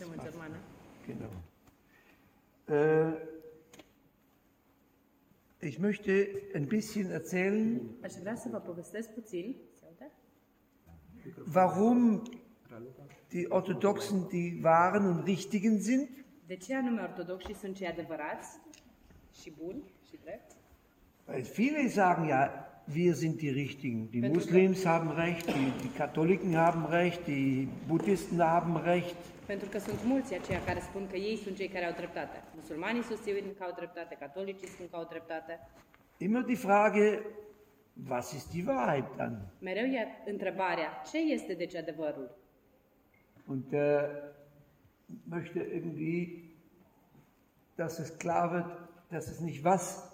Suntem în germană. Genau. Äh, ich möchte ein bisschen erzählen, aude? warum die Orthodoxen die wahren und richtigen sind de ce anume ortodoxii sunt cei adevărați și buni și. Weil viele sagen ja, wir sind die Richtigen. Die Wenn Muslims haben recht, die, die Katholiken haben recht, die Buddhisten haben recht. Pentru că sunt mulți aceia care spun că ei sunt cei care au dreptate. Musulmanii susțin că au dreptate, catolicii spun că au dreptate. Immer die Frage, was ist die Wahrheit dann? Mereu e întrebarea, ce este deci adevărul? Und äh, möchte irgendwie, dass es klar wird, dass es nicht was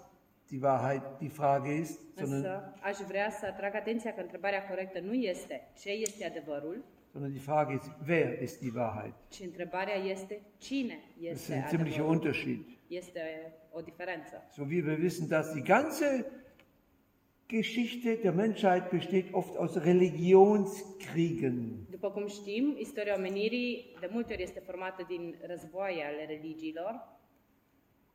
die Wahrheit die Frage ist, sondern, Însă aș vrea să atrag atenția că întrebarea corectă nu este ce este adevărul, sondern die Frage ist, wer ist die Wahrheit? ci întrebarea este cine Das ist este ein ziemlicher adevărul. Unterschied. Este o diferență. So wie wir wissen, dass die ganze Geschichte der Menschheit besteht oft aus Religionskriegen. După cum știm, istoria omenirii de multe ori este formată din războaie ale religiilor.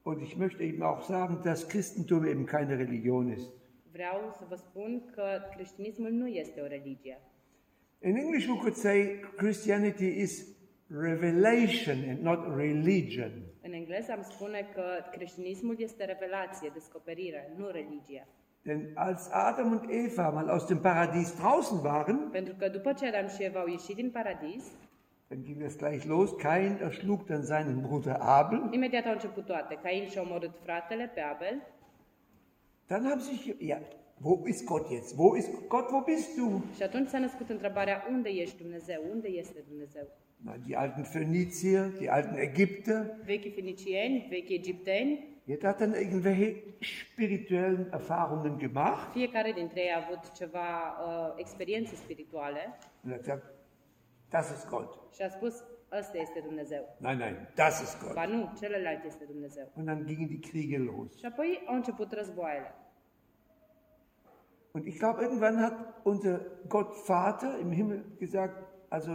Und ich möchte eben auch sagen, dass Christentum eben keine Religion ist. Vreau să vă spun că creștinismul nu este o religie. In English, we could say Christianity is revelation and not religion. În engleză am spune că creștinismul este revelație, descoperire, nu religie. Denn als Adam und Eva mal aus dem Paradies draußen waren, Pentru că după ce Adam și Eva au ieșit din paradis, dann ging es gleich los. Kain erschlug dann seinen Bruder Abel. imediat au început toate. Cain și-a omorât fratele pe Abel. Dann haben sich, ja, wo ist Gott jetzt? Wo ist Gott? Wo bist du? Și atunci s-a născut întrebarea, unde ești Dumnezeu? Unde este Dumnezeu? Na, die alten Phönizier, die alten Ägypter. Vechi finicieni, vechi egipteni, Jeder hat dann irgendwelche spirituellen Erfahrungen gemacht fiecare dintre ei a avut ceva uh, experiențe spirituale und hat gesagt, das ist Gott. și a spus, ăsta este Dumnezeu. Nein, nein, das ist Gott. Ba nu, celălalt este Dumnezeu. Und dann gingen die Kriege los. Și apoi au început războaiele. Und ich glaube, irgendwann hat unser Gott Vater im Himmel gesagt, also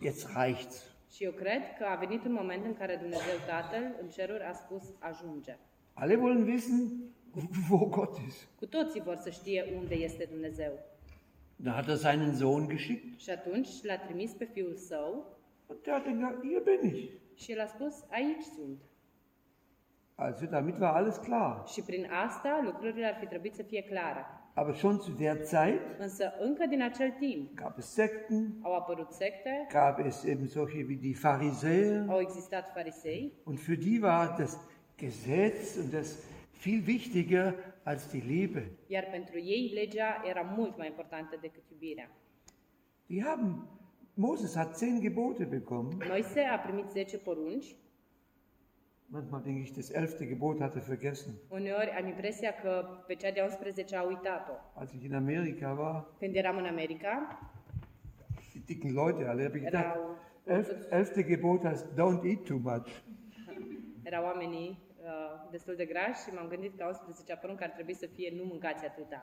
jetzt reicht's. Și eu cred că a venit un moment în care Dumnezeu Tatăl în ceruri a spus ajunge. Alle wollen wissen, wo Gott ist. Cu toții vor să știe unde este Dumnezeu. Da hat er seinen Sohn geschickt Și atunci l-a trimis pe fiul său und der hat gesagt, hier bin ich. și el a spus aici sunt. Also damit war alles klar. Și prin asta lucrurile ar fi trebuit să fie clare. Aber schon zu der Zeit Însă încă din acel timp gab es Sekten, au apărut secte, gab es eben solche wie die Pharisäer. au existat farisei Und für die war das Gesetz und das viel wichtiger als die Liebe. iar pentru ei legea era mult mai importantă decât iubirea. Die haben, Moses hat zehn Gebote bekommen. Moise a primit 10 porunci, Manchmal denke ich, das elfte Gebot hat er vergessen. uneori am impresia că pe cea de-a 11 a uitat-o. Als ich in Amerika war, Când eram în America, die dicken Leute alle, habe ich gedacht, erau, elf, elfte Gebot heißt, don't eat too much. erau oamenii destul de grași și m-am gândit că a 11 poruncă ar trebui să fie nu mâncați atâta.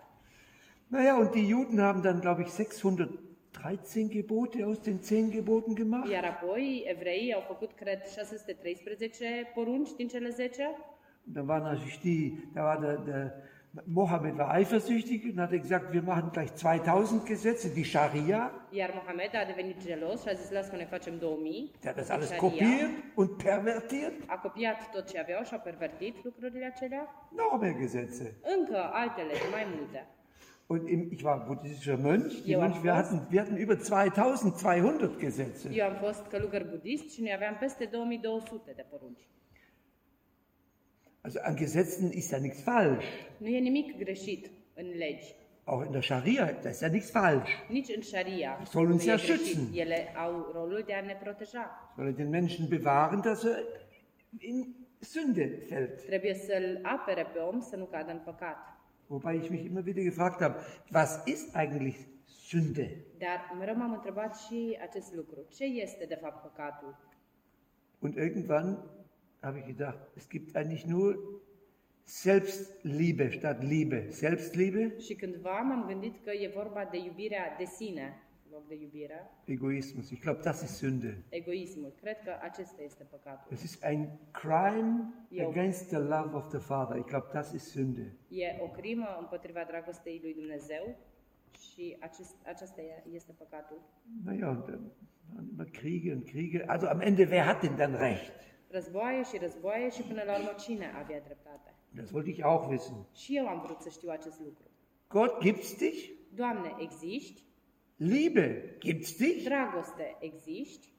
Naja, und die Juden haben dann, glaube ich, 613 Gebote aus den zehn Geboten gemacht. Iar apoi evreii au făcut, cred, 613 porunci din cele 10 Und dann war natürlich die, da war der, der Mohammed war eifersüchtig und hat gesagt, wir machen gleich 2000 Gesetze, die Scharia. Iar Mohamed a devenit gelos și a zis, las că ne facem 2000. Der hat das alles kopiert und pervertiert. A copiat tot ce aveau și a pervertit lucrurile acelea. Noch mehr Gesetze. Încă altele, mai multe. Und im, ich war buddhistischer Mönch, die Mönch, wir, hatten, wir hatten über 2200 Gesetze. Eu am fost călugăr budist și noi aveam peste 2200 de porunci. Also an Gesetzen ist ja nichts falsch. Nu e nimic greșit în legi. Auch in der Scharia, da ist ja nichts falsch. Nici în șaria. Soll uns e ja schützen. Ele au rolul de a ne proteja. Soll den Menschen bewahren, dass er in Sünde fällt. Trebuie să-l apere pe om să nu cadă în păcat. Wobei ich mich immer wieder gefragt habe, was ist eigentlich Sünde? Dar mereu m-am întrebat și acest lucru. Ce este de fapt păcatul? Und irgendwann habe ich gedacht, es gibt eigentlich nur Selbstliebe statt Liebe. Selbstliebe Și cândva m-am gândit că e vorba de iubirea de sine loc de iubirea, Egoismus. Ich glaube, das ist Sünde. egoismul. Cred că acesta este păcatul. Es ist ein Crime Jo. against the love of the Father. Ich glaube, das ist Sünde. E o crimă împotriva dragostei lui Dumnezeu și acest, aceasta e- este păcatul. Naja, und dann waren immer Kriege und Kriege. Also am Ende, wer hat denn dann recht? Războaie și războaie și până la urmă cine avea dreptate? Das wollte ich auch wissen. Și eu am vrut să știu acest lucru. Gott gibt's dich? Doamne, existi? Liebe gibt's dich? Dragoste, existi?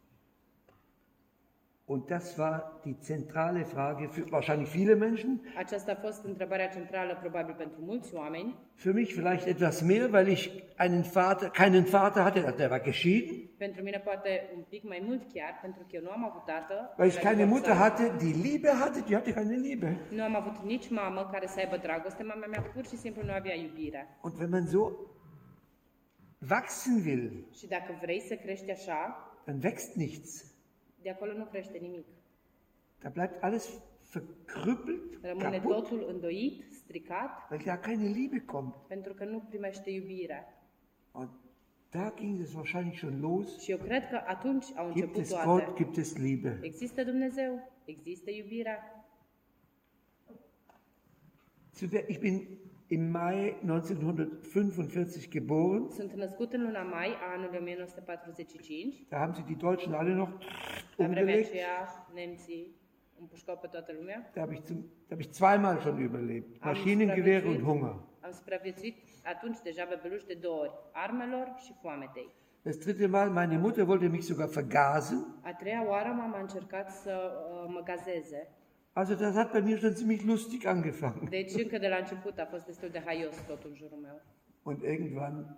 Und das war die zentrale Frage für wahrscheinlich viele Menschen. Aceasta a fost întrebarea centrală probabil pentru mulți oameni. Für mich vielleicht etwas mehr, weil ich einen Vater, keinen Vater hatte, der war geschieden. Pentru mine poate un pic mai mult chiar, pentru că eu nu am avut tată. Weil ich keine Mutter hatte, die Liebe hatte, die hatte keine Liebe. Nu am avut nici mamă care să aibă dragoste. Mama mea pur și simplu nu avea iubire. Und wenn man so wachsen will, Și dacă vrei să crești așa, dann wächst nichts. De acolo nu crește nimic. Da bleibt alles verkrüppelt, Rămâne kaputt, totul îndoit, stricat, weil da keine Liebe kommt. pentru că nu primește iubire. Und da ging es wahrscheinlich schon los. Și eu cred că atunci au Gibt es toate. Gott, gibt es Liebe. Există Dumnezeu, există iubirea. Zu der, ich bin im Mai 1945 geboren. Sunt născut în luna mai a anului 1945. Da haben sie die Deutschen alle noch umgelegt. aceea, nemții împușcau pe toată lumea. Da habe ich, zum, da habe ich zweimal schon überlebt. Am Maschinengewehr und Hunger. Am supraviețuit atunci deja de două ori, armelor și foametei. Das dritte Mal, meine Mutter wollte mich sogar vergasen. A treia oară mama a încercat să uh, mă gazeze. Also das hat bei mir schon ziemlich lustig angefangen. Deci încă de la început a fost destul de haios tot în jurul meu. Und irgendwann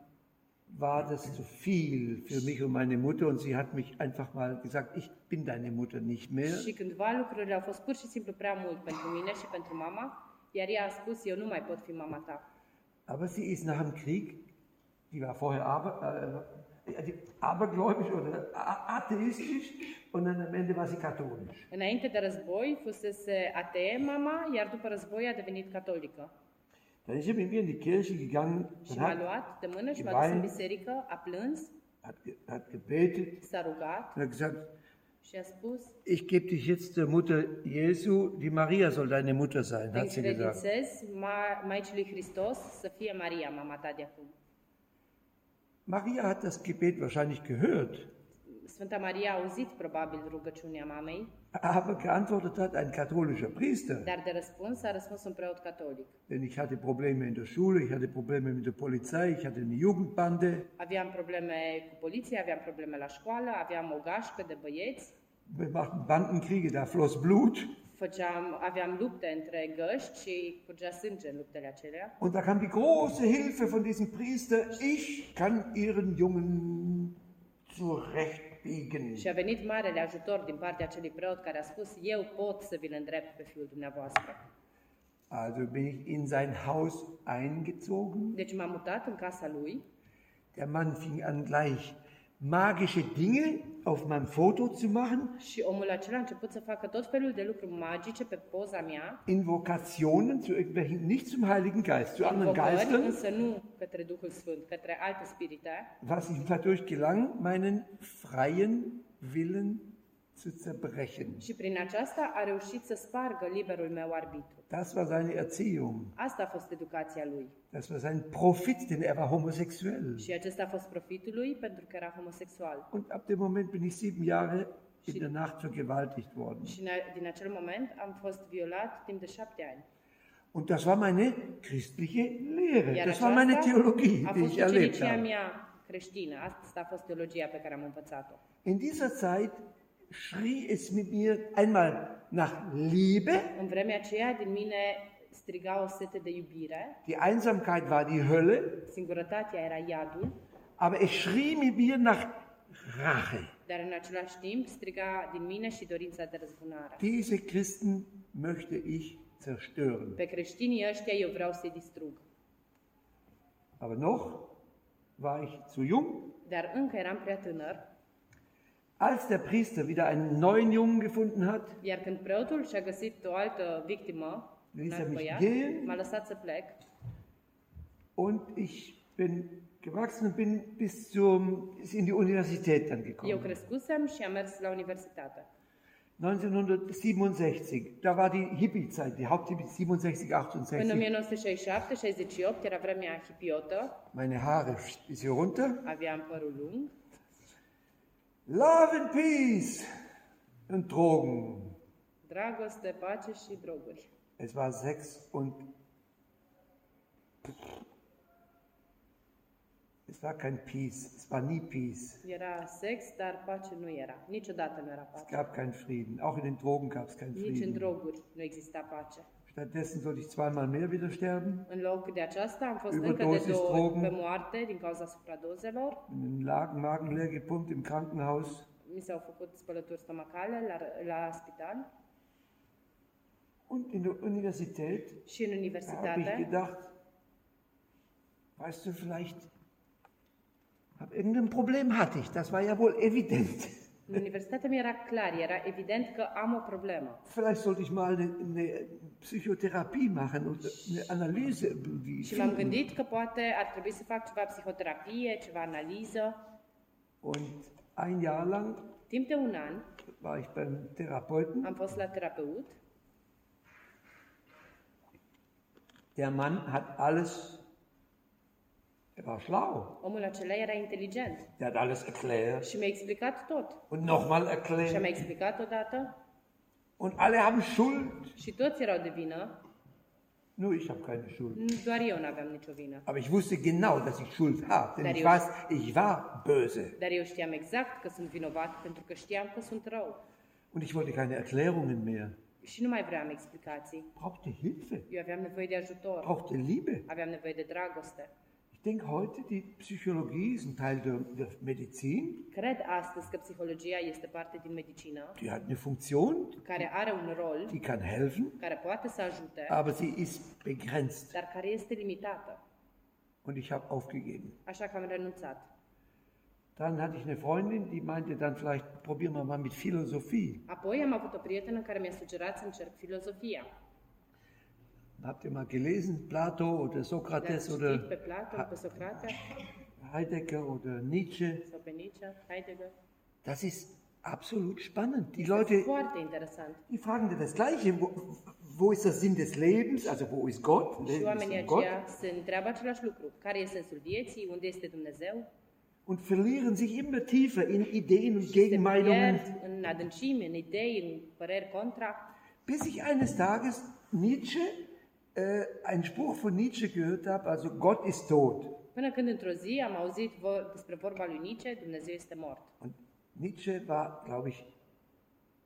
war das zu viel für mich und meine Mutter und sie hat mich einfach mal gesagt, ich bin deine Mutter nicht mehr. Și cândva lucrurile au fost pur și simplu prea mult pentru mine și pentru mama, iar ea a spus, eu nu mai pot fi mama ta. Aber sie ist nach dem Krieg, die war vorher aber, äh, abergläubisch oder atheistisch und dann am Ende war sie katholisch. Înainte de război fusese atee mama, iar după război a devenit catolică. Dann ist sie mit mir in die Kirche gegangen Și und m-a hat, luat de mână și m-a dus în biserică, a plâns, hat, hat gebetet s-a rugat und hat gesagt, și a spus, ich gebe dich jetzt der Mutter Jesu, die Maria soll deine Mutter sein, hat sie gesagt. Ma- Maicii lui Hristos să fie Maria, mama ta de acum. Maria hat das Gebet wahrscheinlich gehört, Sfânta Maria a auzit probabil rugăciunea mamei, aber geantwortet hat ein katholischer Priester. dar de răspuns a răspuns un preot catolic. Denn ich hatte Probleme in der Schule, ich hatte Probleme mit der Polizei, ich hatte eine Jugendbande. Aveam probleme cu poliția, aveam probleme la școală, aveam o gașcă de băieți, Wir machten Bandenkriege, da floss Blut. făceam, aveam lupte între găști și curgea sânge în luptele acelea. Und da kam die große Hilfe von diesem Priester, ich kann Ihren Jungen zurechtbiegen. Și a venit marele ajutor din partea acelui preot care a spus, eu pot să vi-l îndrept pe fiul dumneavoastră. Also bin ich in sein Haus eingezogen. Deci m-am mutat în casa lui Der Mann fing an gleich magische Dinge auf meinem Foto zu machen, și omul acela a început să facă tot felul de lucruri magice pe poza mea, Invokationen zu irgendwelchen, nicht zum Heiligen Geist, zu anderen Geistern, însă nu către Duhul Sfânt, către alte spirite, was ihm dadurch gelang, meinen freien Willen zu zerbrechen. și prin aceasta a reușit să spargă liberul meu arbitru. Das war seine Erziehung. Asta a fost educația lui. Das war sein Profit, denn er war homosexuell. Și acesta a fost profitul lui pentru că era homosexual. Und ab dem Moment bin ich sieben Jahre in der Nacht vergewaltigt worden. Și din acel moment am fost violat timp de șapte ani. Und das war meine christliche Lehre. Iar Das war meine Theologie, die ich erlebt habe. mea creștină. Asta a fost teologia pe care am învățat-o. In dieser Zeit schrie es mit mir einmal nach Liebe. În vremea aceea, din mine striga o sete de iubire, Die Einsamkeit war die Hölle. singurătatea era iadul, Aber es schrie mit mir nach Rache. dar în același timp striga din mine și dorința de răzbunare. Diese Christen möchte ich zerstören. Pe creștinii ăștia eu vreau să-i distrug. Aber noch war ich zu jung. Dar încă eram prea tânăr, Als der Priester wieder einen neuen Jungen gefunden hat, iar când preotul și-a găsit o altă victimă, un Lisa alt mich gehen. m-a lăsat să plec und ich bin gewachsen und bin bis zum, ist in die Universität dann Eu gekommen. crescusem și am mers la universitate. 1967, da war die Hippie-Zeit, die Haupthippie 67, În 68. 1967-68 era vremea hipiotă, Meine Haare bis hier runter. aveam părul lung, Love and Peace und Drogen. dragoste, pace și droguri. Es war sechs und es war kein Peace, es war nie Peace. Era sex, dar pace nu era. Niciodată nu era Es pace. gab keinen Frieden. Auch in den Drogen gab es keinen Nici în Frieden. droguri nu exista pace. Stattdessen sollte ich zweimal mehr wieder sterben, În loc de aceasta am fost încă de două drogen. pe moarte din cauza supradozelor. in Lagen, Magen leer gepumpt im Krankenhaus. Mi s-au făcut spălături stomacale la, la spital Und in der Universität și în da habe ich universitate. gedacht, weißt du, vielleicht hab irgendein Problem hatte ich. Das war ja wohl evident. În universitate mi era clar, era evident că am o problemă. Vielleicht sollte ich mal eine, eine Psychotherapie machen und eine Analyse. Wie Și m-am gândit că poate ar trebui să fac ceva psihoterapie, ceva analiză. Und ein Jahr lang Timp de un an war ich beim Therapeuten. am fost la terapeut. Der Mann hat alles, er war schlau. Omul acela era inteligent Der hat alles erklärt și mi-a explicat tot. und nochmal Și mi-a erklärt. explicat odată Und alle haben Schuld. și toți erau de vină, Nur ich habe keine Schuld. doar eu nu aveam nicio vină. Aber ich wusste genau, dass ich Schuld habe. Denn ich weiß, ich war böse. Dar eu știam exact că sunt vinovat pentru că știam că sunt rău. Und ich wollte keine Erklärungen mehr. Și nu mai vreau explicații. Brauchte Hilfe, Eu aveam nevoie de ajutor, brauchte Liebe. aveam nevoie de dragoste. Ich denke heute, die Psychologie ist ein Teil der, der Medizin. Cred astăzi că psihologia este parte din medicină, Die hat eine Funktion, care are un rol, die kann helfen, care poate să ajute, aber sie ist begrenzt. dar care este limitată. Und ich habe aufgegeben. Așa că am renunțat. Dann hatte ich eine Freundin, die meinte dann vielleicht, probieren wir mal mit Philosophie. Apoi am avut o prietenă care mi-a sugerat să încerc filozofia. Habt ihr mal gelesen, Plato oder Sokrates oder Heidegger oder Nietzsche? Heidegger. Das ist absolut spannend. Die Leute, die fragen dir das Gleiche. Wo, wo ist der Sinn des Lebens? Also wo ist Gott? Ist Gott. Und verlieren sich immer tiefer in Ideen und Gegenmeinungen, bis ich eines Tages Nietzsche, äh, einen Spruch von Nietzsche gehört habe, also Gott ist tot. Până când într-o zi am auzit despre vorba lui Nietzsche, Dumnezeu este mort. Und Nietzsche war, glaube ich,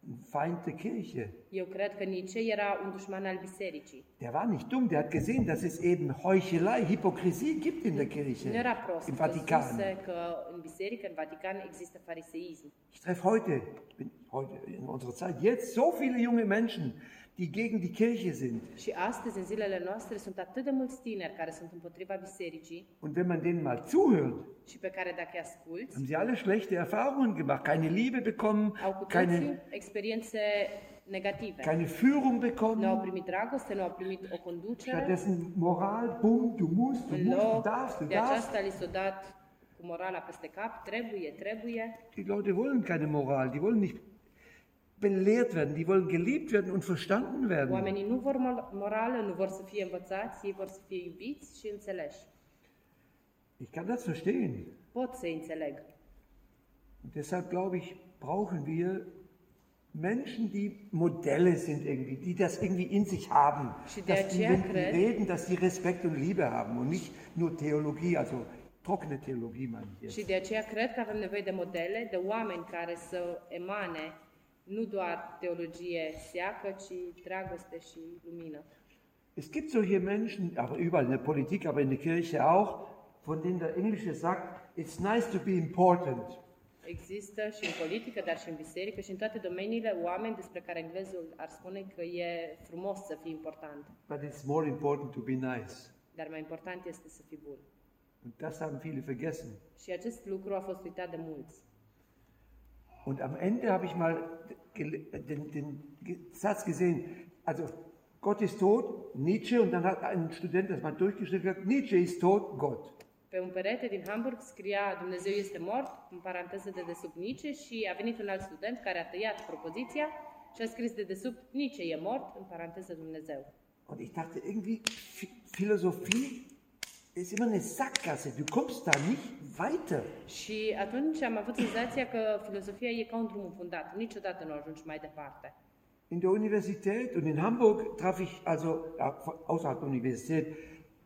ein Feind der Kirche. Eu cred că Nietzsche era un dușman al bisericii. Der war nicht dumm, der hat gesehen, dass es eben Heuchelei, Hypocrisie gibt in der Kirche, Nu era prost. im Vatikan. Că în biserică, în Vatican, există fariseism. Ich treffe heute, bin heute in unserer Zeit, jetzt so viele junge Menschen, die gegen die Kirche sind. Și astăzi, în zilele noastre, sunt atât de mulți tineri care sunt împotriva bisericii Und wenn man denen mal zuhört, și pe care dacă asculți, haben sie alle schlechte Erfahrungen gemacht, keine Liebe bekommen, au cu keine, experiențe negative. keine Führung Nu au bekommen. primit dragoste, nu au primit o conducere. Stattdessen Moral, bumm, du musst, du În musst, du darfst, du de darfst. aceasta li s-a dat cu morala peste cap, trebuie, trebuie. Die Leute wollen keine Moral, die wollen nicht belehrt werden, die wollen geliebt werden und verstanden werden. Oamenii nu vor mo- morală, nu vor să fie învățați, ei vor să fie iubiți și înțeleși. Ich kann das verstehen. Pot să înțeleg. Und deshalb glaube ich, brauchen wir Menschen, die Modelle sind irgendwie, die das irgendwie in sich haben. Și Dass die, wenn die reden, dass die Respekt und Liebe haben und nicht nur Theologie, also trockene Theologie meine ich Și jetzt. de aceea cred că avem nevoie de modele, de oameni care să emane nu doar teologie seacă, ci dragoste și lumină. Es gibt solche Menschen, aber überall in der Politik, aber in der Kirche auch, von denen der Englische sagt, it's nice to be important. Există și în politică, dar și în biserică și în toate domeniile oameni despre care englezul ar spune că e frumos să fii important, But it's more important to be nice. dar mai important este să fii bun. Und das haben viele vergessen. Și acest lucru a fost uitat de mulți. Und am Ende habe ich mal den, den Satz gesehen, also Gott ist tot, Nietzsche, und dann hat ein Student das mal durchgeschrieben, gesagt, Nietzsche ist tot, Gott. Pe un perete din Hamburg scria Dumnezeu este mort, în paranteză de desubt Nice, și a venit un alt student care a tăiat propoziția și a scris de desubt Nice e mort, în paranteză Dumnezeu. Und ich dachte irgendwie, Phi- Philosophie ist immer eine Sackgasse. Du kommst da nicht weiter. Și atunci am avut senzația că filozofia e ca un drum înfundat, niciodată nu ajungi mai departe. In der Universität und in Hamburg traf ich also außerhalb der Universität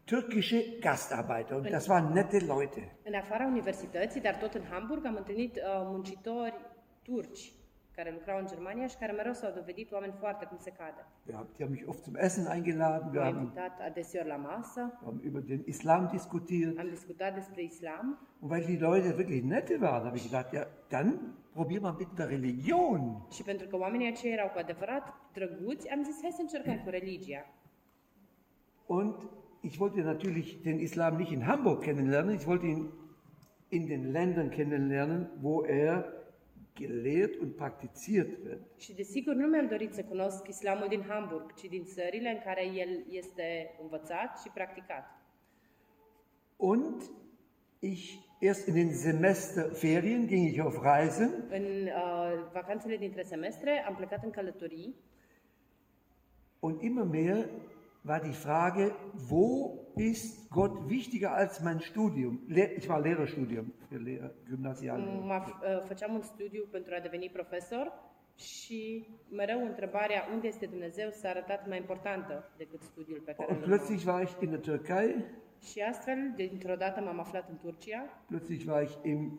türkische Gastarbeiter und das waren nette Leute. În afara universității, dar tot în Hamburg, am întâlnit uh, muncitori turci care lucrau în Germania și care mereu s-au dovedit oameni foarte cum se cade. Wir haben, die haben mich oft zum Essen eingeladen, wir haben, invitat adeseori la masă, haben über den Islam diskutiert. am discutat despre islam Und weil die Leute wirklich nette waren, habe ich gedacht, ja, dann probier mal mit der Religion. și pentru că oamenii aceia erau cu adevărat drăguți, am zis hai să încercăm cu religia. Und ich wollte natürlich den Islam nicht in Hamburg kennenlernen, ich wollte ihn in den Ländern kennenlernen, wo er gelehrt und praktiziert wird. Și desigur nu mi-am dorit să cunosc islamul din Hamburg, ci din țările în care el este învățat și practicat. Und ich, erst in den Semesterferien ging ich auf Reisen În uh, vacanțele dintre semestre am plecat în călătorii und immer mehr war die Frage, wo ist Gott wichtiger als mein Studium? Ich war Lehrerstudium für Lehrer, Gymnasiallehrer. mă, uh, făceam un studiu pentru a deveni profesor și mereu întrebarea unde este Dumnezeu s-a arătat mai importantă decât studiul pe care Und urmam. plötzlich war ich in der Türkei, Și astfel, dintr-o dată m-am aflat în Turcia, plötzlich war ich in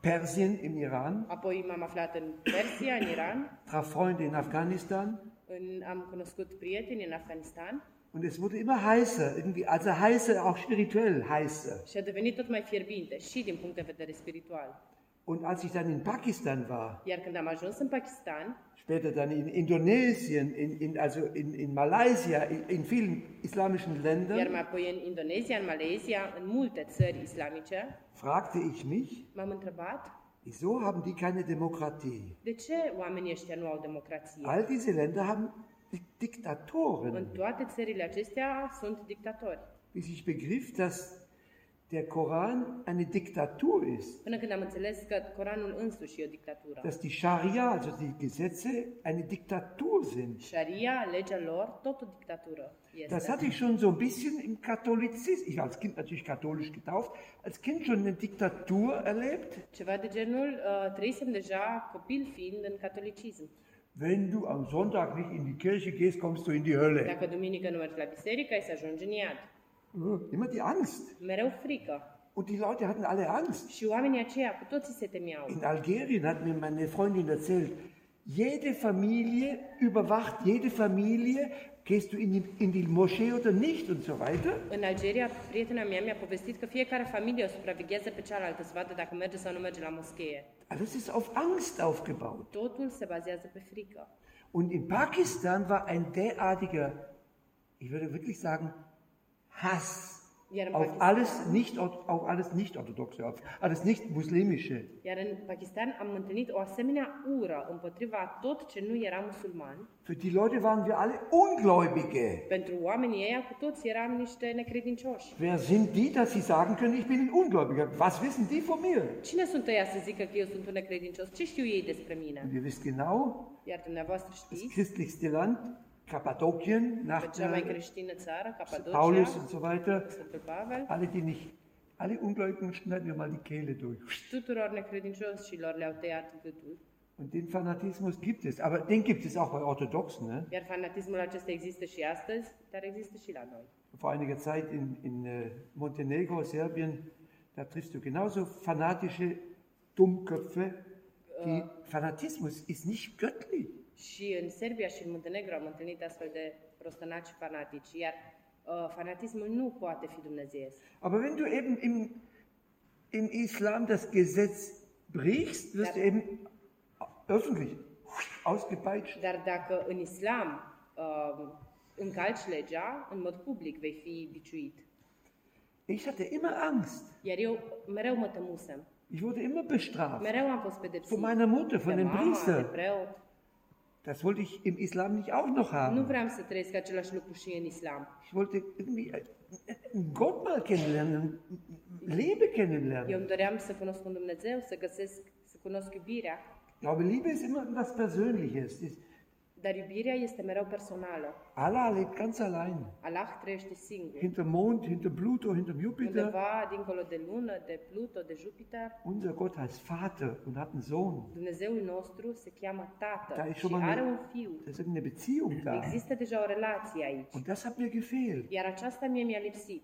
Persien, im Iran, apoi m-am aflat în Persia, în Iran, traf Freunde in Afghanistan în, am cunoscut prieteni în Afganistan und es wurde immer heißer, irgendwie, also heißer, auch spirituell heißer. și a devenit tot mai fierbinte și din punct de vedere spiritual. Und als ich dann in Pakistan war, Iar când am ajuns în Pakistan, später dann in Indonesien, in, in, also in, in Malaysia, in, in vielen islamischen iar Ländern, mai apoi în Indonezia, în Malezia, în multe țări islamice, fragte ich mich, m-am întrebat wieso haben die keine Demokratie? de ce oamenii ăștia nu au democrație. All diese Länder haben Di- În Diktatoren. toate țările acestea sunt dictatori. Bis ich begriff, dass der Koran eine Diktatur ist. Până când am înțeles că Coranul însuși e o dictatură. dass die Scharia, also die Gesetze, eine Diktatur sind. Sharia, legea lor, tot o dictatură Das hatte ich schon so ein bisschen im Katholizismus, ich war als Kind natürlich katholisch getauft, als Kind schon eine Diktatur erlebt. Ceva de genul, uh, trăisem deja copil fiind în catolicism. Wenn du am Sonntag nicht in die Kirche gehst, kommst du in die Hölle. Dacă duminică nu mergi la biserică, ai să ajungi în iad. Immer die Angst. Mereu frică. Und die Leute hatten alle Angst. Și oamenii aceia cu toții se temeau. In Algerien hat mir meine Freundin erzählt, jede Familie überwacht, jede Familie, gehst du in die, in die Moschee oder nicht und so weiter. În Algeria, prietena mea mi-a povestit că fiecare familie o supraveghează pe cealaltă să vadă dacă merge sau nu merge la moschee. Alles ist auf Angst aufgebaut. Totul se bazează pe frică. Und in Pakistan war ein derartiger, ich würde wirklich sagen, Hass În, auf alles nicht, auf alles nicht orthodoxe, auf alles nicht muslimische. iar în Pakistan am întâlnit o asemenea ură împotriva tot ce nu era musulman. Für die Leute waren wir alle Ungläubige. Pentru oamenii ăia cu toți eram niște necredincioși. Wer sind die, dass sie sagen können, ich bin ein Ungläubiger? Was wissen die von mir? Cine sunt ăia să zică că eu sunt un necredincios? Ce știu ei despre mine? Und ihr wisst genau, Iar dumneavoastră das știți, christlichste Land, Kappadokien, nach äh, țară, Paulus und so weiter, alle, die nicht, alle Ungläubigen schneiden wir mal die Kehle durch. tuturor necredincioșilor le-au tăiat gâtul. Und den Fanatismus gibt es, aber den gibt es auch bei Orthodoxen. Ne? Iar fanatismul acesta există și astăzi, dar există și la noi. Vor einiger Zeit in, in äh, Montenegro, Serbien, da triffst du genauso fanatische Dummköpfe. Die Fanatismus ist nicht göttlich. Și în Serbia și în Muntenegru am întâlnit astfel de prostănaci fanatici, iar uh, fanatismul nu poate fi dumnezeiesc. Aber wenn du eben im, im Islam das Gesetz brichst, wirst du eben öffentlich ausgepeitscht. Dar dacă în islam uh, încalci legea, în mod public vei fi biciuit. Ich hatte immer Angst. Iar eu mereu mă temusem. Ich wurde immer bestraft. Mereu am fost pedepsit. Von meiner Mutter, von de dem mama, de Priester. preot. Das wollte ich im Islam nicht auch noch Nu haben. vreau să trăiesc același lucru și în islam. Ich wollte irgendwie einen Gott mal kennenlernen, ein Leben Eu kennenlernen. îmi doream să cunosc un Dumnezeu, să găsesc, să cunosc iubirea, Ich glaube, Liebe ist immer etwas Persönliches. Das- dar iubirea este mereu personală. Allah lebt ganz allein. Allah trăiește singur. Hinter Mond, hinter Pluto, hinter Jupiter. Undeva dincolo de lună, de Pluto, de Jupiter, Unser Gott heißt Vater und hat einen Sohn. Dumnezeul nostru se cheamă Da Tată e și schon mal are eine- un fiu. Da ist irgendeine Beziehung da. Există deja o relație aici. Und das hat mir gefehlt. Iar aceasta mie mi-a lipsit.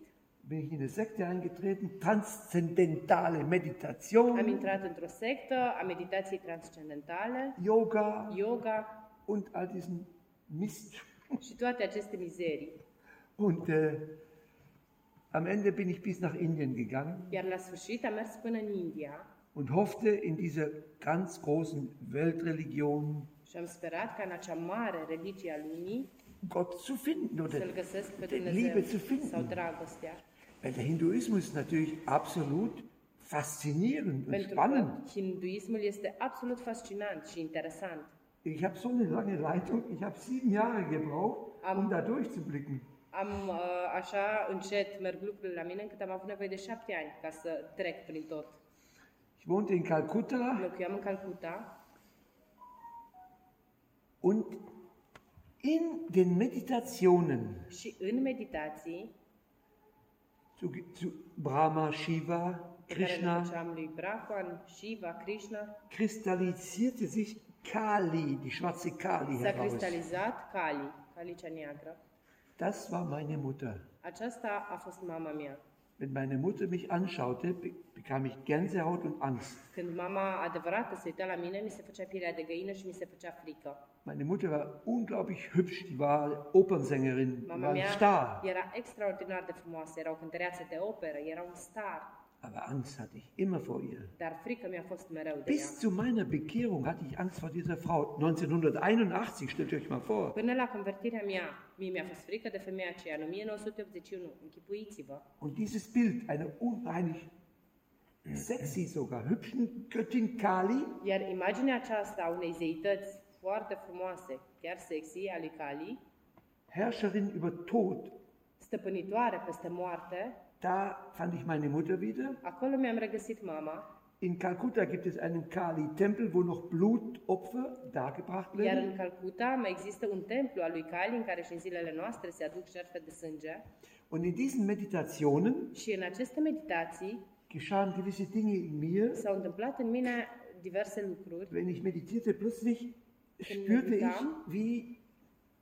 Bin ich in eine Sekte eingetreten, transzendentale Meditation, Am intrat într-o sectă a meditației transcendentale, Yoga yoga und all diesen Mist. și toate aceste mizerii. Und äh, am Ende bin ich bis nach Indien gegangen Iar la sfârșit am mers până în India und hoffte in dieser ganz großen Weltreligion și am sperat ca în acea mare religie a lumii Gott zu finden oder să-L găsesc pe die Dumnezeu Liebe zu sau finden. dragostea. Weil der Hinduismus ist natürlich absolut faszinierend und Pentru spannend. hinduismul este absolut fascinant și interesant. Ich habe so eine lange Leitung, ich habe sieben Jahre gebraucht, um Am- da durchzublicken. Am uh, așa încet merg lucrurile la mine încât am avut nevoie de șapte ani ca să trec prin tot. Ich wohnte in Kalkutta Locuiam în Calcuta und in den Meditationen și în meditații zu, zu Brahma, Shiva, Krishna Brahman, Shiva, Krishna, kristallisierte sich Kali, die schwarze Kali s-a heraus. cristalizat Kali, Kali cea neagră. Das war meine Mutter. Aceasta a fost mama mea. Wenn meine Mutter mich anschaute, be- bekam ich Gänsehaut und Angst. Când mama adevărată se uita la mine, mi se făcea pielea de găină și mi se făcea frică. Meine Mutter war unglaublich hübsch, die war Opernsängerin, Mama war ein Star. era extraordinar de frumoasă, era o cântăreață de operă, era un star, Aber Angst hatte ich immer vor ihr. Bis zu meiner Bekehrung hatte ich Angst vor dieser Frau. 1981, stellt euch mal vor. Până la convertirea mea, mie mi-a fost frică de femeia aceea în 1981. Închipuiți-vă. Und dieses Bild einer unheimlich sexy sogar, hübschen Göttin Kali, Iar imaginea aceasta a unei zeități foarte frumoase, chiar sexy, a lui Kali, Herrscherin über Tod, stăpânitoare peste moarte, da fand ich meine Mutter wieder. acolo mi-am regăsit mama, In Kalkutta gibt es einen Kali-Tempel, wo noch Blutopfer dargebracht iar werden. în Calcuta mai există un templu al lui Kali în care și în zilele noastre se aduc jertfe de sânge Und in diesen Meditationen și în aceste meditații geschahen gewisse Dinge in mir. s-au întâmplat în mine diverse lucruri. Wenn ich meditierte, plötzlich spürte ich, wie,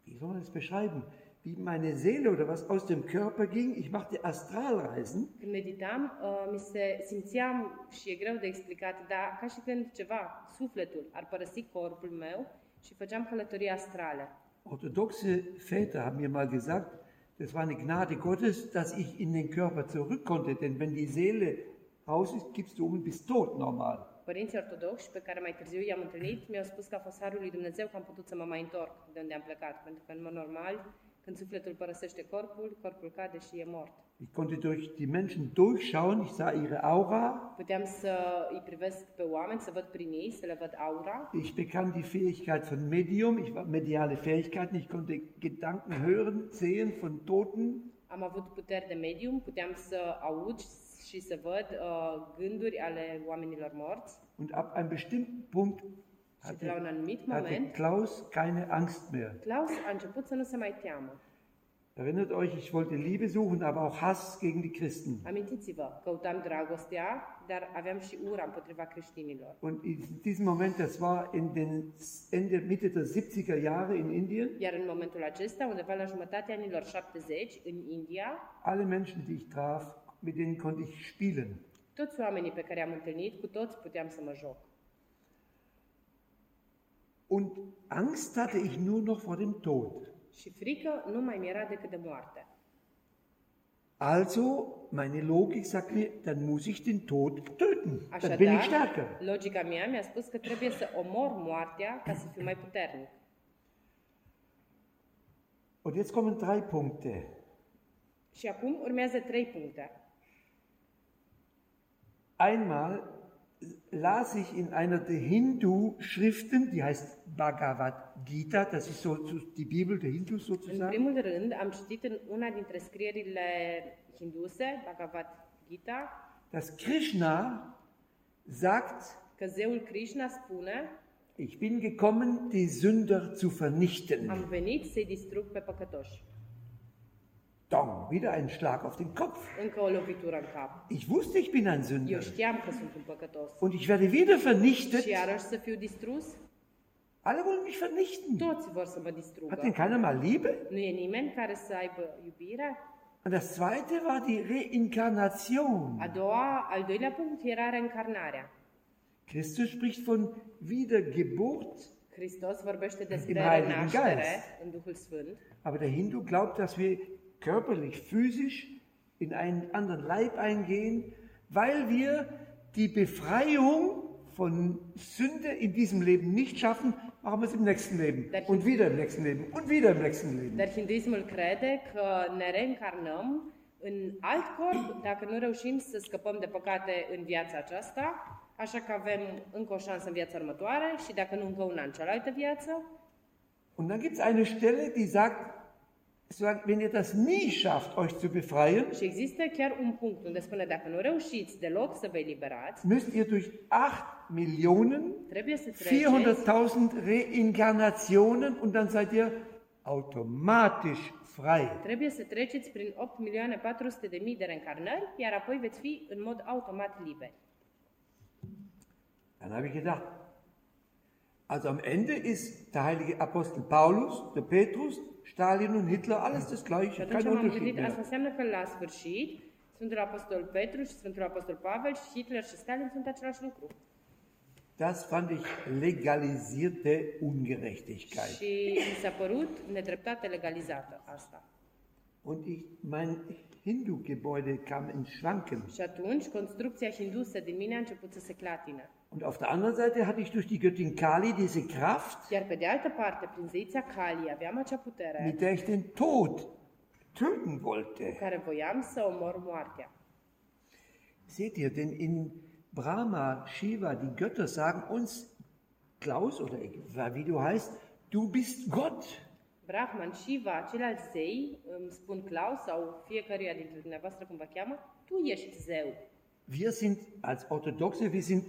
wie soll man das beschreiben, wie meine Seele oder was aus dem Körper ging. Ich machte Astralreisen Când meditam, uh, mi se simțeam și e greu de explicat, dar ca și când ceva, sufletul, ar părăsi corpul meu și făceam călătorii astrale. Orthodoxe Väter haben mir mal gesagt, das war eine Gnade Gottes, dass ich in den Körper zurück konnte, denn wenn die Seele raus ist, gibst du um und bist tot normal. Părinții ortodoxi pe care mai târziu i-am întâlnit mi-au spus că a fost harul lui Dumnezeu că am putut să mă mai întorc de unde am plecat, pentru că în mod normal, când sufletul părăsește corpul, corpul cade și e mort. Ich konnte durch die Menschen durchschauen, ich sah ihre Aura, Puteam să îi privesc pe oameni, să văd prin ei, să le văd aura. ich bekam die Fähigkeit von Medium, ich war mediale Fähigkeiten, ich konnte Gedanken hören, sehen von Toten, Am avut puteri de medium, puteam să aud și să văd uh, gânduri ale oamenilor morți. und ab einem bestimmten Punkt La un hatte, hatte Klaus keine Angst mehr. Klaus a început să nu se mai teamă. Erinnert euch, ich wollte Liebe suchen, aber auch Hass gegen die Christen. Amintiți-vă, căutam dragostea, dar aveam și ura împotriva creștinilor. Und in diesem Moment, das war in den Ende, Mitte der 70er Jahre in Indien, Iar în momentul acesta, undeva la jumătatea anilor 70, în India, alle Menschen, die ich traf, mit denen konnte ich spielen. toți oamenii pe care am întâlnit, cu toți puteam să mă joc. Und Angst hatte ich nur noch vor dem Tod. Și frică nu mai mi-era decât de moarte. Also, meine Logik sagt mir, dann muss ich den Tod töten. Așa Dann bin ich stärker. logica mea mi-a spus că trebuie să omor moartea ca să fiu mai puternic. Und jetzt kommen drei Punkte. Și acum urmează trei puncte. Einmal las ich in einer der Hindu-Schriften, die heißt Bhagavad Gita, das ist so, so die Bibel der Hindus În sozusagen. primul rând, am citit în una dintre scrierile hinduse, Bhagavad Gita, dass Krishna sagt, că zeul Krishna spune ich bin gekommen, die Sünder zu vernichten. am venit să-i distrug pe păcătoși. Dong, wieder ein Schlag auf den Kopf. Ich wusste, ich bin ein Sünder. Und ich werde wieder vernichtet. Alle wollen mich vernichten. Hat denn keiner mal Liebe? E? Und das zweite war die Reinkarnation. Christus spricht von Wiedergeburt, Hristos vorbește despre Im Heiligen renaștere Geist. în Duhul Sfânt, aber der Hindu glaubt, dass wir körperlich, physisch in einen anderen Leib eingehen, weil wir die Befreiung von Sünde in diesem Leben nicht schaffen, machen wir es im nächsten Leben und wieder im nächsten Leben und wieder im nächsten Leben. dar hinduismul crede că ne reîncarnăm în alt corp dacă nu reușim să scăpăm de păcate în viața aceasta, așa că avem încă o șansă în viața următoare și dacă nu încă una în cealaltă viață. Und dann gibt es eine Stelle, die sagt, wenn ihr das nie schafft, euch zu befreien, Și există chiar un punct unde spune dacă nu reușiți deloc să vă eliberați, müsst ihr durch 8 Millionen trebuie să treceți 400.000 Reinkarnationen und dann seid ihr automatisch frei. Trebuie să treceți prin 8 milioane 400 de mii de reîncarnări, iar apoi veți fi în mod automat liberi. Dann habe ich gedacht, also am Ende ist der heilige Apostel Paulus, der Petrus, Stalin und Hitler alles das gleiche, kein Unterschied gândit, asta mehr. înseamnă că la sfârșit Sfântul Apostol Petru și Sfântul Apostol Pavel și Hitler și Stalin sunt același lucru. Das fand ich legalisierte Ungerechtigkeit. Și mi s-a părut nedreptate legalizată asta. Und ich, mein Hindu-Gebäude kam in Schwanken. Și atunci construcția hindusă din mine a început să se clatine. Und auf der anderen Seite hatte ich durch die Göttin Kali diese Kraft, Iar pe de altă parte, prin zeița Kali, aveam acea putere mit der ich den Tod töten wollte. care voiam să omor moartea. Seht ihr, denn in Brahma, Shiva, die Götter sagen uns, Klaus oder wie du heißt, du bist Gott. Brahman, Shiva, ceilalți zei îmi spun Claus sau fiecăruia dintre dumneavoastră cum vă cheamă, tu ești zeu. Wir sind als Orthodoxe, wir sind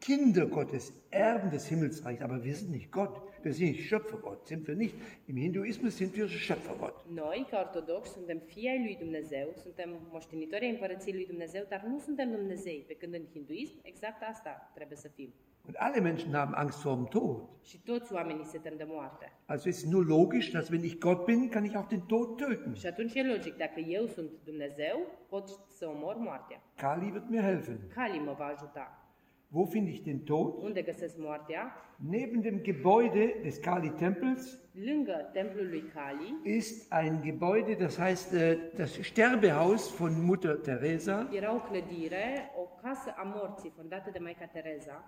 Kinder Gottes, Erben des Himmelsreichs, aber wir sind nicht Gott. Wir sind nicht Schöpfergott, sind wir nicht. Im Hinduismus sind wir Schöpfergott. Noi, ca ortodoxi, suntem fii ai lui Dumnezeu, suntem moștenitori ai împărăției lui Dumnezeu, dar nu suntem Dumnezei, pe când în hinduism exact asta trebuie să fim. Und alle Menschen haben Angst vor dem Tod. Și toți oamenii se tem de moarte. Also ist nur logisch, dass wenn ich Gott bin, kann ich auch den Tod töten. Și atunci e logic, dacă eu sunt Dumnezeu, pot să omor moartea. Kali wird mir helfen. Kali mă va ajuta. Wo finde ich den Tod? Unde găsesc moartea? Neben dem Gebäude des Kali-Tempels Lângă templul lui Kali ist ein Gebäude, das heißt äh, das Sterbehaus von Mutter Teresa. era o clădire, o casă a morții fondată de Maica Tereza.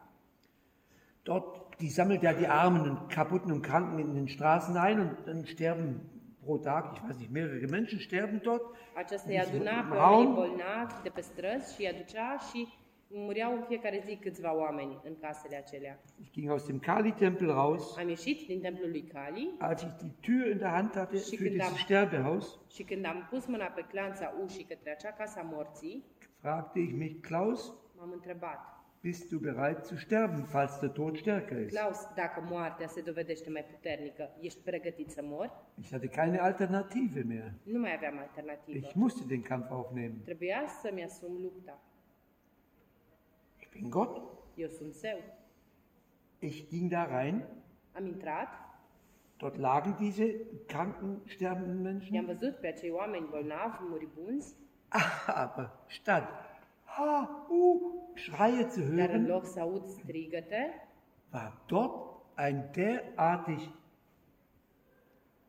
Dort, die sammelt ja die Armen und Kaputten und Kranken in den Straßen ein und dann sterben pro Tag, ich weiß nicht, mehrere Menschen sterben dort. Aceasta îi aduna pe Raum. oamenii bolnavi de pe străzi și îi aducea și mureau în fiecare zi câțiva oameni în casele acelea. Ich ging aus dem Kali-Tempel raus. Am ieșit din templul lui Kali Als ich die Tür in der Hand hatte für dieses Sterbehaus, și când am pus mâna pe clanța ușii către acea casă a morții, fragte ich mich, Klaus, m-am întrebat, bist du bereit zu sterben, falls der Tod stärker ist? Claus, dacă moartea se dovedește mai puternică, ești pregătit să mori? Ich hatte keine Alternative mehr. Nu mai aveam alternativă. Ich musste den Kampf aufnehmen. Trebuia să-mi asum lupta. Ich bin Gott. Eu sunt zeu. Ich ging da rein. Am intrat, Dort lagen diese kranken, sterbenden i-am Menschen. văzut pe acei oameni bolnavi, muribunzi, Aber statt ha, uh, Schreie zu dar în hören, loc să aud strigăte, war dort ein derartig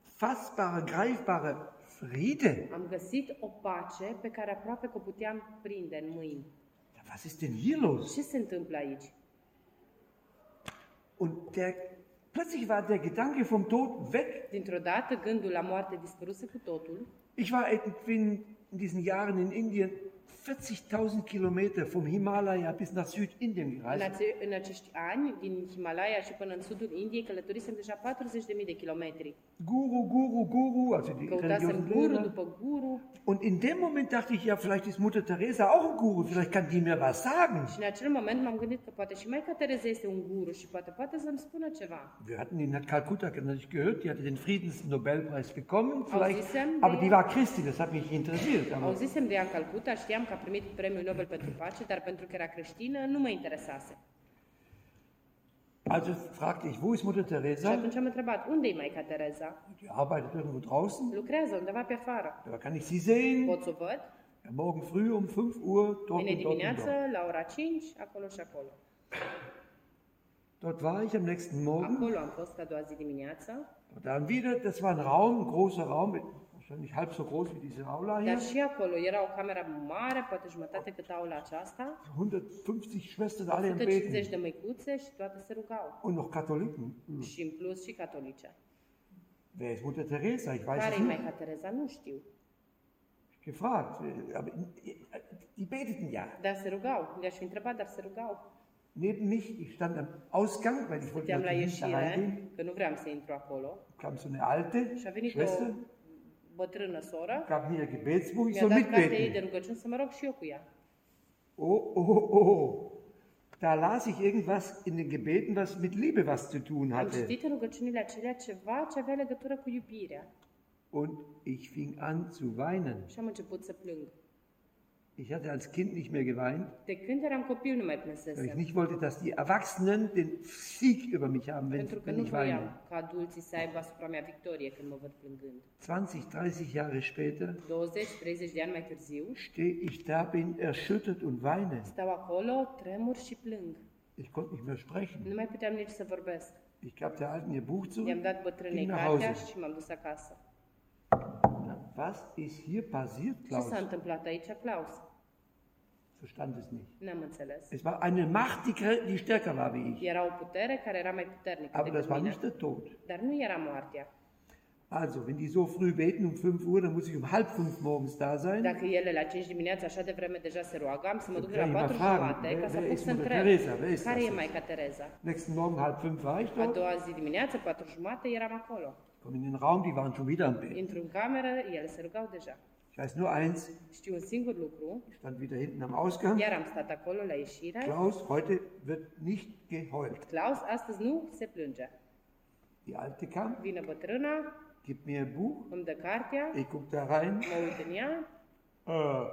fassbarer, greifbarer Friede. am găsit o pace pe care aproape că o puteam prinde în mâini. Was ist denn hier los? Ce se întâmplă aici? Und der, plötzlich war der Gedanke vom Tod weg. Dintr-o dată, gândul la moarte dispăruse cu totul. Ich war irgendwie in diesen Jahren in Indien 40.000 Kilometer vom Himalaya bis nach Südindien În, gereist. ace- în acești ani, din Himalaya și până în sudul Indiei, călătorisem deja 40.000 de kilometri. Guru, Guru, Guru, also die Căutasem religiösen guru după guru Und in dem Moment dachte ich, ja, vielleicht ist Mutter Teresa auch ein Guru, vielleicht kann die mir was sagen. și în acel moment m-am gândit că poate și Maica Tereza este un guru și poate poate să-mi spună ceva. Wir hatten in Calcutta natürlich gehört, die hatte den Friedensnobelpreis bekommen, vielleicht, aber die- die war Christin, das hat mich interessiert. Aber Auzisem de ea în Calcuta, știam că a primit premiul Nobel pentru pace, dar pentru că era creștină nu mă interesase. also fragte ich, wo ist Mutter Și Teresa? atunci am întrebat, unde e Maica Tereza? Die arbeitet irgendwo draußen. Lucrează undeva pe afară. Da kann ich sie sehen. Pot să o văd? Ja, morgen früh um 5 Uhr, dort Mâine dimineață, dort. la ora 5, acolo și acolo. Dort war ich am nächsten Morgen. Acolo am fost a doua zi dimineață, Und dann wieder, das war ein Raum, ein großer Raum, mit- wahrscheinlich halb so groß wie diese Aula hier. dar și acolo era o cameră mare, poate jumătate cât aula aceasta, 150 Schwestern, alle 150 Beten. de măicuțe și toate se rugau. Und noch Katholiken. Și în plus și catolice. Wer ist Mutter Teresa? Ich weiß Care es e nicht. Nu știu. Gefragt. Aber die beteten ja. Dar se rugau. Le-aș fi întrebat, dar se rugau. Neben mich, ich stand am Ausgang, weil ich wollte la ieșire, reingehen. că nu vreau să intru acolo. kam so eine alte Și a venit o Schwester, bătrână soră, gab mir ihr Gebetsbuch, ich soll ei de mitbeten. rugăciuni să mă rog și eu cu ea. Oh, oh, oh. Da las ich irgendwas in den Gebeten, was mit Liebe was zu tun Am hatte. citit în rugăciunile acelea ceva ce avea legătură cu iubirea. Und ich fing an zu weinen. Și am început să plâng. Ich hatte als Kind nicht mehr geweint, De când eram copil nu mai weil ich plânsesem. nicht wollte, dass die Erwachsenen den Sieg über mich haben, wenn, Pentru că wenn nu ich weine. voiam ca adulții să aibă asupra mea victorie când mă văd plângând. 20, 30 Jahre später 20-30 de ani mai târziu, stehe ich da, bin erschüttert und weine. stau acolo, tremur și plâng. Ich konnte nicht mehr sprechen. Nu mai puteam nici să vorbesc. Ich gab der Alten ihr Buch zurück, I-am dat bătrânei ging nach cartea Hause. și m-am dus acasă. Was ist hier passiert, Ce Klaus? s-a întâmplat aici, Claus? Verstand es nicht. N-am înțeles. Es war eine Macht, die, die stärker war wie ich. Era o putere care era mai puternică Aber das war mine. nicht der Tod. Dar nu era moartea. Also, wenn die so früh beten um 5 Uhr, dann muss ich um halb fünf morgens da sein. Dacă ele la 5 dimineața așa de vreme deja se roagă, am să mă duc la Trebuie 4 mă fragen, jumate ca să pot ist să întreb Teresa? Care e? Maica Tereza. Nächsten Morgen halb fünf war ich A dort. doua zi dimineață, 4 jumate, eram acolo. Komm in den Raum, die waren schon wieder am Beten. Intru în cameră, ele se rugau deja. Ich weiß nur eins, Știu un singur lucru, ich stand wieder hinten am Ausgang. iar am stat acolo la ieșire. Klaus, heute wird nicht geheult. Klaus, astăzi nu se plânge. Die Alte kam, Vine bătrâna, gibt mir ein Buch, îmi dă cartea, ich guck da rein, mă uit în ea äh,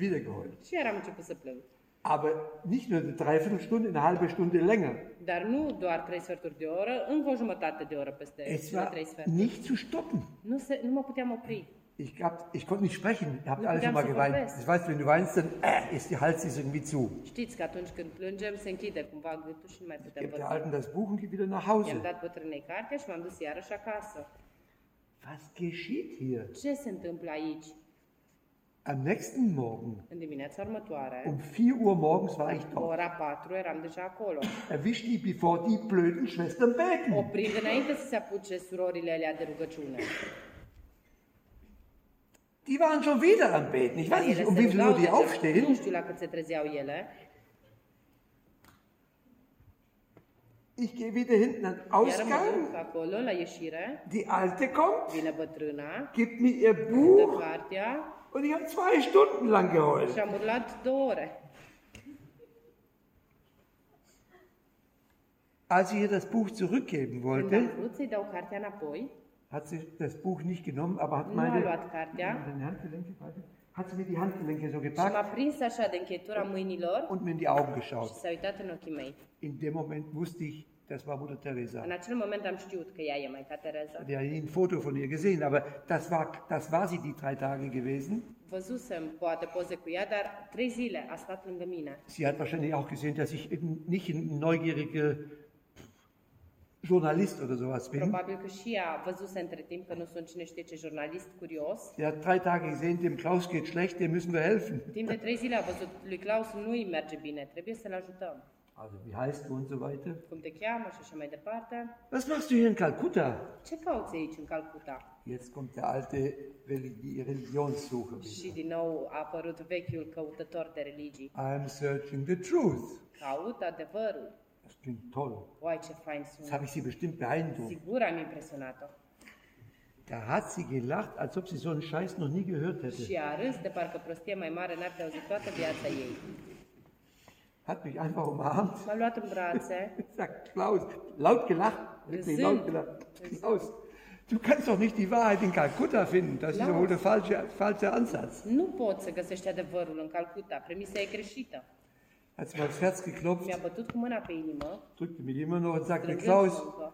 wieder geheult. și iar am început să plâng. Aber nicht nur eine Dreiviertelstunde, eine halbe Stunde länger. Dar nu doar 3 sferturi de oră, încă o jumătate de oră peste Es war 3 sferturi. nicht zu stoppen. Nu, se, nu mă puteam opri. Ich, hab, ich konnte nicht sprechen. Ihr habt Du alle schon mal geweint. Ich weiß, wenn du weinst, dann äh, ist die Hals ist irgendwie zu. Știți că atunci când plângem se închide cumva gâtul și nu mai Ich putem vorbi. Alten das Buch und gehe wieder nach I-am Hause. dat bătrânei cartea și m-am dus iarăși acasă. Was geschieht hier? Ce se întâmplă aici? Am nächsten Morgen, În dimineața următoare, um 4 Uhr morgens war ich dort. ora 4, eram deja acolo. Erwischt die, bevor die blöden Schwestern beten. Oprind înainte să se apuce surorile alea de rugăciune. Die waren schon wieder am Beten. Ich weiß nicht, um wie viel Uhr die. Nu aufstehen. știu la cât se trezeau ele. Ich gehe wieder hinten an den Ausgang. Die Alte kommt, gibt mir ihr Buch und ich habe zwei Stunden lang geheult. și am urlat două ore. Als ich ihr das Buch zurückgeben Când am wollte, vrut să-i dau cartea înapoi, hat sie das Buch nicht genommen, aber hat nu a meine, luat cartea meine Handgelenke, warte, hat sie mir die Handgelenke so și m-a gepackt prins așa de încheietura mâinilor und mir in die Augen și geschaut. s-a uitat în ochii mei. In dem Moment wusste ich, das war Mutter Teresa. În acel moment am știut că ea e Maica hatte ja nie ein Foto von ihr gesehen, aber das war, das war sie die drei Tage gewesen. Văzusem poate poze cu ea, dar trei zile a stat lângă mine. Sie hat wahrscheinlich auch gesehen, dass ich eben nicht ein neugieriger Journalist oder sowas bin. Probabil că și ea văzuse între timp că nu sunt cine știe ce jurnalist curios. Sie hat drei Tage gesehen, dem Klaus geht schlecht, dem müssen wir helfen. Timp de trei zile a văzut lui Klaus nu-i merge bine, trebuie să-l ajutăm. Also, wie heißt du und so weiter? cum te cheamă și așa mai departe. Was machst du hier in Kalkutta? Ce cauți aici în Calcuta? Jetzt kommt der alte Religi Religionssucher. wieder. Și din nou a apărut vechiul căutător de religii. I'm searching the truth. Caut adevărul. Das klingt toll. Uai, ce fain Das sună. habe ich sie bestimmt beeindruckt. Sigur am impresionat-o. Da hat sie gelacht, als ob sie so einen Scheiß noch nie gehört hätte. Și a râs de parcă prostie mai mare n-ar fi auzit toată viața ei. Hat mich einfach umarmt. M-a luat în brațe, Sagt Klaus, laut gelacht, wirklich laut gelacht. Klaus, du kannst doch nicht die Wahrheit in Kalkutta finden. Das ist Klaus. doch wohl der falsche, falsche Ansatz. nu poți să găsești adevărul în Calcuta, premisa e greșită. Hat sie mir aufs Herz geklopft, Mi-a bătut cu mâna pe inimă, drückte mich immer noch und sagte, Klaus, încă.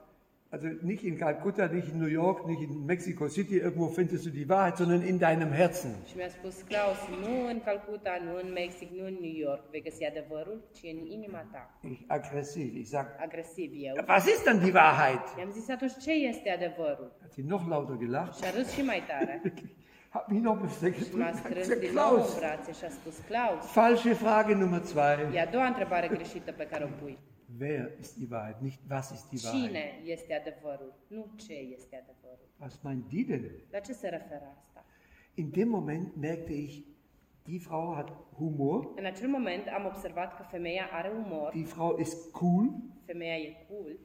Also nicht in Kalkutta, nicht in New York, nicht in Mexico City, irgendwo findest du die Wahrheit, sondern in deinem Herzen. Și mi-a spus, Klaus, nu în Calcuta, nu în Mexic, nu în New York vei găsi adevărul, ci în inima ta. Ich aggressiv, ich sag, Agresiv eu. was ist dann die Wahrheit? I-am zis atunci, ce este adevărul? Hat sie noch lauter gelacht, Și a râs și mai tare. hat mich noch gedrückt. Klaus, brațe și a spus, Klaus, falsche Frage Nummer zwei. e a doua întrebare greșită pe care o pui. Wer ist die Wahrheit, nicht was ist die Wahrheit? Cine este adevărul? Nu ce este adevărul. Was meint die denn? La ce se referă asta? In dem Moment merkte ich, die Frau hat Humor, În acel moment am observat că femeia are umor, die Frau ist cool femeia e cool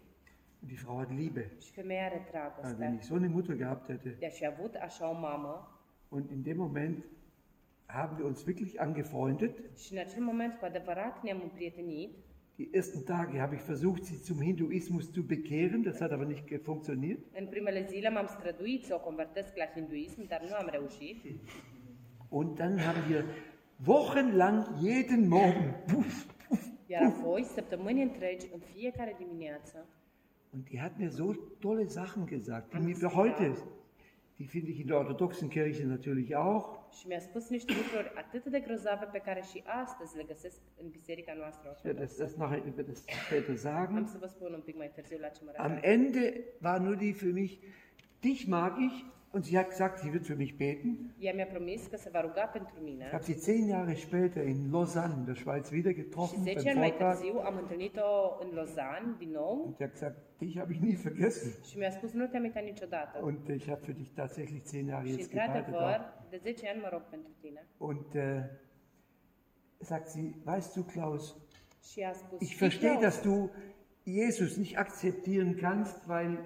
und die Frau hat Liebe. și femeia are Also wenn dragoste. ich so eine Mutter gehabt hätte De-aș fi avut așa o mamă und in dem Moment haben wir uns wirklich angefreundet. și în acel moment cu adevărat ne-am împrietenit. Die ersten Tage habe ich versucht, sie zum Hinduismus zu bekehren, das hat aber nicht funktioniert. În primele zile m-am străduit să o convertesc la hinduism, dar nu am reușit. Und dann haben wir wochenlang jeden Morgen, puff, puff, Iar apoi, săptămâni întregi, în fiecare dimineață, und die hat mir so tolle Sachen gesagt, die mir Sie heute? Die finde ich in der orthodoxen Kirche natürlich auch, și mi-a spus niște lucruri atât de grozave pe care și astăzi le găsesc în biserica noastră. Werde das, das nachher werde das später Am sagen. să vă spun un pic mai târziu la ce mă Am refer. Ende war nur die für mich, dich mag ich, und sie hat gesagt, sie wird für mich beten. Ea mi-a promis că se va ruga pentru mine Ich habe sie zehn Jahre später in Lausanne, in der Schweiz, wieder și getroffen 10 beim ani mai Vortrag. târziu am întâlnit-o în Lausanne din nou Und sie hat gesagt, dich habe ich nie vergessen. și mi-a spus nu te-am uitat niciodată. Und ich habe für dich tatsächlich zehn Jahre Și jetzt gebetet. într-adevăr, auch. de 10 ani mă rog pentru tine. Und äh, sagt sie, weißt du, Klaus, spus, ich "Știi, verstehe, dass du Jesus nicht akzeptieren kannst, weil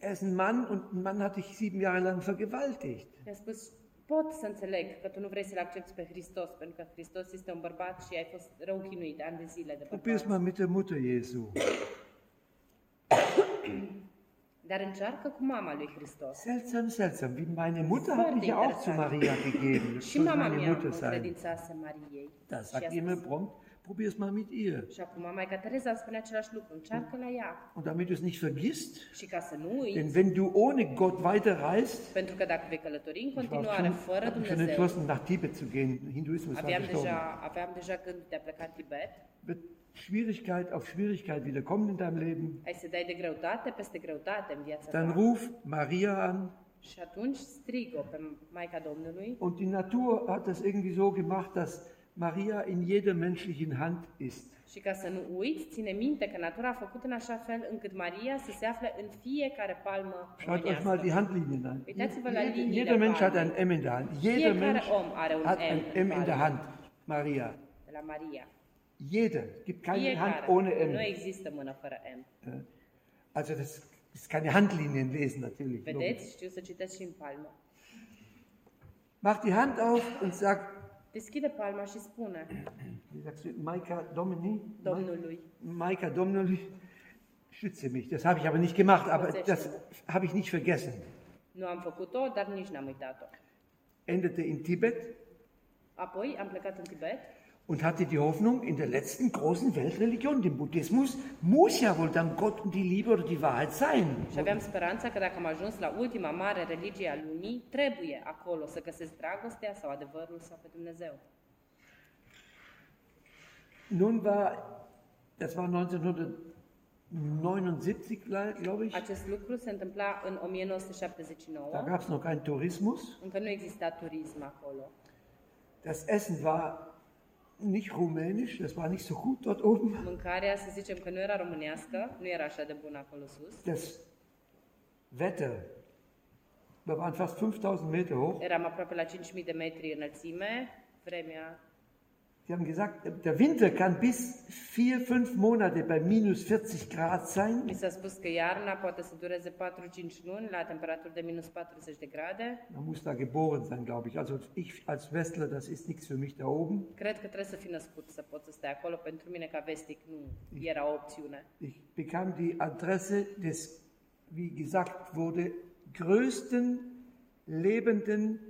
er ist ein Mann und ein Mann hat dich sieben Jahre lang vergewaltigt. Mi-a spus, pot să înțeleg că tu nu vrei să-L accepti pe Hristos, pentru că Hristos este un bărbat și ai fost rău chinuit ani de zile de Probier's bărbat. mal mit der Mutter Jesu. Dar încearcă cu mama lui Hristos. Seltsam, seltsam. Wie meine Mutter hat mich auch zu. Maria gegeben. Das Și soll mama meine mea Mutter sein. credințase Mariei. Da sagt ihr mir spus, prompt, probier's mal mit ihr. și acum Maica Tereza îmi spune același lucru, încearcă la ea. Und damit du es nicht vergisst, Și ca să nu denn wenn du ohne Gott weiterreist, pentru că dacă vei călători în ich war continuare schon, fără entschlossen, nach Tibet zu gehen. Hinduismus aveam deja, aveam deja gândul de a pleca în Tibet, Wird Schwierigkeit auf Schwierigkeit wieder kommen in deinem Leben, ai să dai de greutate peste greutate în viața dann ta. ruf Maria an. Și atunci strig-o pe Maica Domnului Und die Natur hat das irgendwie so gemacht, dass Maria in jeder menschlichen Hand ist. Și ca să nu uiți, ține minte că natura a făcut în așa fel încât Maria să se afle în fiecare palmă Schaut euch mal die. Handlinien an. Uitați-vă la Jeder, liniile jeder Mensch hat ein M in der Hand. Jeder Mensch om are un hat ein M in der. Hand. Maria. La Maria. Jeder. Es gibt keine Hand Fiecare. ohne Nu M. există mână fără M. Also das ist keine Handlinien lesen natürlich. Vedeți? Știu să citesc și în palmă. Mach die Hand auf und sag, Deschide palma și spune Maika Domini? Domnului. Maika Domnului, schütze mich. Das habe ich aber nicht gemacht, aber das habe ich nicht vergessen. Nu am făcut-o, dar nici n-am uitat-o. Endete in Tibet Apoi am plecat în Tibet und hatte die Hoffnung, in der letzten großen Weltreligion, dem Buddhismus, muss ja wohl dann Gott und die Liebe oder die Wahrheit sein. și aveam speranța că dacă am ajuns la ultima mare religie a lumii, trebuie acolo să găsesc dragostea sau adevărul sau pe Dumnezeu. Nun war, das war 1979, glaube ich, Acest lucru se întâmpla în 1979. da gab es noch keinen Tourismus. Încă nu exista turism acolo. Das Essen war nicht rumänisch, das war nicht so gut dort oben. Mâncarea, să zicem că nu era românească, nu era așa de bună acolo sus. Das Wetter, wir waren fast 5000 Meter hoch. Eram aproape la 5.000 de metri înălțime, vremea Sie haben gesagt, der Winter kann bis vier, fünf Monate bei minus 40 Grad Mi sein. s-a spus că iarna poate să dureze 4-5 luni la temperaturi de minus 40 de grade. Man muss da geboren sein, glaube ich. Also ich als Westler, das ist nichts für mich da oben. Cred că trebuie să fii născut să poți să stai acolo. Pentru mine, ca vestic, nu era o opțiune. Ich bekam die Adresse des, wie gesagt wurde, größten lebenden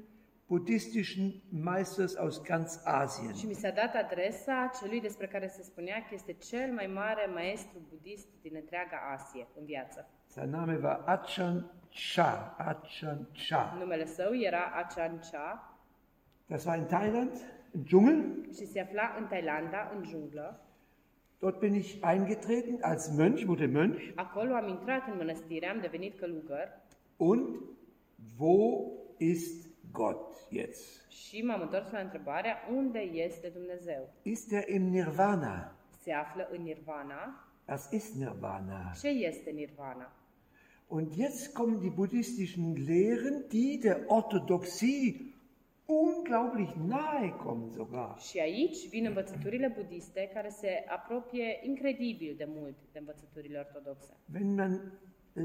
buddhistischen Meisters aus ganz Asien. Și mi s-a dat adresa celui despre care se spunea că este cel mai mare maestru budist din întreaga Asie în viață. Sein Name war Achan Cha. Achan Cha. Numele său era Achan Cha Das war in Thailand, im Dschungel. și se afla în Thailanda, în junglă. Dort bin ich eingetreten als Mönch, wurde Mönch. Acolo am intrat în mănăstire, am devenit călugăr Und wo ist Gott jetzt? și m-am întors la întrebarea unde este Dumnezeu? Ist er im Nirvana? Se află în Nirvana. Was ist Nirvana? Ce este Nirvana? Und jetzt kommen die buddhistischen Lehren, die der Orthodoxie unglaublich nahe kommen sogar. Și aici vin învățăturile budiste care se apropie incredibil de mult de învățăturile ortodoxe. Wenn man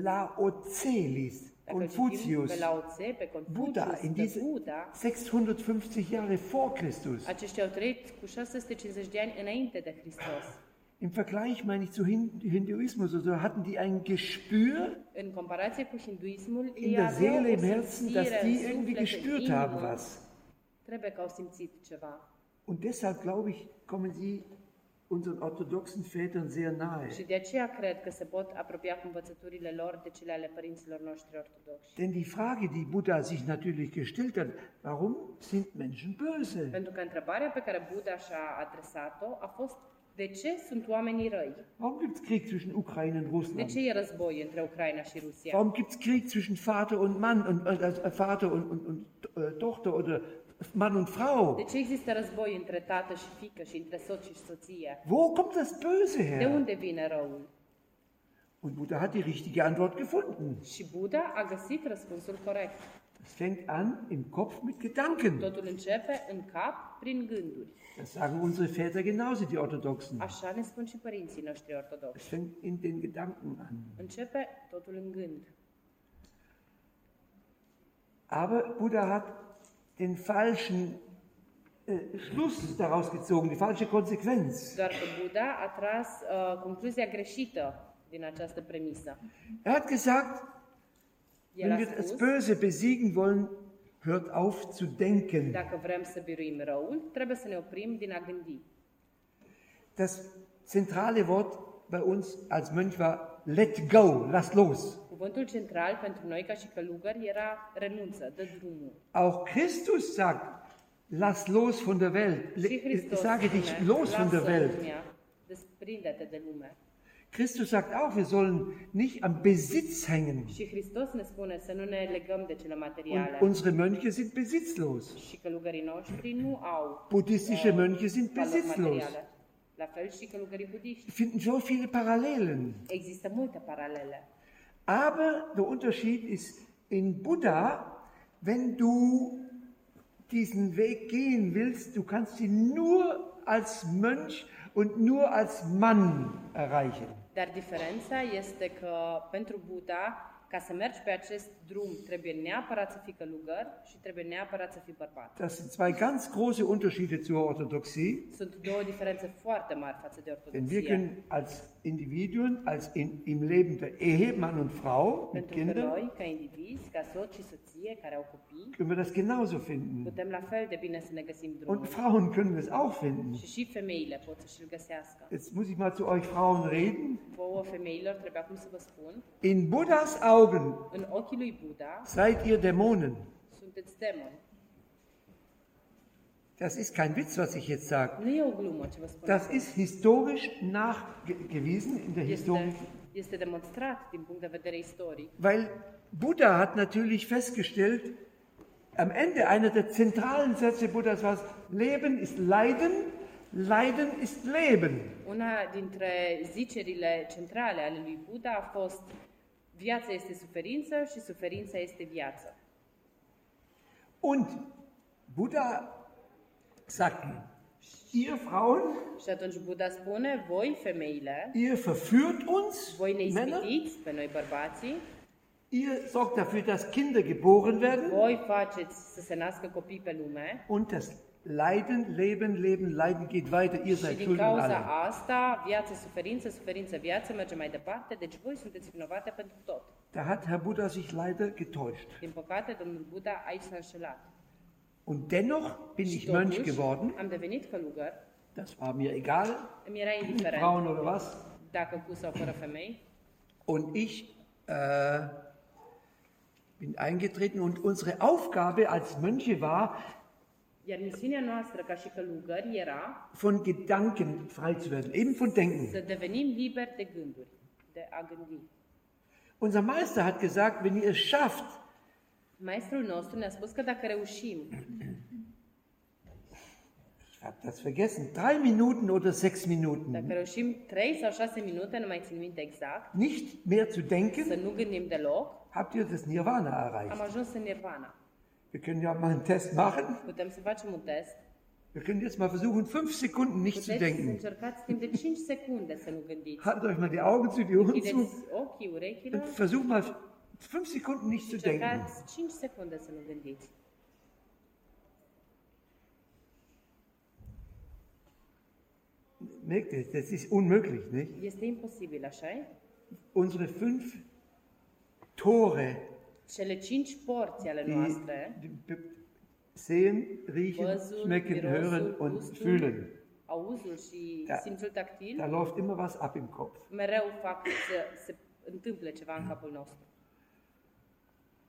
Lao Tse liest, Dacă citim Confucius, pe Lao Tse, pe Buddha, in diese Buddha, 650 Jahre vor Christus. aceștia au trăit cu 650 de ani înainte de Hristos. Im Vergleich meine ich zu Hin- Hinduismus, also hatten die ein Gespür in ei der Seele, im Herzen, dass die irgendwie gespürt haben was. Und deshalb glaube ich, kommen sie unseren orthodoxen Vätern sehr nahe. Și de aceea cred că se pot apropia cu învățăturile lor de cele ale părinților noștri ortodoxi. Denn die Frage, die Buddha sich natürlich gestellt hat, warum sind Menschen böse? Pentru că întrebarea pe care Buddha și-a adresat-o a fost de ce sunt oamenii răi? Warum gibt es Krieg zwischen Ukraine und De Russland? ce e război între Ucraina și Rusia? Warum gibt es Krieg zwischen Vater und Mann und äh, Vater und, und, und äh, Tochter oder Mann und De Frau? ce există război între tată și fică și între soț și soție? Wo kommt das Böse De her? unde vine răul? Und Buddha hat die richtige Antwort gefunden. Și Buddha a găsit răspunsul corect. Es fängt an im Kopf mit Gedanken. Totul începe în cap prin gânduri. Das sagen unsere Väter genauso, die Orthodoxen. Așa ne spun și părinții noștri Es ortodoxi. fängt in den Gedanken an. Începe totul în gând. Aber Buddha hat den falschen äh, Schluss daraus gezogen, die falsche Konsequenz. Doar că Buddha a tras uh, concluzia greșită din această premisă. Er hat gesagt, El wenn wir das spus, Böse besiegen wollen, hört auf zu denken. dacă vrem să biruim răul, trebuie să ne oprim din a gândi. Das zentrale Wort bei uns als Mönch war let go, lass los. Cuvântul central pentru noi ca și călugări era renunță, dă drumul. Auch Christus sagt, lass los von der Welt. Sage dich los von der Welt. desprinde-te de lume. Christus sagt auch, wir sollen nicht am Besitz hängen. Ne ne Und unsere Mönche sind besitzlos. Buddhistische Mönche sind besitzlos. finden so viele Parallelen. Aber der Unterschied ist, in Buddha, wenn du diesen Weg gehen willst, du kannst ihn nur als Mönch und nur als Mann erreichen. Dar diferența este că pentru Buddha, ca să mergi pe acest drum, trebuie neapărat să fii călugăr și trebuie neapărat să fii bărbat. Das sind zwei ganz große Unterschiede zur Orthodoxie. Sunt două diferențe foarte mari față de Denn wir ortodoxie. können als Individuen, als in, im Leben der Ehe, Mann und Frau, mit Pentru Kindern, noi, ca indivizi, ca soț și soție care au copii, können wir das genauso finden. putem la fel de bine să ne găsim Und. Frauen können es auch finden. Și și femeile pot să-și-l găsească. Jetzt muss ich mal zu euch Frauen reden. Vouă femeilor trebuie acum să vă spun, In Buddhas Augen în ochii lui Buddha seid ihr Dämonen. sunteți demoni. Das ist kein Witz, was ich jetzt sage. Das ist historisch nachgewiesen in der Historik. Weil Buddha hat natürlich festgestellt, am Ende einer der zentralen Sätze Buddhas war, Leben ist Leiden, Leiden ist Leben. Una dintre zicerile centrale ale lui Buddha a fost viața este suferință și suferința este viață. Und Buddha sagt, ihr Frauen, Și atunci Buddha spune, voi femeile, ihr verführt uns, voi ne Männer, pe noi bărbații, ihr sorgt dafür, dass Kinder geboren werden voi faceți să se nască copii pe lume und das Leiden, Leben, Leben, Leiden geht weiter. Ihr seid schuld an allem. asta, viață, suferință, suferință, viață, merge mai departe, deci voi sunteți vinovate pentru tot. Da hat Herr Buddha sich leider getäuscht. Din păcate, domnul Buddha aici s-a înșelat. Und dennoch bin ich Mönch geworden. Das war mir egal, Frauen oder was. Und ich äh, bin eingetreten und unsere Aufgabe als Mönche war, Iar misiunea noastră ca și călugări era von Gedanken frei zu werden, eben von Denken. să devenim liberi de gânduri, de a gândi. Unser Meister hat gesagt, wenn ihr es schafft, Maestrul nostru ne-a spus că dacă reușim, ich habe das vergessen, drei Minuten oder sechs Minuten, dacă reușim 3 sau 6 minute, nu mai țin minte exact, nicht mehr zu să denken, nu gândim deloc, habt ihr das Nirvana am erreicht. ajuns în nirvana. Wir können ja mal einen Test machen. Putem să facem un test. Wir können jetzt mal versuchen, fünf Sekunden nicht zu Puteți să denken. încercați timp de 5 secunde să nu gândiți. Haltet euch mal die Augen zu, die Ohren zu ochii, und versucht mal fünf Sekunden nicht zu denken. încercați 5 secunde să nu gândiți. Merkt ihr, das ist unmöglich, nicht? Este imposibil, așa? Unsere fünf Tore, Cele 5 porți ale die, noastre, die sehen, riechen, Văzul, schmecken, mirosul, hören und gustul, fühlen. auzul și Da. simțul tactil, Da läuft immer was ab im Kopf. mereu fac să se întâmple ceva în capul nostru.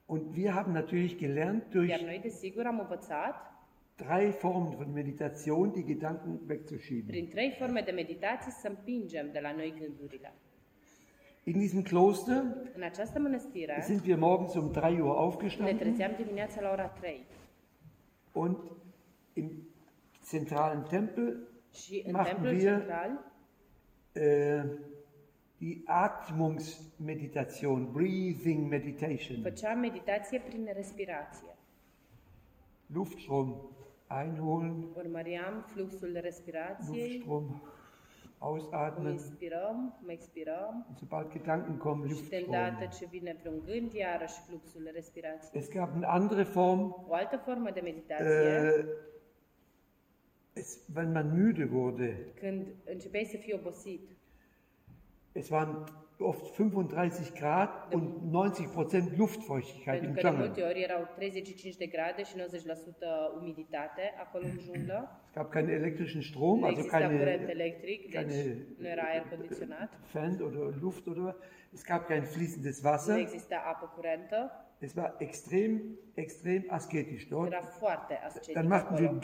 Und wir haben natürlich gelernt durch Iar noi, desigur, am învățat drei Formen von Meditation, die Gedanken wegzuschieben. prin trei forme de meditație să împingem de la noi gândurile. In diesem Kloster În această mănăstire sind wir morgens um 3 Uhr ne aufgestanden trezeam dimineața la ora 3 und im zentralen Tempel și în Machen templul wir- central äh, die Atmungsmeditation, Breathing Meditation. făceam meditație prin respirație. Luftstrom einholen, Urmăream fluxul respirației, Luftstrom cum ausatmen. inspirăm, expirăm Und sobald Gedanken kommen, Luftstrom. ce vine vreun gând, iarăși fluxul respirației. Es gab eine andere Form, O altă formă de meditație, äh, es, wenn man müde wurde. când începeai să fii obosit, Es waren oft 35 Grad und 90% Luftfeuchtigkeit pentru im că de Jungle. multe ori erau 35 de grade și 90% umiditate acolo în junglă. Es gab keinen elektrischen Strom, Nu also curent keine deci keine- nu era aer condiționat, Fan oder Luft oder es gab kein fließendes nu Wasser. exista apă curentă, Es war extrem, extrem asketisch dort. era foarte ascetic Dann machten wir acolo.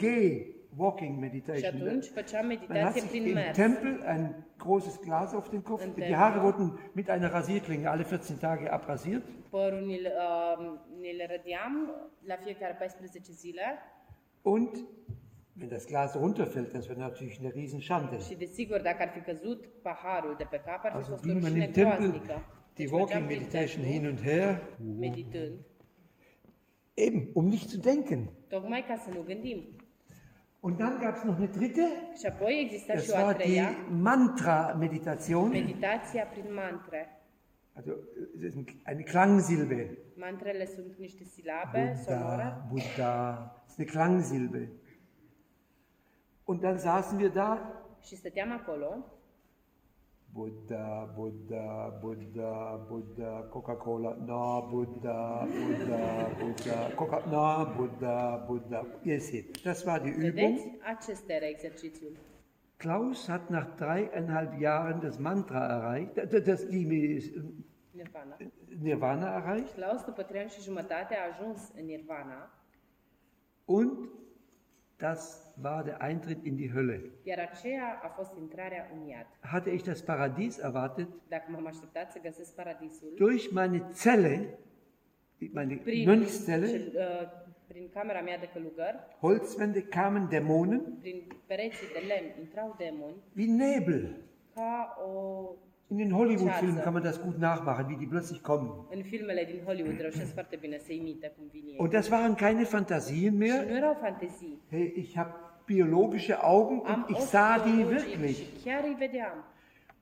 Walking Și Meditation. atunci făceam Man hat meditație im. Tempel ein großes Glas auf den Kopf. Die. Haare wurden mit einer Rasierklinge alle 14 Tage abrasiert. Părul ni-l, ni-l rădeam la fiecare 14 zile Und wenn das Glas runterfällt, das wäre natürlich eine Riesenschande. și desigur dacă ar fi căzut paharul de pe cap ar fi Also fost o rușine groaznică. die Walking Meditation hin und her, meditând, eben um nicht zu denken. tocmai ca să nu gândim. Und dann gab es noch eine dritte, Și apoi exista și das o a war die treia, Mantra-Meditation. meditația prin mantre. Also es ist eine Klangsilbe. Mantrele sunt niște silabe sonore Buddha, Buddha, das ist eine Klangsilbe. Und dann saßen wir da, și stăteam acolo Buddha, Buddha, Buddha, Buddha, Coca-Cola, no, Buddha, Buddha, Buddha, Coca, no, Buddha, Buddha. Ihr seht, das war die Übung. Vedeți? Acesta era exercițiul. Klaus hat nach dreieinhalb Jahren das Mantra erreicht, das, das die Nirvana. Nirvana erreicht Klaus, după trei ani și jumătate, a ajuns în Nirvana, und das war der Eintritt in die Hölle. iar aceea a fost intrarea în iad. Hatte ich das Paradies erwartet, Dacă m-am așteptat să găsesc paradisul, durch meine Zelle, meine prin Mönchszelle, cel, uh, Prin camera mea de călugăr, Holzwände kamen Dämonen prin pereții de lemn, intrau demoni wie Nebel. ca o... In den Hollywood-Filmen kann man das gut nachmachen, wie die plötzlich kommen. În filmele din Hollywood reușesc foarte bine să imite cum vin ei. Und das waren keine Fantasien Și mehr. nu erau fantezii. Hey, ich habe biologische Augen Am und ich sah die wirklich. și chiar îi vedeam.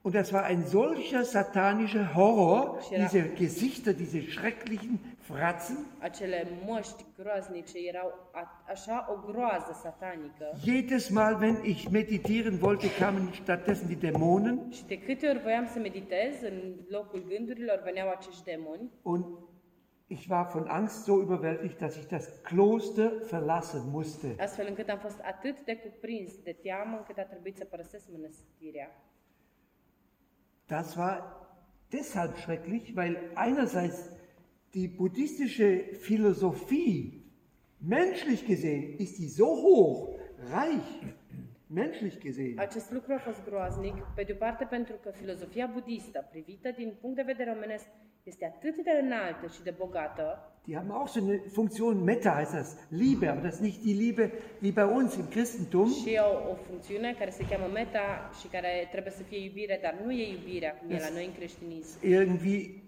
Und das war ein solcher satanischer Horror, diese Gesichter, diese schrecklichen Fratzen. Acele măști groaznice erau a, așa o groază satanică. Jedes Mal, wenn ich meditieren wollte, kamen stattdessen die Dämonen Și de câte ori voiam să meditez, în locul gândurilor veneau acești demoni und ich war von Angst so überwältigt, dass ich das Kloster verlassen musste. astfel încât am fost atât de cuprins de teamă încât a trebuit să părăsesc mănăstirea. Das war deshalb schrecklich, weil einerseits die buddhistische Philosophie, menschlich gesehen, ist die so hoch, reich, menschlich gesehen. Acest lucru a fost groaznic, pe de o parte pentru că filozofia budistă, privită din punct de vedere omenesc, este atât de înaltă și de bogată, Die haben auch so eine Funktion, Metta heißt das, Liebe, aber das ist nicht die Liebe wie bei uns im Christentum. și au o funcțiune care se cheamă meta și care trebuie să fie iubire, dar nu e iubirea cum e la noi în creștinism. Irgendwie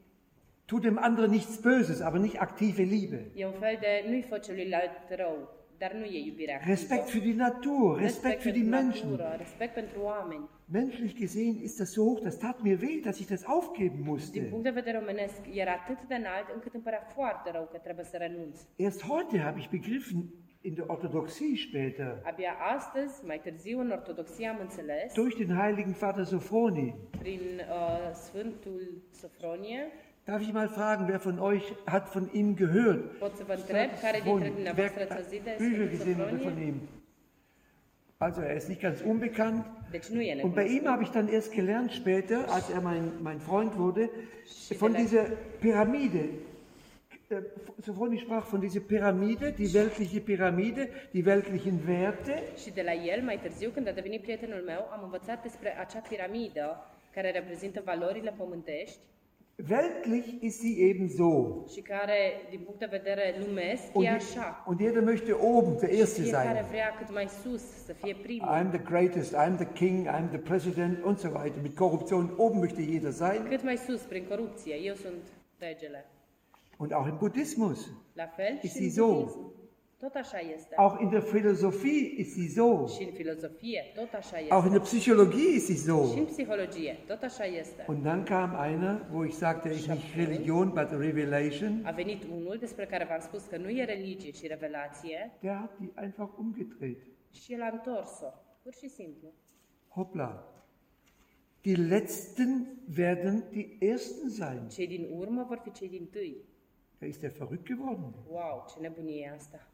tut dem anderen nichts Böses, aber nicht aktive Liebe. E un fel de nu-i fă celuilalt rău, dar nu e activă. Respekt für die Natur, Respekt für die Menschen. natură, respect pentru oameni. Menschlich gesehen ist das so hoch, das tat mir weh, dass ich das aufgeben Din musste. punct de vedere omenesc, era atât de înalt încât îmi părea foarte rău că trebuie să renunț. Erst heute habe ich begriffen, in der Orthodoxie später, Abia astăzi, mai târziu, în Ortodoxie am înțeles, durch den heiligen Vater Sophroni. prin uh, Sfântul Sofronie, Darf ich mal fragen, wer von euch hat von ihm gehört? Wer hat Bücher gesehen von ihm? Also er ist nicht ganz unbekannt. Und bei ihm habe ich dann erst gelernt später, als er mein, mein Freund wurde, von dieser Pyramide. Äh, Sophroni sprach von dieser Pyramide, die weltliche Pyramide, die weltlichen Werte. Și de la el, mai târziu, când a devenit prietenul meu, am învățat despre acea piramidă care reprezintă valorile pământești Weltlich ist sie eben so. și care, din punct de vedere lumesc, Und, e așa. und jeder möchte oben der Erste Fiecare sein. vrea cât mai sus, să fie primul. I'm the greatest, I'm the king, I'm the president und so weiter. Mit Korruption oben möchte jeder sein. Cât mai sus, prin corupție. Eu sunt regele. Und auch im Buddhismus. La fel Ist sie so? budism. Tot așa este. Auch in der Philosophie ist sie so. Și în filozofie, tot așa Auch in este. der Psychologie ist sie Și so. în psihologie, tot așa este. Und dann kam einer, wo ich sagte, ich nicht Religion, but Revelation. A venit unul despre care v-am spus că nu e religie, ci revelație Der hat die einfach umgedreht. și el a întors-o. Pur și simplu. Hoppla. Die Letzten werden die Ersten sein. Cei din urmă vor fi cei din tâi. Da ist er verrückt geworden. Wow, ce nebunie e asta.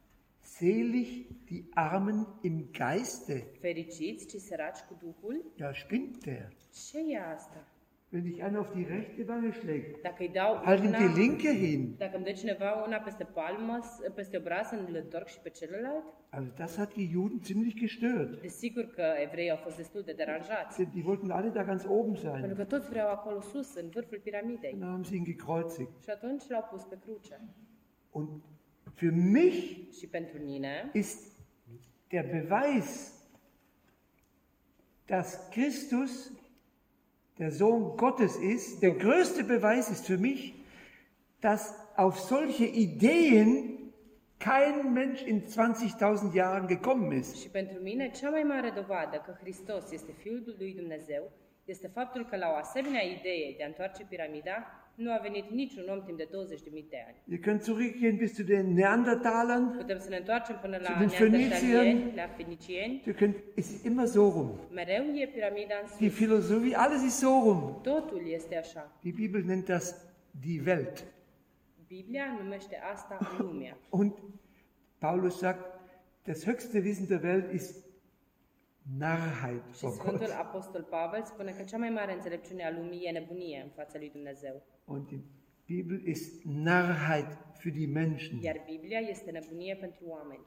Selig die Armen im Geiste. Fericiți, ci săraci cu Duhul? Ja, spinnt der. Ce e asta? Wenn dich einer auf die rechte Wange schlägt, Dacă îi dau halt ihm una, die linke hin. dacă îmi dă cineva una peste palmă, s- peste obraz, îl întorc și pe celălalt, Also das hat die Juden ziemlich gestört. desigur că evreii au fost destul de deranjați. Die wollten alle da ganz oben sein. Pentru că toți vreau acolo sus, în vârful piramidei. Dann haben sie ihn gekreuzigt. Și atunci l-au pus pe cruce. Und für mich ist der Beweis, dass Christus der Sohn Gottes ist, der größte Beweis ist für mich, dass auf solche Ideen kein Mensch in 20.000 Jahren gekommen ist. și pentru mine, cea mai mare dovadă că Hristos este Fiul lui Dumnezeu este faptul că la o asemenea idee de a întoarce piramida, nu a venit niciun om timp de 20.000 de ani. Ihr könnt zurückgehen bis zu den Neandertalern. Putem să ne întoarcem până la Zu den neandertalieni, la fenicieni. Ihr könnt, es ist immer so rum. Mereu e piramida în Die sus. Philosophie, alles ist so rum. Totul este așa. Die Bibel nennt das die Welt. Biblia numește asta lumea. Und Paulus sagt, das höchste Wissen der Welt ist Narrheit Și vor Sfântul Gott. Apostol Pavel spune că cea mai mare înțelepciune a lumii e nebunie în fața lui Dumnezeu. Und die Bibel ist Narrheit für die Menschen. Iar Biblia este nebunie pentru oameni.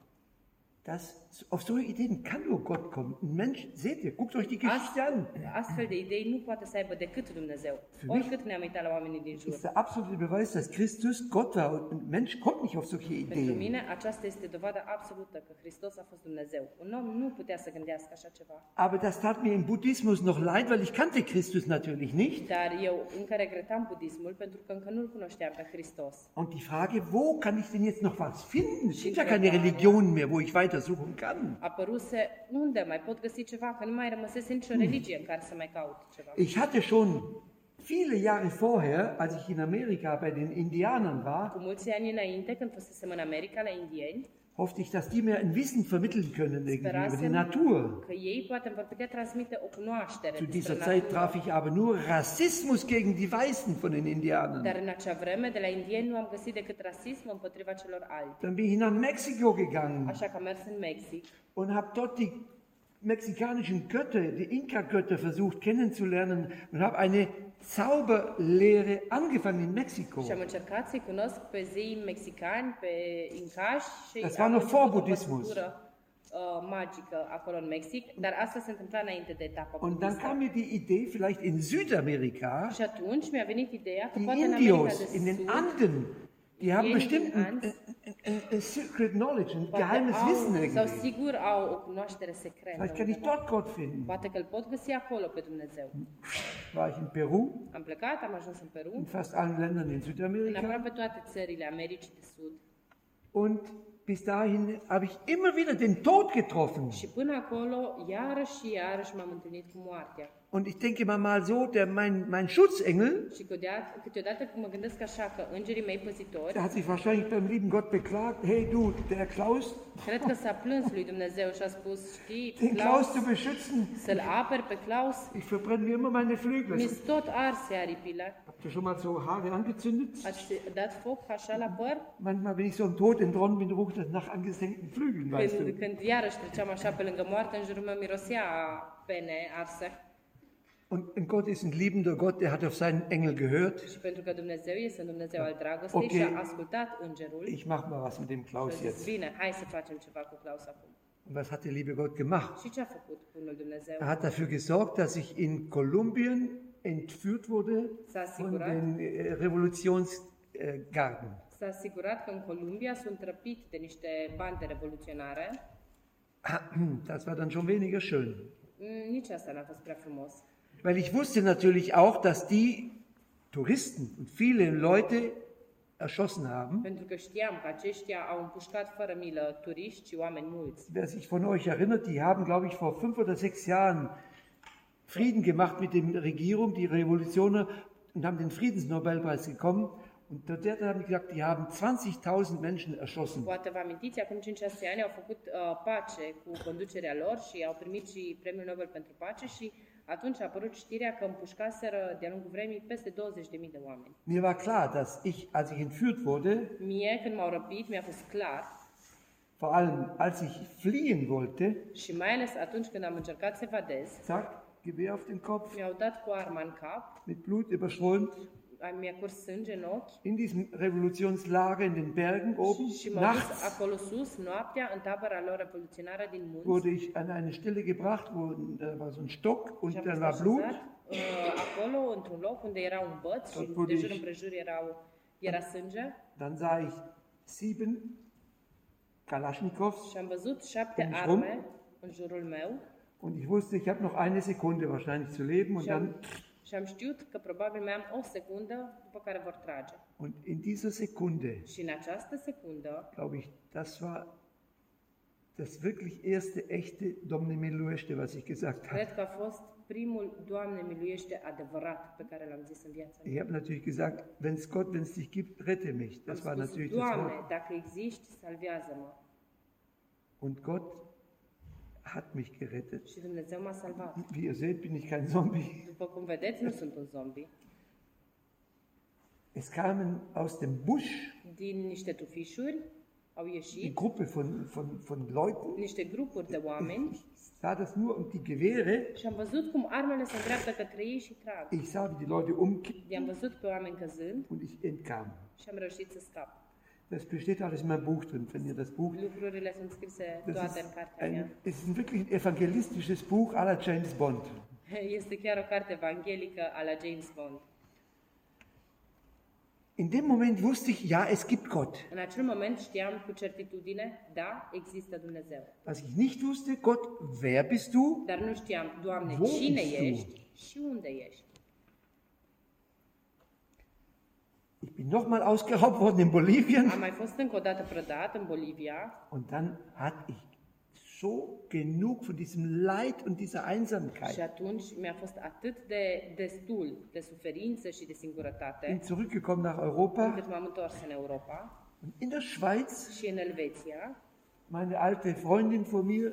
Dass auf solche Ideen kann nur Gott kommen. Ein Mensch, seht ihr, guckt euch die Geschichte an. Astfel de idei nu poate să aibă decât Dumnezeu. Oricât ne-am uitat la oamenii din jur. ist der absolute Beweis, dass Christus Gott war und ein Mensch kommt nicht auf solche Pentru Ideen. mine, aceasta este dovada absolută că Hristos a fost Dumnezeu. Un om nu putea să gândească așa ceva. Aber das tat mir im Buddhismus noch leid, weil ich kannte Christus natürlich nicht. Dar eu încă regretam budismul pentru că încă nu-L cunoșteam pe Hristos. Und die Frage, wo kann ich denn jetzt noch was finden? Es gibt ja keine Religion mehr, wo ich weitersuchen kann. Apăruse unde mai pot găsi ceva, că nu mai rămăsese nicio religie în care să mai caut ceva. Ich hatte schon viele Jahre vorher, als ich in Amerika bei den Indianern war, Cu mulți ani înainte, când fusesem în America la indieni, hoffte ich, dass die mir ein Wissen vermitteln können irgendwie über die Natur. Zu dieser Zeit traf ich aber nur Rassismus gegen die Weißen von den Indianern. Dann bin ich nach Mexiko gegangen und habe dort die mexikanischen Götter, die Inka-Götter versucht kennenzulernen und habe eine Zauberlehre angefangen in Mexiko. și am încercat să-i cunosc pe zeii mexicani, pe incași și Das war noch vor Buddhismus. învățătură, uh, magică acolo în Mexic, dar asta se întâmpla înainte de etapa Und dann kam mir die Idee, vielleicht in Südamerika, Și atunci mi-a venit ideea că die poate în America Indios de in den Sud Anden, die haben bestimmt ein, ein, ein, secret knowledge, ein geheimes Wissen sau irgendwie. sigur au o cunoaștere secretă. Vielleicht kann ich dort Gott finden. Poate că îl pot găsi acolo pe Dumnezeu. War ich in Peru, Am plecat, am ajuns în in fast allen Ländern in în Südamerika. aproape toate țările Americii de Sud. Und bis dahin habe ich immer wieder den Tod getroffen. Și până acolo, iarăși și iarăși m-am întâlnit cu moartea. Und ich denke mal, mal so, der, mein, mein Schutzengel, Și câteodată, câteodată când mă gândesc așa că îngerii mei păzitori, der hat sich wahrscheinlich beim lieben Gott beklagt, hey du, der Klaus, cred că s-a plâns lui Dumnezeu și a spus, știi, den Klaus zu beschützen. să-l aperi pe Klaus, Ich verbrenne mir immer meine Flügel. mi-s tot arse aripile. Habt ihr schon mal so Haare angezündet? Ați dat foc așa la păr? Manchmal, wenn ich so im Tod entronnen bin, ruft das nach angesenkten Flügeln, weißt Când, du. când iarăși treceam așa pe lângă moarte, în jurul meu mirosea pene arse. Und, Gott ist ein liebender Gott, der hat auf seinen Engel gehört. Și pentru că Dumnezeu este un Dumnezeu al dragostei Ok. și a ascultat îngerul, Ich mach mal was mit dem Klaus jetzt. bine, hai să facem ceva cu Klaus acum. Und was hat der liebe Gott gemacht? Și ce a făcut bunul Dumnezeu? Er hat dafür gesorgt, dass ich in Kolumbien entführt wurde von den äh, Revolutionsgarden. s-a asigurat că în Columbia sunt trăpit de niște bande revoluționare. Das war dann schon weniger schön. Mm, Nici asta n-a fost prea frumos. Weil ich wusste natürlich auch, dass die Touristen und viele Leute erschossen haben. Pentru că știam că aceștia au împușcat fără milă turiști și oameni mulți. Wer sich von euch erinnert, die haben, glaube ich, vor fünf oder sechs Jahren Frieden gemacht mit der Regierung, die Revolutionäre, und haben den Friedensnobelpreis bekommen. Und dort haben die gesagt, die haben 20.000 Menschen erschossen. Poate vă amintiți, acum 5-6 ani au făcut uh, pace cu conducerea lor și au primit și Premiul Nobel pentru Pace și atunci a apărut știrea că împușcaseră de-a lungul vremii peste 20.000 de oameni. Mir war klar, dass ich, als ich entführt wurde, Mie, când m-au răpit, mi-a fost clar vor allem als ich fliehen wollte, și mai ales atunci când am încercat să evadez, zack, Gewehr auf den Kopf, mi-au dat cu arma în cap, mit Blut überströmt, mi-a curs sânge în ochi in diesem Revolutionslager in den Bergen oben, și m-au dus nachts acolo sus, noaptea, în tabăra lor revoluționară din munți. wurde ich an eine Stelle gebracht, wo da war so ein Stock und Și am dann fost war Blut. așezat uh, acolo, într-un loc unde era un băț și Tot de jur împrejur erau, era sânge. Dann sah ich sieben Kalaschnikows Și am văzut șapte În jur? arme în jurul meu und ich wusste, ich habe noch eine Sekunde wahrscheinlich zu leben und și am, dann și am știut că probabil mai am o secundă după care vor trage. und in dieser Sekunde, Și în această secundă, glaube ich, das war das wirklich erste echte Domne Miluește, was ich gesagt habe. cred că a fost primul Doamne miluiește adevărat pe care l-am zis în viața mea. Ich habe natürlich gesagt, wenn es Gott, wenn es dich gibt, rette mich. Das war Am spus, natürlich das Doamne, Wort. dacă existi, salvează-mă. Und Gott hat mich gerettet. Și Dumnezeu m-a salvat. Wie ihr seht, bin ich kein Zombie. După cum vedeți, nu sunt un zombie. Es kamen aus dem Busch Din niște tufișuri au die Gruppe von, von, von Leuten. niște grupuri de oameni Ich sah das nur und die Gewehre. și am văzut cum armele se îndreaptă către ei și trag. Ich sah, wie die Leute umkippten I-am văzut pe oameni căzând und ich entkam. și am reușit să scap. Das besteht alles in meinem Buch drin, wenn ihr das Buch. Lucrurile sunt scrise Das toate în cartea mea. ein, es ist ein wirklich ein evangelistisches Buch à la James Bond. Este chiar o carte evanghelică a la James Bond. In dem Moment wusste ich, ja, es gibt Gott. În acel moment știam cu certitudine, da, există Dumnezeu. Was ich nicht wusste, Gott, wer bist du? Dar nu știam, Doamne, Wo cine bist du? ești și unde ești. Ich bin nochmal ausgeraubt worden in Bolivien. Am mai fost încă o dată prădat în Bolivia Und dann hatte ich so genug von diesem Leid und dieser și Einsamkeit. atunci mi-a fost atât de destul de suferință și de Bin singurătate, zurückgekommen nach Europa. încât m-am întors în Europa Und in der Schweiz, și în Elveția. Meine alte Freundin von mir,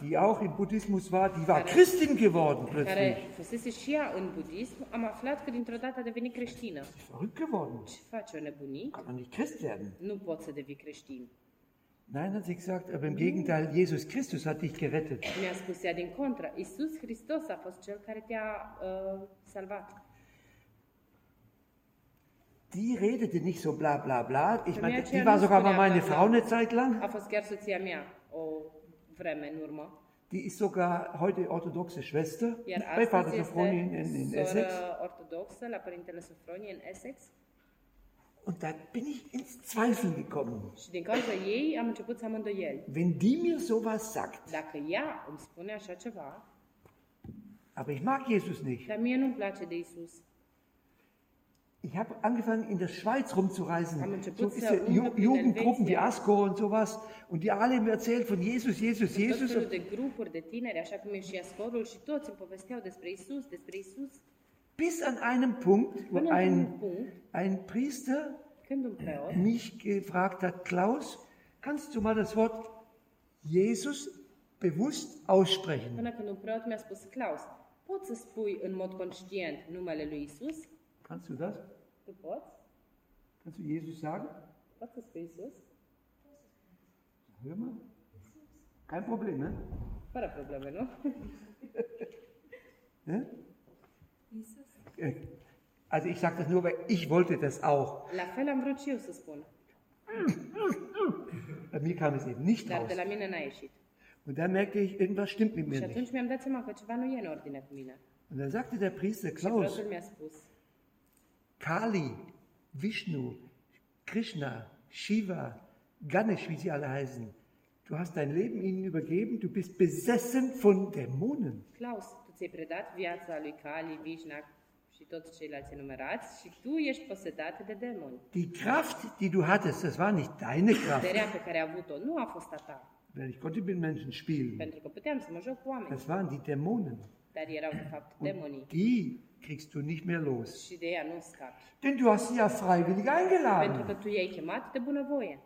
die auch im Buddhismus war, die war Christin geworden plötzlich. creștină. Ist verrückt geworden. Kann man nicht Christ werden. Nein, hat sie gesagt, aber im Gegenteil, Jesus Christus hat dich gerettet. Mi-a spus ea din contră, Iisus Hristos a fost cel care te-a uh, salvat. Die redete nicht so bla bla bla. Ich meine, die war sogar mal meine Frau eine Zeit lang. Die ist sogar heute orthodoxe Schwester bei Pater Sophroni in, in, Essex. Und da bin ich ins Zweifeln gekommen. Wenn die mir sowas sagt, aber ich mag Jesus nicht. dar mie nu-mi place de Isus. Ich habe angefangen, in der Schweiz rumzureisen. Haben So ja Ju Jugendgruppen wie. ASCO und sowas. Und die alle mir erzählt von Jesus, Jesus, Jesus. felul de grupuri de tineri, așa cum e și Ascorul, și toți îmi povesteau despre Isus, despre Isus, Bis an einem Punkt, wo ein, ein Priester mich gefragt hat, Klaus, kannst du mal das Wort Jesus bewusst aussprechen? Până când un preot mi-a spus, Claus, poți să spui în mod conștient numele lui Isus? Kannst du das? Tu poți? Kannst du Jesus sagen? Să spui Isus? Hör mal. Kein Problem, ne? Fără probleme, nu? ne? Äh, Also ich sage das nur, weil ich wollte das auch. La fel am vrut și eu să spun, Bei mir kam es eben nicht dar raus. de la mine n-a ieșit. Und da merkte ich, irgendwas stimmt mit mir Și nicht. atunci mi-am dat seama că ceva nu e în ordine cu mine. Und dann sagte der Priester Și Klaus, preotul mi-a spus, Kali, Vishnu, Krishna, Shiva, Ganesh, wie sie alle heißen, du hast dein Leben ihnen übergeben, du bist besessen von Dämonen. Klaus, tu ți-ai predat viața lui Kali, Vishna și toți ceilalți enumerați și tu ești posedat de demoni. Die Kraft, die du hattest, das war nicht deine Kraft. Puterea pe care ai avut-o nu a fost a ta, Weil ich konnte mit Menschen spielen. pentru că puteam să mă joc cu oameni, Das waren die Dämonen. dar erau de fapt demonii Die kriegst du nicht mehr los. și de ea nu scapi. Denn du hast sie ja freiwillig Pentru eingeladen. că tu i-ai chemat de bunăvoie.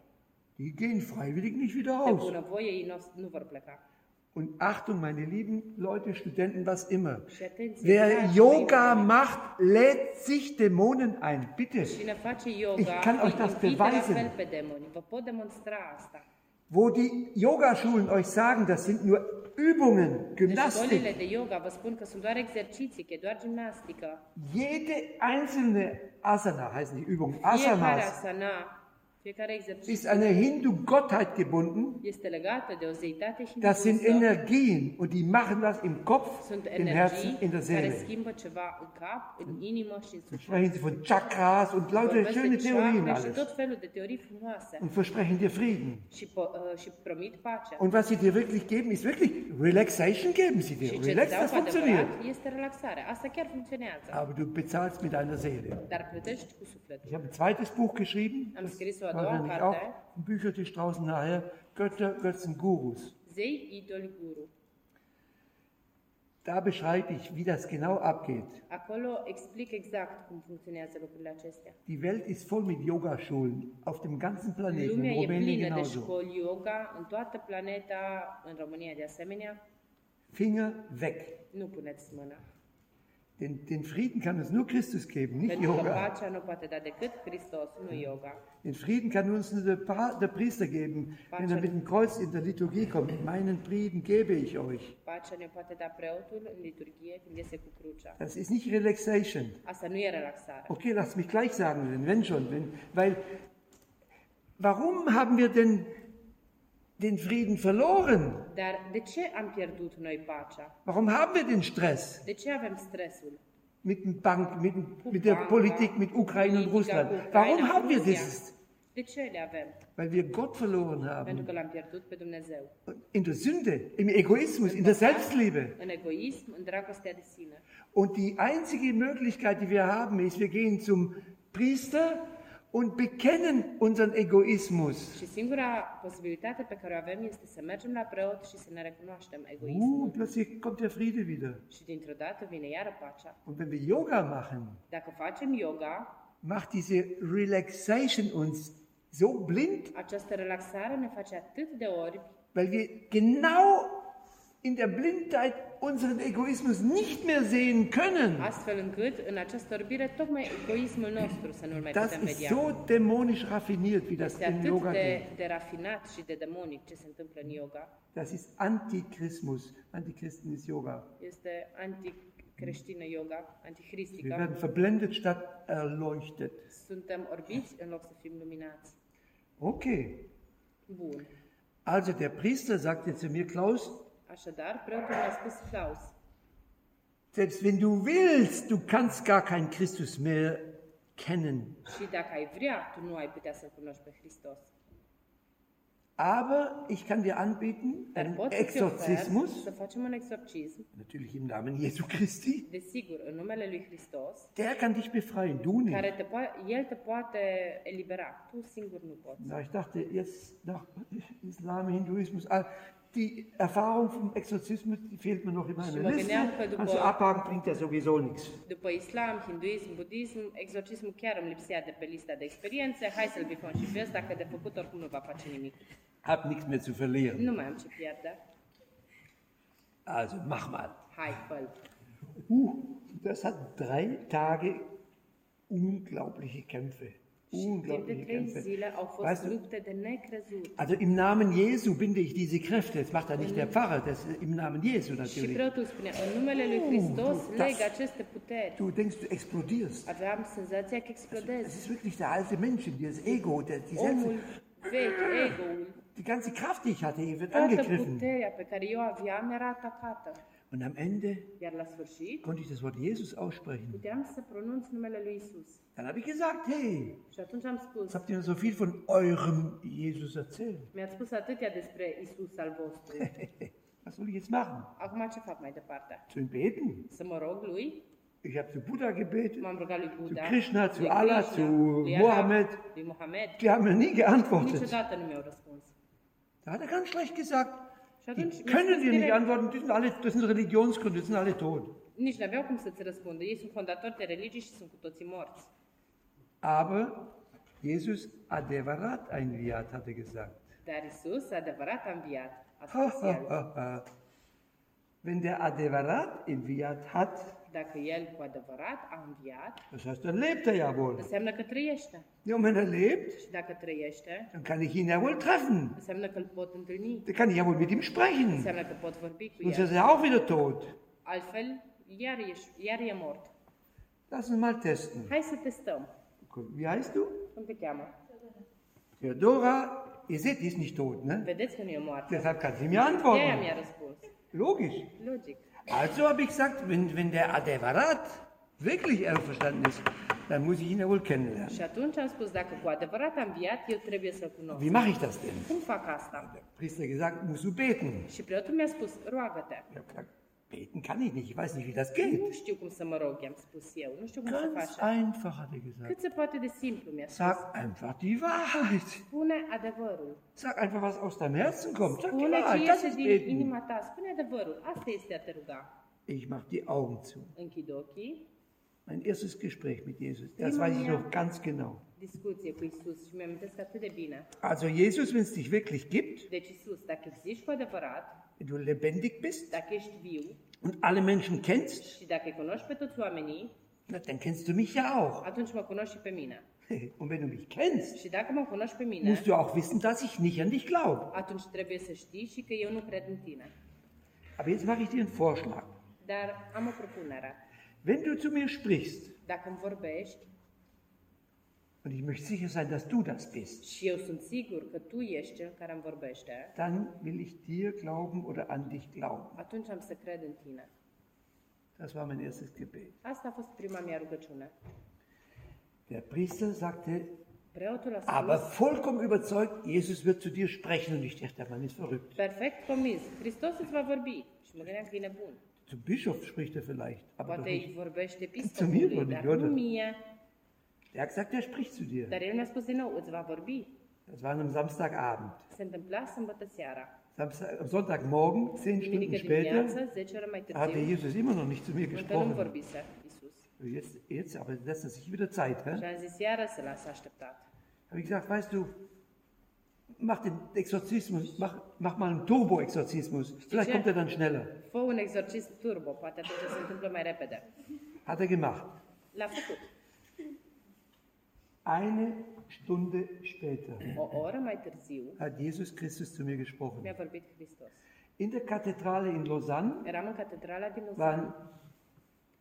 Die gehen freiwillig nicht wieder De raus. bunăvoie ei nu, nu vor pleca. Und Achtung, meine lieben Leute, Studenten, was immer. Și atenție, Wer dragi Yoga mei, macht, lädt sich Dämonen ein. Bitte. Cine face yoga, Ich kann euch das îi invită la beweisen. fel pe demoni. Vă pot demonstra asta. Wo die Yogaschulen euch sagen, das sind nur Übungen, Gymnastik. e. Jede einzelne Asana heißen die Übungen. Asanas ist eine Hindu-Gottheit gebunden. Das sind Energien und die machen das im Kopf, im Herzen, in der Seele. suflet. Sprechen sie von Chakras und lauter schöne Theorien alles. Und versprechen dir Frieden. uh. Und was sie dir wirklich geben, ist wirklich Relaxation geben sie dir. Relax, das funktioniert. Aber du bezahlst mit deiner Seele. Ich habe ein zweites Buch geschrieben, das wahrscheinlich auch im Büchertisch draußen nachher, Götter, Götzen, Gurus. Zei, idoli, guru. Da beschreibe ich, wie das genau abgeht. Acolo explic exact cum funcționează lucrurile acestea. Die Welt ist voll mit Yogaschulen, auf dem ganzen Planeten, Lumea in e Rumänien plină de genauso. școli yoga în toată planeta, în România de asemenea. Finger weg. Nu puneți mâna. Den, den Frieden kann uns nur Christus geben, nicht Pentru că Yoga. pacea nu poate da decât Hristos, nu yoga. Den Frieden kann uns nur der, Pa- der Priester geben, wenn er mit dem Kreuz in der Liturgie kommt. Meinen Frieden gebe ich euch. Pacea ne poate da preotul în liturghie când iese cu crucea. Das ist nicht Relaxation. Asta nu e relaxare. Okay, lass mich gleich sagen, wenn schon, wenn, weil Warum haben wir denn den Frieden verloren? Dar de ce am pierdut noi pacea? Warum haben wir den Stress De ce avem stresul? mit, dem Bank, mit, dem- mit der Politik, mit Ukraine und Russland? Warum haben wir das? De ce le avem? Weil wir Gott verloren Pentru haben. că l-am pierdut pe Dumnezeu. In der Sünde, im Egoismus, in der Selbstliebe. În egoism, în dragostea de sine. Und die einzige Möglichkeit, die wir haben, ist, wir gehen zum Priester und bekennen unseren Egoismus. Și singura posibilitate pe care o avem este să mergem la preot și să ne recunoaștem egoismul. Uh, plötzlich kommt der Friede wieder. Și dintr-o dată vine iară pacea. Und wenn wir Yoga machen, Dacă facem yoga, macht diese Relaxation uns so blind, această relaxare ne face atât de orbi, weil wir genau in der Blindheit unseren Egoismus nicht mehr sehen können. astfel încât în această orbire tocmai egoismul nostru să nu-l mai Das putem ist so dämonisch raffiniert, wie das Este in Yoga de, geht. de rafinat și de demonic ce se întâmplă în yoga. Das ist Antichrismus. Antichristen ist Yoga. Este anticreștină yoga, Wir antichristică. werden verblendet statt erleuchtet. Suntem orbiți în loc să fim luminați. Okay. Bun. Also der Priester sagte zu mir, Klaus, Așadar, preotul spus Claus, selbst wenn du willst, du kannst gar keinen Christus mehr kennen. și dacă ai vrea, tu nu ai putea să-L cunoști pe Hristos. Aber ich kann dir anbieten, einen Exorzismus, natürlich im Namen Jesu Christi, desigur, în numele lui Hristos, der kann dich befreien, du nicht. care te poate, El te poate elibera. Tu singur nu poți. Na, ich dachte jetzt nach Islam, Hinduismus, ah, die Erfahrung vom Exorzismus, die fehlt mir noch in meiner Liste. gândeam că după- Also abhaken bringt ja sowieso nichts. După islam, hinduism, budism, exorcismul chiar îmi lipsea de pe lista de experiențe. Hai să-l bifăm și pe ăsta, că de făcut oricum nu va face nimic. Hab nichts mehr zu verlieren. Nu mai am ce pierde. Also mach mal. Hai, fă Uh, das hat drei Tage unglaubliche Kämpfe. Unglaubliche Weißt du, also im Namen Jesu binde ich diese Kräfte. Das macht ja nicht der Pfarrer, das ist im Namen Jesu natürlich. lui Hristos das-. Du denkst, du explodierst. Das explodez. ist wirklich der alte Mensch, in dir, das Ego, der, die, ego-ul, die ganze Kraft, die ich hatte, wird angegriffen. Und am Ende Iar la sfârșit, konnte ich das Wort Jesus aussprechen. puteam să pronunț numele lui Isus. Dann habe ich gesagt, hey, Și atunci am spus, habt ihr so viel von eurem Jesus erzählt? mi-ați spus atâtea despre Isus al vostru. Was soll ich jetzt machen? Acum ce fac mai departe? Zu ihm beten? Să mă rog lui? Ich habe zu Buddha gebetet. M-am rugat lui Buddha, Zu Krishna, zu Allah, Krishna, zu lui Allah, Mohammed. lui Mohamed. Die haben mir nie geantwortet. Niciodată nu mi-au răspuns. Da hat er ganz schlecht gesagt, Die können dir nicht antworten, die sind alle, das sind Religionsgründe, die sind alle tot. nici n-aveau cum să-ți răspundă. Ei sunt fondatori de religii și sunt cu toții morți. Aber Jesus adevărat einviat, hat er gesagt. Dar Isus, adevărat, a înviat. A Ha, ha, el. ha, ha. Wenn der adevărat einviat hat, Dacă El cu adevărat a înviat, das heißt, dann lebt er ja wohl. înseamnă că trăiește. Ja, und wenn er lebt, Și dacă trăiește, dann kann ich ihn ja wohl treffen. înseamnă că îl pot întâlni. Dann kann ich ja wohl mit ihm sprechen. Înseamnă că pot vorbi cu Sonst El. ist er auch wieder tot. Altfel, iar e, iar e mort. Lass uns mal testen. Hai să testăm. Wie heißt du? Cum te cheamă? Theodora, ihr seht, die ist nicht tot, ne? Vedeți că nu e moartă. Deshalb kann sie mir De aia antworten. mi-a răspuns. Logisch. Logic. Also habe ich gesagt, wenn, wenn der Adevarat wirklich auferstanden ist, dann muss ich ihn ja wohl kennenlernen. Și atunci am spus, dacă cu adevărat a înviat, eu trebuie să-l cunosc. Wie mache ich das denn? Cum fac asta? Der Priester gesagt, musst du beten. Și preotul mi-a spus, roagă-te. Ich habe gesagt, beten kann ich nicht, ich weiß nicht, wie das geht. Nu știu cum să mă rog, i-am spus eu. Nu știu cum să Ganz faci. einfach, hat er gesagt. Cât se poate de simplu, mi-a spus. Sag einfach die Wahrheit. Spune adevărul. Sag einfach, was aus deinem Herzen kommt. Sag die Spune ce Wahrheit, das iese ist din beten. inima ta. Spune adevărul. Asta este a te ruga. Ich mache die Augen zu. Închid ochii, Mein erstes Gespräch mit Jesus, das weiß ich noch ganz genau. discuție cu Isus și mi-am atât de bine. Also Jesus, wenn es dich wirklich gibt, Deci Isus, dacă existi cu adevărat, wenn du lebendig bist viu und alle Menschen kennst, oamenii, na, dann kennst du mich ja auch. Und wenn du mich kennst, mine, musst du auch wissen, dass ich nicht an dich glaube. Aber jetzt mache ich dir einen Vorschlag. Wenn du zu mir sprichst, vorbești, und ich möchte sicher sein, dass du das bist, și eu sunt sigur că tu ești cel care îmi vorbește, dann will ich dir glauben oder an dich glauben. atunci am să cred în tine. Das war mein erstes Gebet. Asta a fost prima mea rugăciune. Der Priester sagte, aber vollkommen überzeugt, Jesus wird zu dir sprechen. Und ich dachte, der Mann ist verrückt. perfect convins, Hristos îți va vorbi. Și mă gândeam că e nebun. Zum Bischof spricht er vielleicht, aber doch Poate nicht. vorbește mir dar Iota. nu mie. Der hat gesagt, er spricht zu dir. Dar el mi-a spus din nou, îți va vorbi. Das war am Samstagabend. Se întâmpla sâmbătă seara. Samstag, am Sonntagmorgen, zehn Stunden Duminică später, dimineață, 10 ore mai hatte târziu, Jesus immer noch nicht zu mir încă nu gesprochen. vorbise. Jetzt, jetzt aber lässt er sich wieder Zeit. Și Hä? zis, iară să lasă așteptat. Habe ich gesagt, weißt du, mach den Exorzismus, mach, mach mal einen Turbo-Exorzismus. Vielleicht kommt er dann schneller. Fă un exorcism turbo, poate atunci se întâmplă mai repede. Hat er gemacht. L-a făcut. Eine Stunde später târziu hat Jesus Christus zu mir gesprochen. In der Kathedrale in Lausanne war ein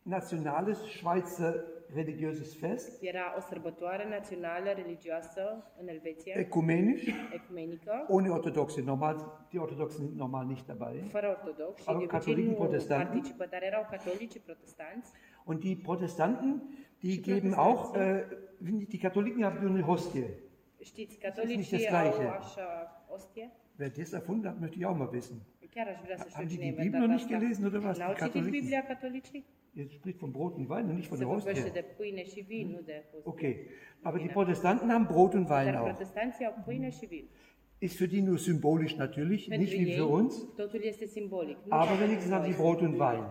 nationales Schweizer religiöses Fest, Era o sărbătoare națională religioasă în Elveția, ökumenisch, ecumenică, ohne Orthodoxe. Normal, die Orthodoxen sind normal nicht dabei. fără ortodox și de obicei catolici nu protestanți? participă, dar erau catolici protestanți. Und die Protestanten, die geben auch, äh, die Katholiken haben nur eine Hostie. Știți, nicht das catolicii Gleiche. au așa ostie? Wer das erfunden hat, möchte ich auch mal wissen. Haben die die Bibel noch nicht gelesen oder was? N-au citit? Biblia catolicii? Jetzt spricht von Brot und Wein und nicht von der vorbește Hostie. Okay, aber die Protestanten haben Brot und Wein auch. Ist für die nur symbolisch natürlich, Pentru nicht wie für uns. simbolic. Aber wenigstens haben sie Brot und Wein.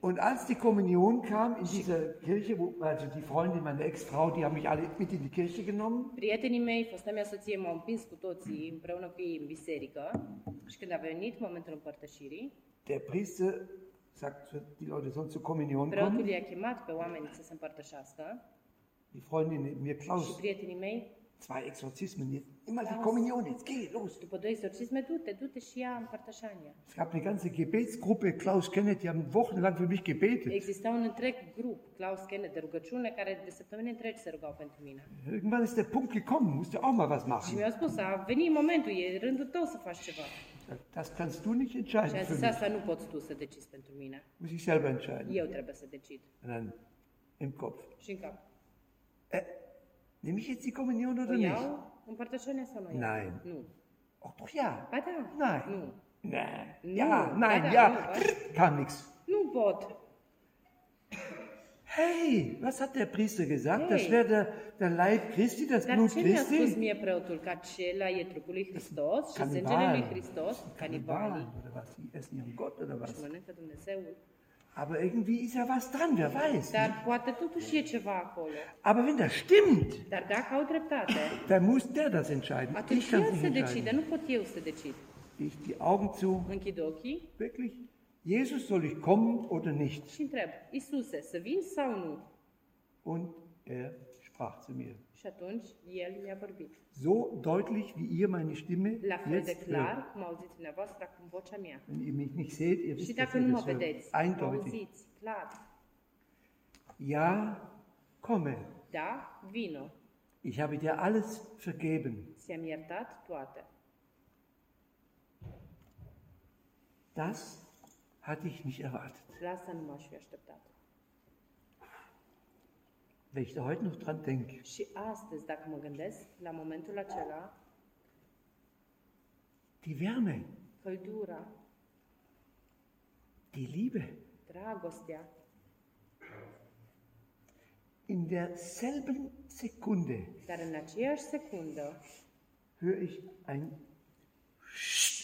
Und als die Kommunion kam in dieser Kirche, wo, also die Freundin meiner Ex-Frau, die haben mich alle mit in die Kirche genommen. Prietenii mei, fosta mea soție, m-au împins cu toții împreună cu ei în biserică și când a venit momentul împărtășirii, Der Priester sagt, die Leute sollen zur Kommunion kommen. Die Freundin mir, și Klaus, prietenii mei, zwei Exorzismen, jetzt immer die Kommunion, jetzt geh, los. după două exorcisme, du-te, du-te și ia împărtășania. Es gab eine ganze Gebetsgruppe, Klaus Kenneth, die haben wochenlang für mich gebetet. Exista un întreg grup, Klaus Kenneth, de rugăciune, care de săptămâni întregi se rugau pentru mine. Irgendwann ist der Punkt gekommen, musst du auch mal was Și machen. mi-au spus, a venit momentul, e rândul tău să faci ceva. Das kannst du nicht Și entscheiden a für zis, mich. asta nu poți tu să decizi pentru mine. Muss ich selber entscheiden. Eu trebuie să decid. Und dann im Kopf. Și în cap. Äh, nehme ich jetzt die Kommunion oder nicht? iau împărtășania sau nu? Nein. Nu. Doch ja. Ba da. Nein. Nu. Nein. Ja, Ba nein, da, ja. nu, ba Kam nichts. Nu pot. Hey, was hat der Priester gesagt? Das Hey. wäre der, der Leib Christi, das Dar Blut ce mi-a spus Christi? mie preotul? Că acela e trupul lui Hristos și sângele lui Hristos, canibalii, oder was? Die essen ihren Gott oder și was? mănâncă Dumnezeul. Aber irgendwie ist ja was dran, wer weiß. Dar poate totuși e ceva acolo. Aber wenn das stimmt, Dar dacă au dreptate, dann muss der das entscheiden. Ich atunci kann el es să nicht decide, nu pot eu să decid. Ich die Augen zu, Închid ochii wirklich, Jesus, soll ich kommen oder nicht? și întreb, Isuse, să vin sau nu? Und er sprach zu mir. So deutlich, wie ihr meine Stimme jetzt hört. Wenn ihr mich nicht seht, ihr wisst, dass ihr das hört. Eindeutig. Ja, komme. Ich habe dir alles vergeben. Das hatte ich nicht erwartet. La asta nu m-aș fi așteptat. Wenn ich da heute noch dran denke, Și astăzi, dacă mă gândesc, la momentul acela, die Wärme, căldura, die Liebe, dragostea, in derselben Sekunde dar în aceeași secundă höre ich ein,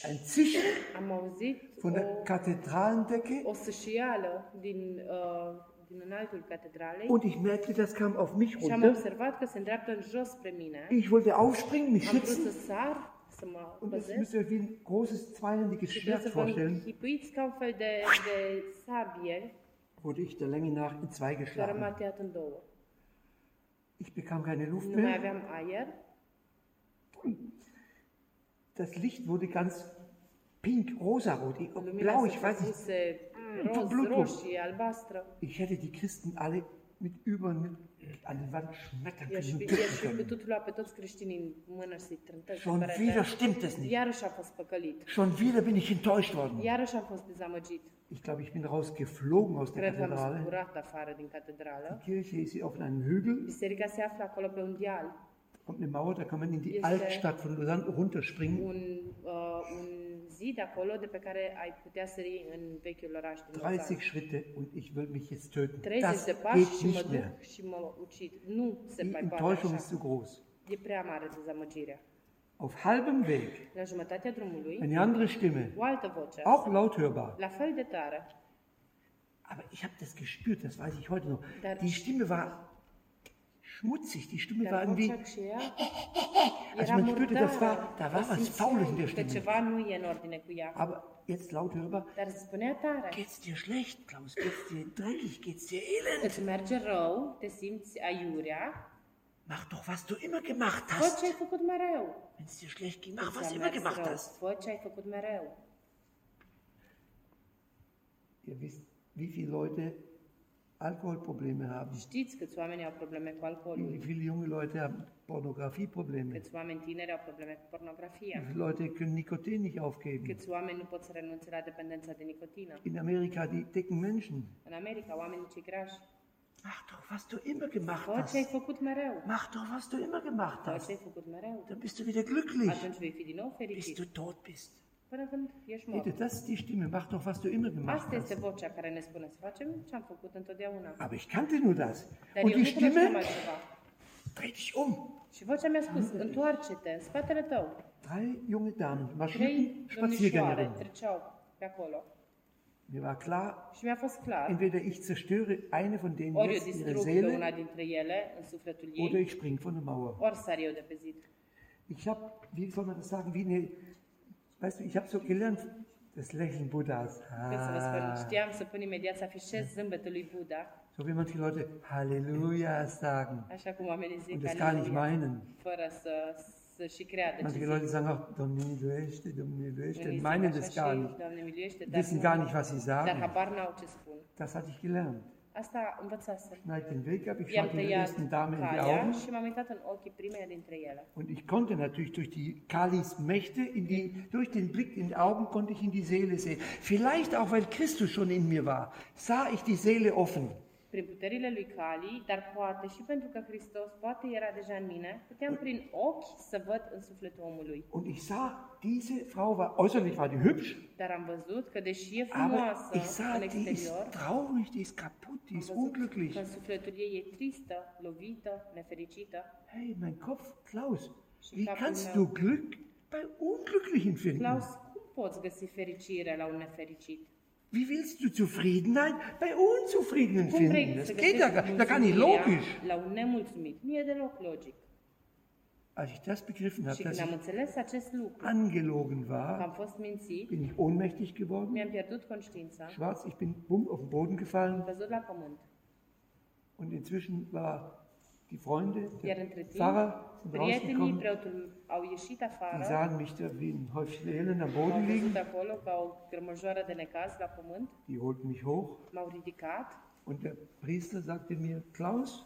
ein Zischen am auzit von der o, Kathedralendecke. o sășială din, uh, und ich merkte, das kam auf mich runter. Ich wollte aufspringen, mich schützen. und das müsst ihr euch wie ein großes zweihändiges Schwert vorstellen, wurde ich der Länge nach in zwei geschlagen. Ich bekam keine Luft mehr. Das Licht wurde ganz pink, rosarot, blau, ich weiß nicht. Roz, roșie, albastră. Ich hätte die Christen alle mit über mit an den Wand schmettern I-aș können fi, und i-aș drücken fi können. putut lua pe toți creștinii în mână și să-i trântăți. Schon pe wieder stimmt es nicht. Iarăși am fost păcălit. Schon wieder bin ich enttäuscht worden. Iarăși am fost dezamăgit. Ich glaube, ich bin rausgeflogen aus der Cred că am Kathedrale. zburat afară din catedrală. Die Kirche ist hier auf einem Hügel, Biserica se află acolo pe un deal. kommt eine Mauer, da kann man in die Este- Altstadt von Lausanne runterspringen. Un, uh, un zid acolo de pe care ai putea sări în vechiul oraș din 30 Lausanne. Schritte und ich will mich jetzt töten. 30 Das de pași geht și mă nicht mehr. duc și mă ucid. Nu se Die mai poate Enttäuschung ist zu groß. E prea mare dezamăgirea. Auf halbem Weg La jumătatea drumului, eine andere Stimme, o altă voce, auch laut hörbar. la fel de tare, Aber ich habe das gespürt, das weiß ich heute noch. Da- Die Stimme war schmutzig, die Stimme war irgendwie, Also man spürte, das war- da war was Faules in der Stimme. aber jetzt laut hörbar, geht's dir schlecht, Klaus, geht's dir dreckig, geht's dir elend? Mach doch, was du immer gemacht hast. mereu. Wenn's dir schlecht ging, mach, was du immer gemacht hast. Ihr wisst, wie viele Leute Alkoholprobleme haben. Știți câți oameni au probleme cu Wie alcoolul, viele junge Leute haben Pornografieprobleme. câți oameni tineri au probleme cu Wie pornografia, viele Leute können Nikotin nicht aufgeben. câți oameni nu pot să renunțe la dependența de nicotină. In Amerika die dicken Menschen. În America, oamenii cei grași, Mach doch, was du immer gemacht fă ce ai hast. făcut mereu. Mach doch, was du immer gemacht Fă ce hast. ai făcut mereu. Dann bist du wieder glücklich, Atunci vei fi din nou bis fericit. du tot bist. Până când ești Bitte, mort. das ist die Stimme. Mach doch, was du immer gemacht Asta este hast. vocea care ne spune să facem ce am făcut întotdeauna. Aber ich kannte nur das. Dar Und eu die nu cunoșteam Stimme altceva. dreh dich um. Și vocea mi-a spus, întoarce-te în spatele tău. Drei junge Damen Trei marschierten domnișoare Spaziergängerinnen. treceau pe acolo. Mir war klar, Și mi-a fost clar, entweder ich zerstöre eine von denen ori eu jetzt ihre distrug pe Seele una dintre ele în sufletul oder ei, ich spring von der Mauer. ori sar eu de pe zid. Ich habe, wie soll man das sagen, wie eine, weißt du, ich habe so gelernt, das Lächeln Buddhas. Cât să vă spun, Ah, știam să pun imediat să afișez zâmbetul lui Buddha, so wie manche Leute Halleluja sagen așa cum oamenii zic und das gar nicht meinen. fără să, să și creadă ce Manche. Leute sagen auch, Doamne miluiește, Doamne miluiește, meinen das gar nicht, Doamne miluiește, dar, wissen gar nicht, was sie dar sagen. habar n-au ce spun. Das hatte ich gelernt. Asta învățasem. Schneid den Weg ab, ich der tăiat ersten Dame in die Augen și m-am uitat în ochii primeia dintre ele. und ich konnte natürlich durch die Kalis Mächte, in die, durch den Blick in die Augen konnte ich in die Seele sehen. Vielleicht auch, weil Christus schon in mir war, sah ich die Seele offen. Prin puterile lui Cali, dar poate și pentru că Hristos poate era deja în mine, puteam prin ochi să văd în sufletul omului. Und ich sah, diese Frau war, äußerlich war die hübsch, Dar am văzut că deși e aber frumoasă ich sah, în die ist exterior, traurig, die ist kaputt, die am ist văzut că unglücklich. în sufletul ei e tristă, lovită, nefericită. Hey, mein Kopf, Klaus, Și wie capul kannst meu. du Glück bei Unglücklichen finden? Claus, cum poți găsi fericire la un nefericit? Wie willst du Zufriedenheit bei Unzufriedenen Cum finden? Das geht ja gar, găsești da gar nicht mulțumirea logisch. la un nemulțumit? Nu e deloc logic. Als ich das begriffen habe, Și dass când am ich înțeles acest lucru, angelogen că am war, fost mințit, bin ich ohnmächtig geworden. mi-am pierdut conștiința, Schwarz, ich bin bumm auf den Boden am gefallen căzut la pământ. und inzwischen war die Freunde, der Pfarrer sind rausgekommen. afară, sahen mich da wie ein Häufchen Elend am Boden liegen. Die holten mich hoch und der Priester sagte mir, Klaus,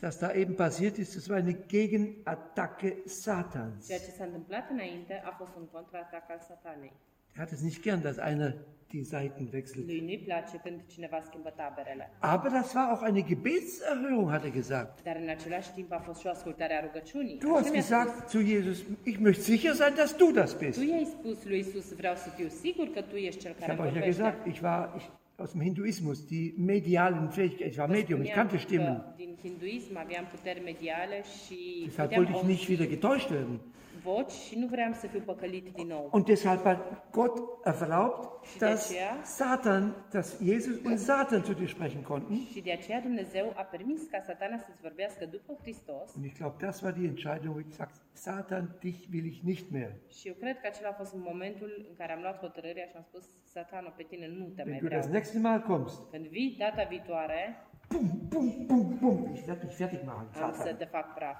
das da eben passiert ist, das war eine Gegenattacke Satans. ceea ce s-a întâmplat înainte a fost un contraatac al satanei. Er hat es nicht gern, dass einer die Seiten wechselt. Lui nu-i place când cineva schimbă taberele. Aber das war auch eine Gebetserhörung, hat er gesagt. Dar în același timp a fost și o ascultare a rugăciunii. Du hast gesagt zu Jesus, ich möchte sicher sein, dass du das bist. Tu i-ai spus lui Isus, vreau să fiu sigur că tu ești cel Ich care habe euch ja vorbește. gesagt, ich war ich, aus dem Hinduismus, die medialen Fähigkeiten, ich war Medium, ich kannte Stimmen. că Din hinduism aveam puteri mediale și Deshalb wollte ich nicht wieder getäuscht werden. Voci și nu vreau să fiu păcălit din nou. Und deshalb hat Gott erlaubt, Și dass aceea- Satan, dass Jesus und Satan zu dir sprechen konnten. Și de aceea Dumnezeu a permis ca satana să-ți vorbească după Hristos Und ich glaube, das war die Entscheidung, wo ich gesagt Satan, dich will ich nicht mehr. și eu cred că acela a fost momentul în care am luat hotărârea și am spus Satana, pe tine nu te mai Wenn du vreau. das nächste Mal kommst, Când vii data viitoare, bum, bum, bum, bum, ich werde dich fertig machen, am să te fac praf.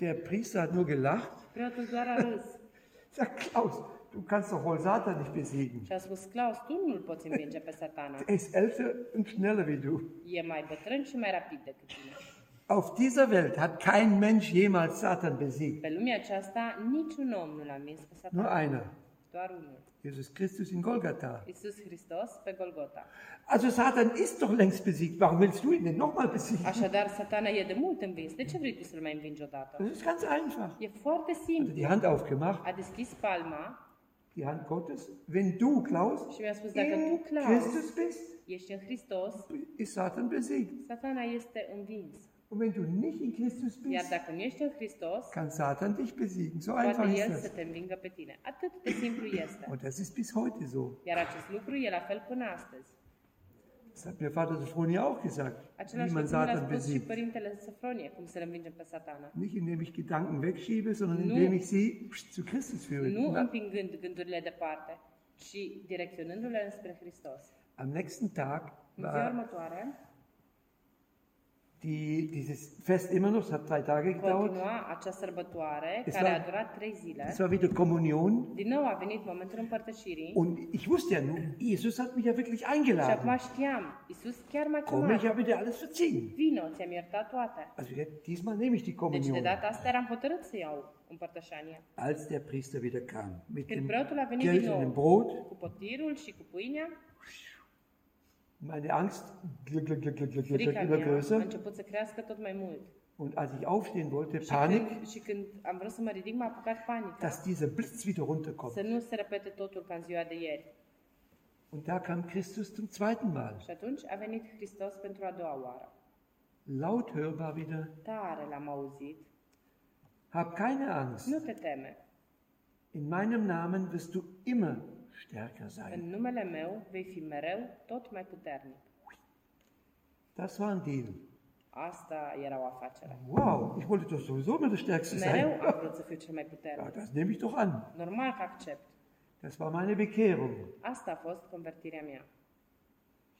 Der Priester hat nur gelacht, sagt Klaus, du kannst doch wohl Satan nicht besiegen. Și a spus, Claus, tu nu-l poți învinge pe satana. Er ist älter und schneller wie du. E mai bătrân și mai rapid decât tine. Auf dieser Welt hat kein Mensch jemals Satan besiegt. Pe lumea aceasta, niciun om nu l-a învins pe Nur satana. einer. Doar unul. Jesus Christus in Golgatha. Iisus Hristos pe Golgota. Also Satan ist doch längst besiegt. Warum willst du ihn denn nochmal besiegen? Așadar, satana e de mult învins. De ce vrei tu să-l mai învingi odată? Das ist ganz einfach. E foarte Also simplu. die Hand aufgemacht, A deschis palma die Hand Gottes. Wenn du, Klaus, și mi-a spus, dacă tu, Claus, Christus bist, ești în Hristos, ist Satan besiegt. satana este învins. Und wenn du nicht in Christus Iar bist, dacă nu ești în Hristos, kann Satan dich besiegen. So poate einfach ist să das. te învingă pe tine. Atât de simplu este. Und das ist bis heute so. Iar acest lucru e la fel până astăzi. Das hat mir Vater Sofronia auch gesagt, wie Același man lucru mi l-a Satan spus și besiegt. părintele Săfronie, cum să-l învingem pe satana. Nicht indem ich Gedanken wegschiebe, sondern Nu. indem ich sie zu Christus führe. Nu Na, împingând gândurile departe, ci direcționându-le înspre Hristos. Am nächsten Tag În ziua war următoare, die, dieses Fest immer noch, es hat drei Tage gedauert. continua acea sărbătoare Es care war- a durat trei zile. Es war wieder Kommunion. Din nou a venit momentul împărtășirii Und ich wusste ja nun, Jesus hat mich ja wirklich și acum eingeladen. știam, Iisus chiar m-a Komm, ich habe dir alles verziehen. Vino, ți-am iertat toate. Also diesmal nehme ich die Deci de Kommunion. data asta eram hotărât să iau împărtășania. Als der Priester wieder kam, mit Când dem Geld und dem Brot, cu potirul și cu pâinea, meine Angst glück, glück, glück, glück, glück, glück, frica immer größer. Und als ich aufstehen wollte, Panik, dass dieser Blitz wieder runterkommt. Und da kam Christus zum zweiten Mal. Laut hörbar wieder, hab keine Angst. In meinem Namen wirst du immer stärker În sein. numele meu vei fi mereu tot mai puternic. Das war ein Deal. Asta era o afacere. Wow, ich wollte doch sowieso immer der Stärkste Mereu sein. am vrut să fiu cel mai Ja, puternic. das nehme ich doch an. Normal că accept. Das war meine Bekehrung. Asta a fost convertirea mea.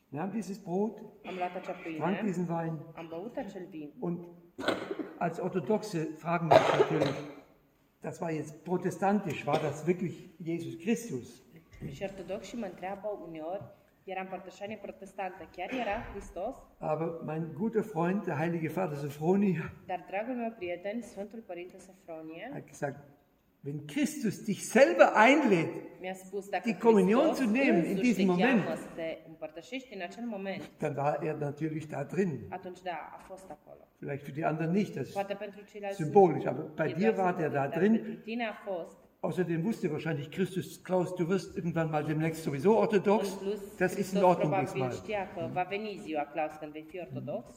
Nahm dieses Brot, Am luat acea trank pâine, diesen Wein am băut acel vin und als Orthodoxe fragen mich natürlich, das war jetzt protestantisch, war das wirklich Jesus Christus? Și ortodoxii mă întreabă uneori, era împărtășanie protestantă, chiar era Hristos? Aber mein guter Freund, der heilige Vater Sophronia, Dar dragul meu prieten, Sfântul Părinte Sofronie, hat gesagt, wenn Christus dich selber einlädt, spus, Die Communion Hristos zu nehmen in diesem Moment. moment, dann war er natürlich da drin. atunci da. Vielleicht für die anderen nicht, das ist symbolisch, aber bei e dir war der da drin. Außerdem wusste wahrscheinlich Christus, Klaus, du wirst irgendwann mal demnächst sowieso orthodox. Das ist in Ordnung diesmal. Și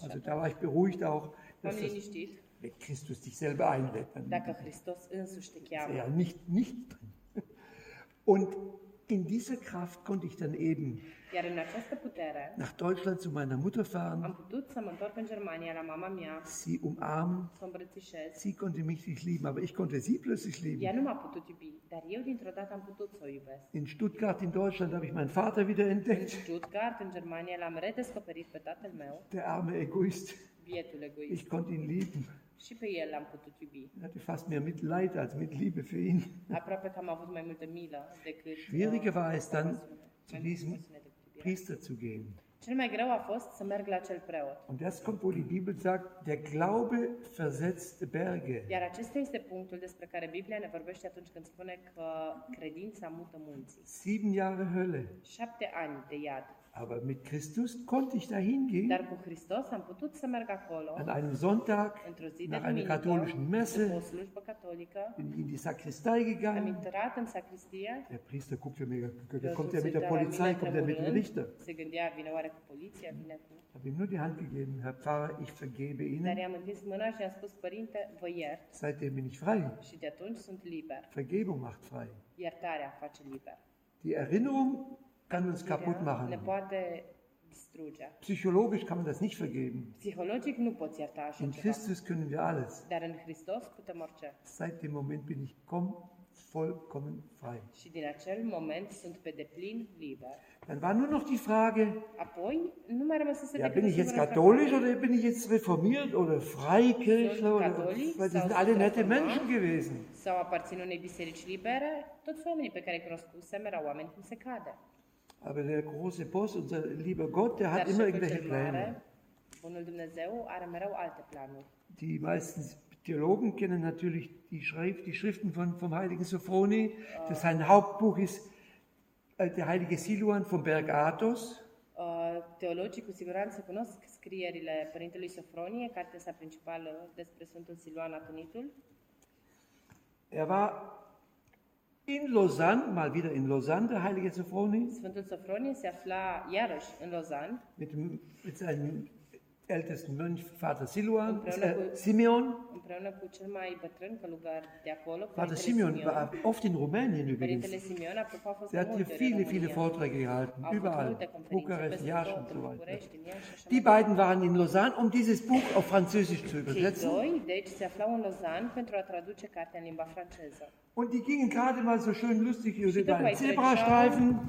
Also da war ich beruhigt auch, dass das, wenn Christus dich selber einlädt, dann ist er ja nicht, nicht drin. Und in dieser Kraft konnte ich dann eben putere nach Deutschland zu meiner Mutter fahren, mea, sie umarmen. Sie konnte mich nicht lieben, aber ich konnte sie plötzlich lieben. iubi, eu. In Stuttgart, in Deutschland, habe ich meinen Vater wieder entdeckt. Stuttgart, în Germania, l-am redescoperit pe tatăl meu, Der arme egoist. Ich konnte ihn lieben. Și pe el l-am putut iubi. Ich hatte fast mehr Mitleid als mit Liebe für ihn. Aproape că am avut mai multă milă decât Schwieriger war es dann, zu diesem. Priester zu gehen. Cel mai greu a fost să merg la cel preot. Und das kommt, wo die Bibel sagt, der Glaube versetzt Berge. Iar acesta este punctul despre care Biblia ne vorbește atunci când spune că credința mută munții. Sieben Jahre Hölle. Șapte ani de iad. Aber mit Christus konnte ich da hingehen, Dar cu Hristos am putut să merg acolo, an einem Sonntag, nach einer katholischen Messe, bin ich in die Sakristei am gegangen. intrat în sacristie, Der Priester guckte mir, kommt er mit der Polizei, kommt er mit dem Richter. se gândea, vine oare cu poliția, vine cu... Ich habe ihm nur die Hand gegeben, Herr Pfarrer, ich vergebe Dar Ihnen. i-am întins mâna și i-am spus, părinte, vă iert Seitdem bin ich frei. și de atunci sunt liber. Vergebung macht frei. Iertarea face liber. Die Erinnerung kann uns kaputt machen. Psychologisch kann man das nicht vergeben. Psihologic nu poți ierta așa In. Christus können wir alles. Dar în Hristos putem orice. Seit dem Moment bin ich kom vollkommen frei. Și din acel moment sunt pe deplin liber. Dann war nur noch die Frage, Apoi, nu mai rămăsese ja, bin ich jetzt katholisch oder bin ich jetzt reformiert oder Freikirchler? Oder, weil sau sind alle nette? Menschen gewesen. Sau aparțin unei biserici libere, toți oamenii pe care îi cunoscusem erau oameni cum se cade. Aber der große Boss, unser lieber Gott, der Dar hat immer irgendwelche Pläne. mare. Die meisten Theologen kennen natürlich die, Schrift, die Schriften von, vom heiligen Sophroni. Das sein Hauptbuch ist äh, der heilige Siluan vom Berg Athos. Uh, Teologii cu siguranță cunosc scrierile Părintelui Sofronie, cartea sa principală despre Sfântul Siluan Atunitul. Er war in Lausanne, mal wieder in Lausanne, der heilige Sophroni, Sfântul Sofronie se afla iarăși în Lausanne, mit, mit seinem ältesten Mönch, Vater Siluan, äh, Simeon. împreună cu cel mai bătrân călugăr de acolo, Vater Simeon war oft in Rumänien übrigens. Simeon, apropo, a fost Der de hat hier viele, viele. Vorträge gehalten, überall. Bukarest, Iași und so weiter. Die beiden waren in Lausanne, um dieses Buch auf Französisch zu Cei übersetzen. doi, deci, se aflau în Lausanne pentru a traduce cartea în limba franceză. Und die gingen gerade mal so schön lustig über einen Zebrastreifen.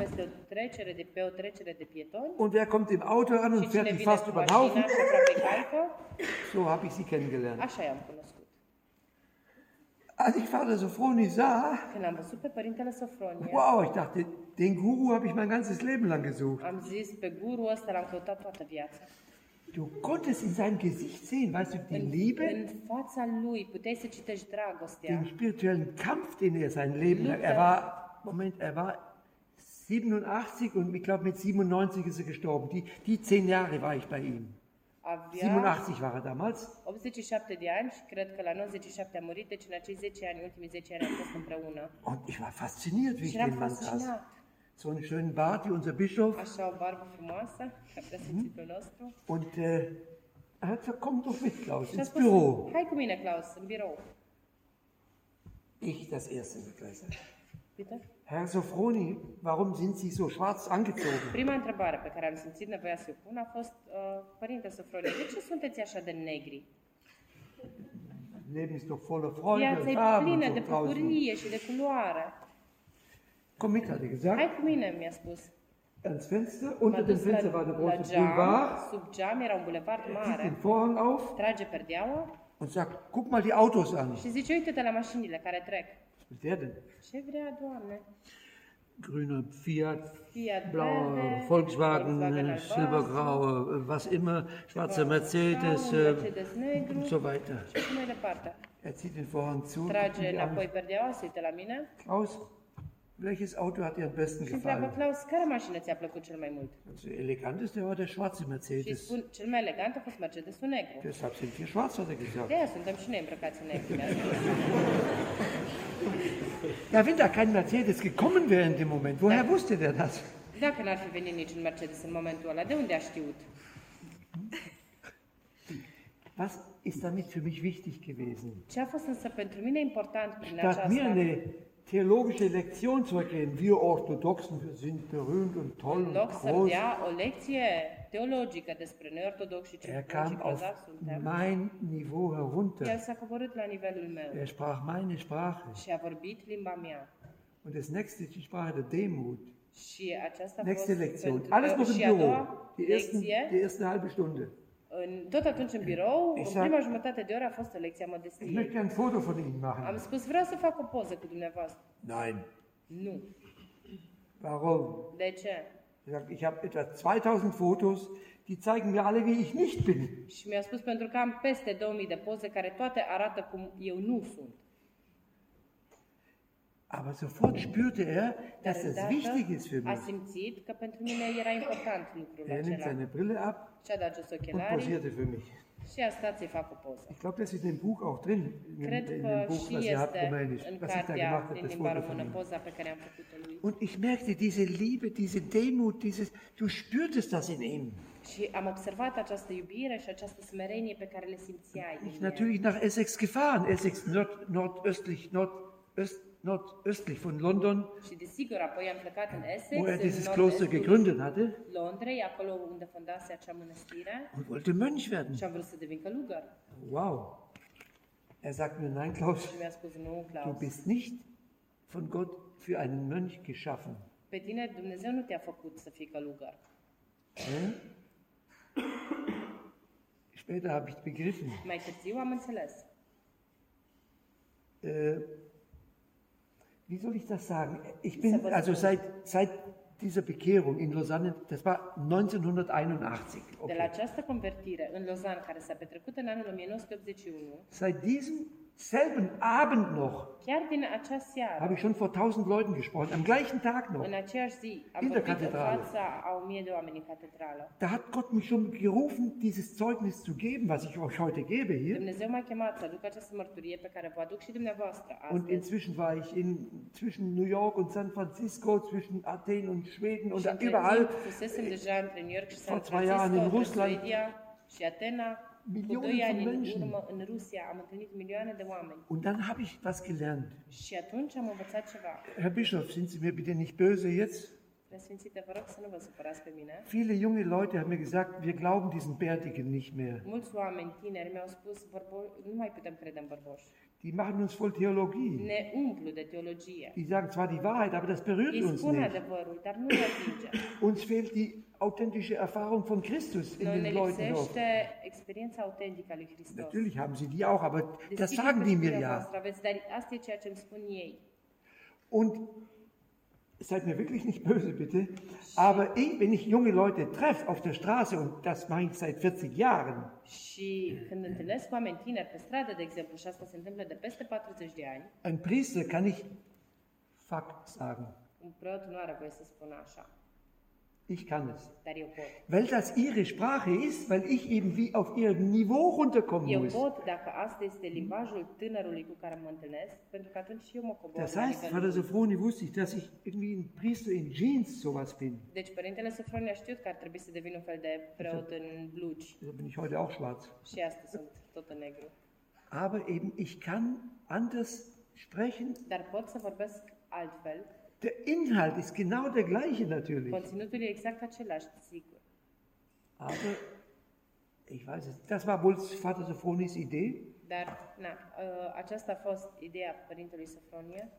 Und wer kommt im Auto an und fährt die fast über den Haufen? So habe ich sie kennengelernt. Als ich Vater Sophroni sah, wow, ich dachte, den Guru habe ich mein ganzes Leben lang gesucht. am zis, pe guru ăsta l-am căutat toată viața. Du konntest in seinem Gesicht sehen, weißt du, die În, Liebe, în fața lui puteai să citești dragostea, den spirituellen Kampf, den er sein Leben lang, er war, Moment, er war 87 und ich glaube mit 97 ist er gestorben. Die, die zehn Jahre war ich bei ihm. avea 87 war er damals. 87 de ani și cred că la 97 a murit, deci în acei 10 ani, ultimii 10 ani am fost împreună. Und ich war fasziniert, wie Și ich eram den Mann saß. fascinat. So einen schönen Bart wie unser Bischof. Nostru. Und äh, er hat gesagt, komm doch mit, Klaus, ins Büro. hai cu mine, Claus, în birou. Ich das erste gleich sagen. Uite. Herr Sofroni, warum sind Sie so schwarz angezogen? Prima întrebare pe care am simțit nevoia să o pun a fost, uh, Părinte Sofronie, de ce sunteți așa de negri? Leben ist doch voller Freude Viața e plină de bucurie și de culoare. Komm mit, hat er gesagt. Hai cu mine, mi-a spus. Ans Fenster. M-a Unter dem dus Fenster la, war der la große geam, Boulevard. sub geam era un bulevard Zieht mare, den Vorhang auf trage perdeaua und sagt, guck mal die Autos an. și zice, uite-te la mașinile care trec. Der denn? Ce vrea, Doamne? Grüner Fiat, Fiat blauer verde, Volkswagen, Volkswagen albastru, silbergrauer, äh, was immer, schwarzer Mercedes äh, Mercedes negru und so weiter. Er zieht den Vorhang zu. Trage înapoi perdeaua, se uită la mine Klaus, welches Auto hat dir am besten și întreabă, gefallen? Claus, care mașină ți-a plăcut cel mai mult? Also eleganteste war der schwarze Și Mercedes. spun, cel mai elegant a fost Mercedesul negru. Deshalb sind wir schwarz, hat er gesagt. De aia suntem și noi îmbrăcați în negru. de asta. Ja, wenn da kein Mercedes gekommen wäre in dem Moment, woher wusste der das? Dacă n-ar fi venit niciun Mercedes în momentul ăla, de unde a știut? Was ist damit für mich wichtig gewesen? Ce a fost însă pentru mine important prin Statt mir aceasta, eine theologische Lektion zu ergeben, wir Orthodoxen sind berühmt und toll und groß, er kam auf mein Niveau herunter. Er sprach meine Sprache. Und das nächste ist die Sprache der Demut. Nächste Lektion. Alles noch im Büro. Die, ersten, die erste halbe Stunde. În, tot atunci în birou, în Exact. prima jumătate de oră a fost o lecție a Ich modestiei. möchte ein Foto von Ihnen Am machen. spus, vreau să fac o poză cu dumneavoastră. Nein. Nu. Warum? De ce? Er sagt, ich habe etwa 2000 Fotos, die zeigen mir alle, wie ich nicht bin. Și mi-a spus pentru că am peste 2000 de poze care toate arată cum eu nu sunt. Aber sofort spürte er, dass das îndată wichtig ist für mich. Er nimmt seine Brille ab und posierte für mich. Ich glaube, das ist dem Buch auch drin, in, in dem Buch, was ihr habt, Rumänisch, was ich da gemacht habe, das Foto von ihm. Und ich merkte diese Liebe, diese Demut, dieses, du spürtest das in ihm. Și am observat această iubire și această smerenie pe care le simțeai. Ich natürlich nach Essex gefahren, Essex nord, nordöstlich, nordöst, nordöstlich von London, Și desigur, apoi am plecat în Essex, wo er dieses Kloster gegründet hatte Londrei, acolo unde fondase acea mănăstire und wollte Mönch werden. și am vrut să devin călugăr. Wow. Er sagt mir, nein, Klaus, du bist nicht von Gott für einen Mönch geschaffen. Pe tine Dumnezeu nu te-a făcut să fii călugăr. Später habe ich begriffen, Mai târziu am înțeles. äh, wie soll ich das sagen? Ich bin also seit, seit dieser Bekehrung in Lausanne, das war 1981. De la Okay. această convertire în Lozan, care s-a petrecut în anul 1981, Seit diesem selben Abend noch chiar din acea seară, habe ich schon vor 1000 Leuten gesprochen, am gleichen Tag noch. în aceeași zi, am In der vorbit în Kathedrale. fața a o mie de oameni în catedrală. Da hat Gott mich schon gerufen, dieses Zeugnis zu geben, was ich euch heute gebe hier. Dumnezeu m-a chemat să aduc această mărturie pe care vă aduc și dumneavoastră Und astăzi. inzwischen war ich in, zwischen New York und San Francisco, zwischen Athen und Schweden und Și da între überall timp fusesem deja între New York și San Vor zwei Jahren in Russland. Suedia și Atena. Cu Millionen doi von ani în Menschen. urmă, în Rusia, am întâlnit milioane de oameni. Und dann habe ich was gelernt. Și atunci am învățat ceva. Herr Bischof, sind Sie mir bitte nicht böse jetzt? Preasfințite, vă rog să nu vă supărați pe mine. Viele junge Leute haben mir gesagt, wir glauben diesen Bärtigen nicht mehr. Mulți oameni tineri mi-au spus, bărbo- nu mai putem crede în bărboși. Die machen uns voll Theologie. Ne umplu de teologie. Die sagen zwar die Wahrheit, aber das berührt Ei uns spun nicht. adevărul, dar nu ne atinge. Uns fehlt die authentische Erfahrung von Christus in ne den Leuten oft. lipsește experiența autentică a lui Hristos. Natürlich haben sie die auch, aber das Deschideți sagen die mir ja. e. Und seid mir wirklich nicht böse, bitte. Aber ich, wenn ich junge Leute treffe auf der Straße, und das mache ich seit 40 Jahren, Și când întâlnesc oameni tineri pe stradă, de exemplu, și asta se întâmplă de peste 40 de ani, ein Priester kann ich Fakt sagen. un preot nu are voie să spună așa, Ich kann es. Weil das ihre Sprache ist, weil ich eben wie auf ihr Niveau runterkommen Eu muss. pot Das heißt, Vater lui. Sophroni wusste ich, dass ich irgendwie ein Priester in Jeans sowas bin. Deci Părintele Sofronie a știut că ar trebui să devin un fel de preot în blugi Da bin ich heute auch schwarz. și astăzi sunt tot în negru. Aber eben, ich kann anders sprechen. Dar pot să vorbesc altfel. Der Inhalt ist genau der gleiche natürlich. Conținutul e exact același, sigur. Aber ich weiß es, das war wohl Vater Sophronis Idee. Dar, na, ă, aceasta a fost ideea Părintelui Sofronie.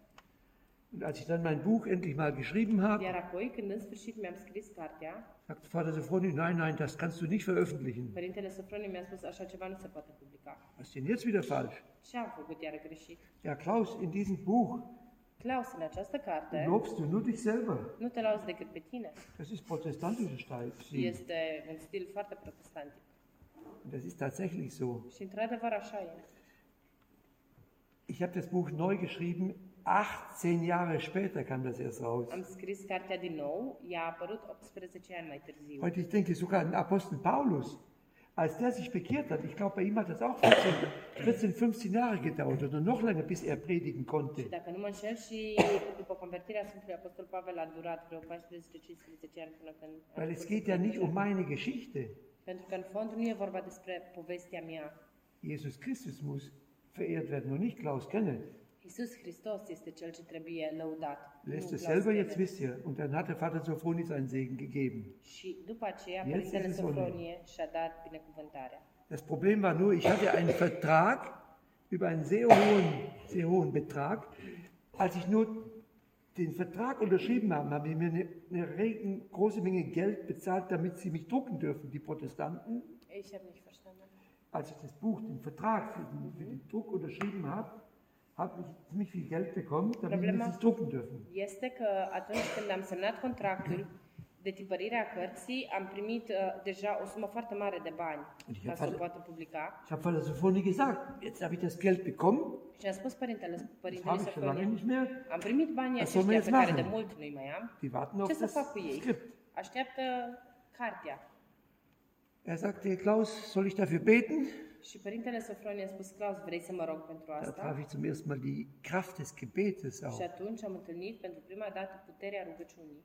Und als ich dann mein Buch endlich mal geschrieben habe, Iar apoi, când în sfârșit mi-am scris cartea, sagte Vater Sophroni, nein, nein, das kannst du nicht veröffentlichen. Părintele Sofronie mi-a spus așa ceva nu se poate publica. Was ist denn jetzt wieder falsch? Ce am făcut iar greșit? Ja, Klaus, in diesem Buch Klaus, în această carte, lobst du nur dich selber. nu te lauzi decât pe tine. Das ist protestantischer Stil. Este un stil foarte protestantic. Das ist tatsächlich so. Și într-adevăr așa e. Ich habe das Buch neu geschrieben, 18 Jahre später kam das erst raus. Am scris cartea din nou, ea a apărut 18 ani mai târziu. Heute, ich denke sogar an Apostel Paulus. Als der sich bekehrt hat, ich glaube, bei ihm hat das auch 14, 14 15 Jahre gedauert oder noch länger, bis er predigen konnte. dacă nu mă înșel și după convertirea Sfântului Apostol Pavel a durat vreo 14-15 ani până când... a Weil es geht ja nicht um meine Geschichte. E. Jesus Christus muss verehrt werden und nicht Klaus Kenne. Iisus Hristos este cel ce trebuie lăudat. Lässt nu es Klaus selber, jetzt wisst ihr. Und dann hat der Vater Sophronis einen Segen gegeben. Și după aceea, Jetzt Părintele. Sofronie și-a dat binecuvântarea. Das Problem war nur, ich hatte einen Vertrag über einen sehr hohen, sehr hohen Betrag. Als ich nur den Vertrag unterschrieben habe, haben die mir eine, eine regen, große Menge Geld bezahlt, damit sie mich drucken dürfen, die Protestanten. Ich habe nicht verstanden. Als ich das Buch, den Vertrag für den, für den Druck unterschrieben habe, habe ich ziemlich viel Geld bekommen, damit Problema- sie es drucken dürfen. Este că atunci când am semnat contractul de tipărire a cărții, am primit uh, deja o sumă foarte mare de bani ca să o poată publica. Ich habe Vater Sophronie gesagt, jetzt habe ich das Geld bekommen, Și am spus părintele, das părintele mehr. am primit banii wir aceștia pe care de mult nu-i mai am. Die warten auf Ce să das fac cu ei? Așteaptă cartea. Er sagte, Klaus, soll ich dafür beten? Și părintele Sofronie a spus, Claus, vrei să mă rog pentru Da asta? traf ich zum ersten Mal die Kraft des Gebetes Și auch. atunci am întâlnit pentru prima dată puterea rugăciunii.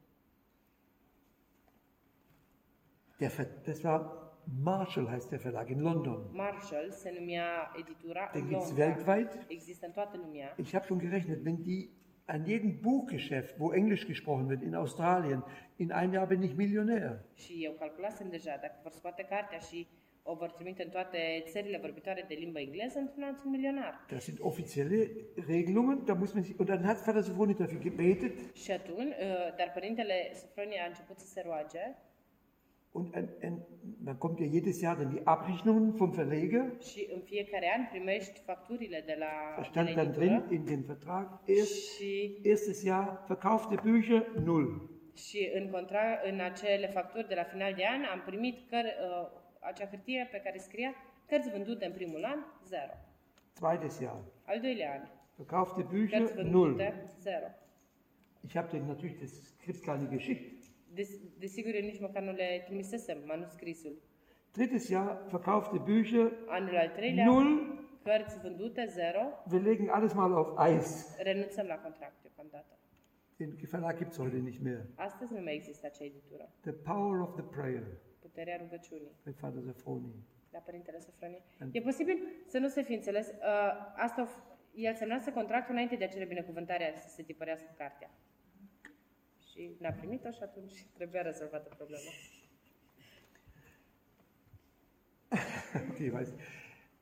Der das war Marshall heißt der Verlag in London. Marshall se numea editura Den gibt's Londra. weltweit. Există în toată lumea. Ich habe schon gerechnet, wenn die an jedem Buchgeschäft, wo Englisch gesprochen wird, in Australien, in einem Jahr bin ich Millionär. Și eu calculasem deja, dacă vor scoate cartea și o vor trimite în toate țările vorbitoare de limba engleză într-un alt milionar. Das sind offizielle Regelungen, da muss man sich, und dann hat Vater Sophronie dafür gebetet Și atunci, uh, dar părintele Sofronie a început să se roage und ein, ein, dann kommt ja jedes Jahr dann die Abrechnungen vom Verleger. și în fiecare an primești facturile de la, Da de stand la dann drin editură in dem Vertrag, erst, și, erstes Jahr verkaufte Bücher, null. și în, contra, în acele facturi de la final de an am primit căr, uh, acea hârtie pe care scria cărți vândute în primul an, zero. Zweites Jahr, Al doilea an, verkaufte Bücher, null. zero. Ich habe denen natürlich das Skript gar nicht geschickt. Des, desigur, eu nici măcar nu le trimisesem manuscrisul. Drittes Jahr, verkaufte Bücher, Anul al treilea, null. cărți vândute, zero. Wir legen alles mal auf Eis. Renunțăm la contract deocamdată. Den Verlag gibt es heute nicht mehr. Astăzi nu mai există acea editură. The Power of the Prayer Puterea rugăciunii bei Vater Sophroni. la Părintele Sofronie. E posibil să nu se fi înțeles. Uh, asta, el semnase contractul înainte de a cere binecuvântarea să se tipărească cartea. Și n-a primit-o și atunci trebuia rezolvată problema. Okay, weiß.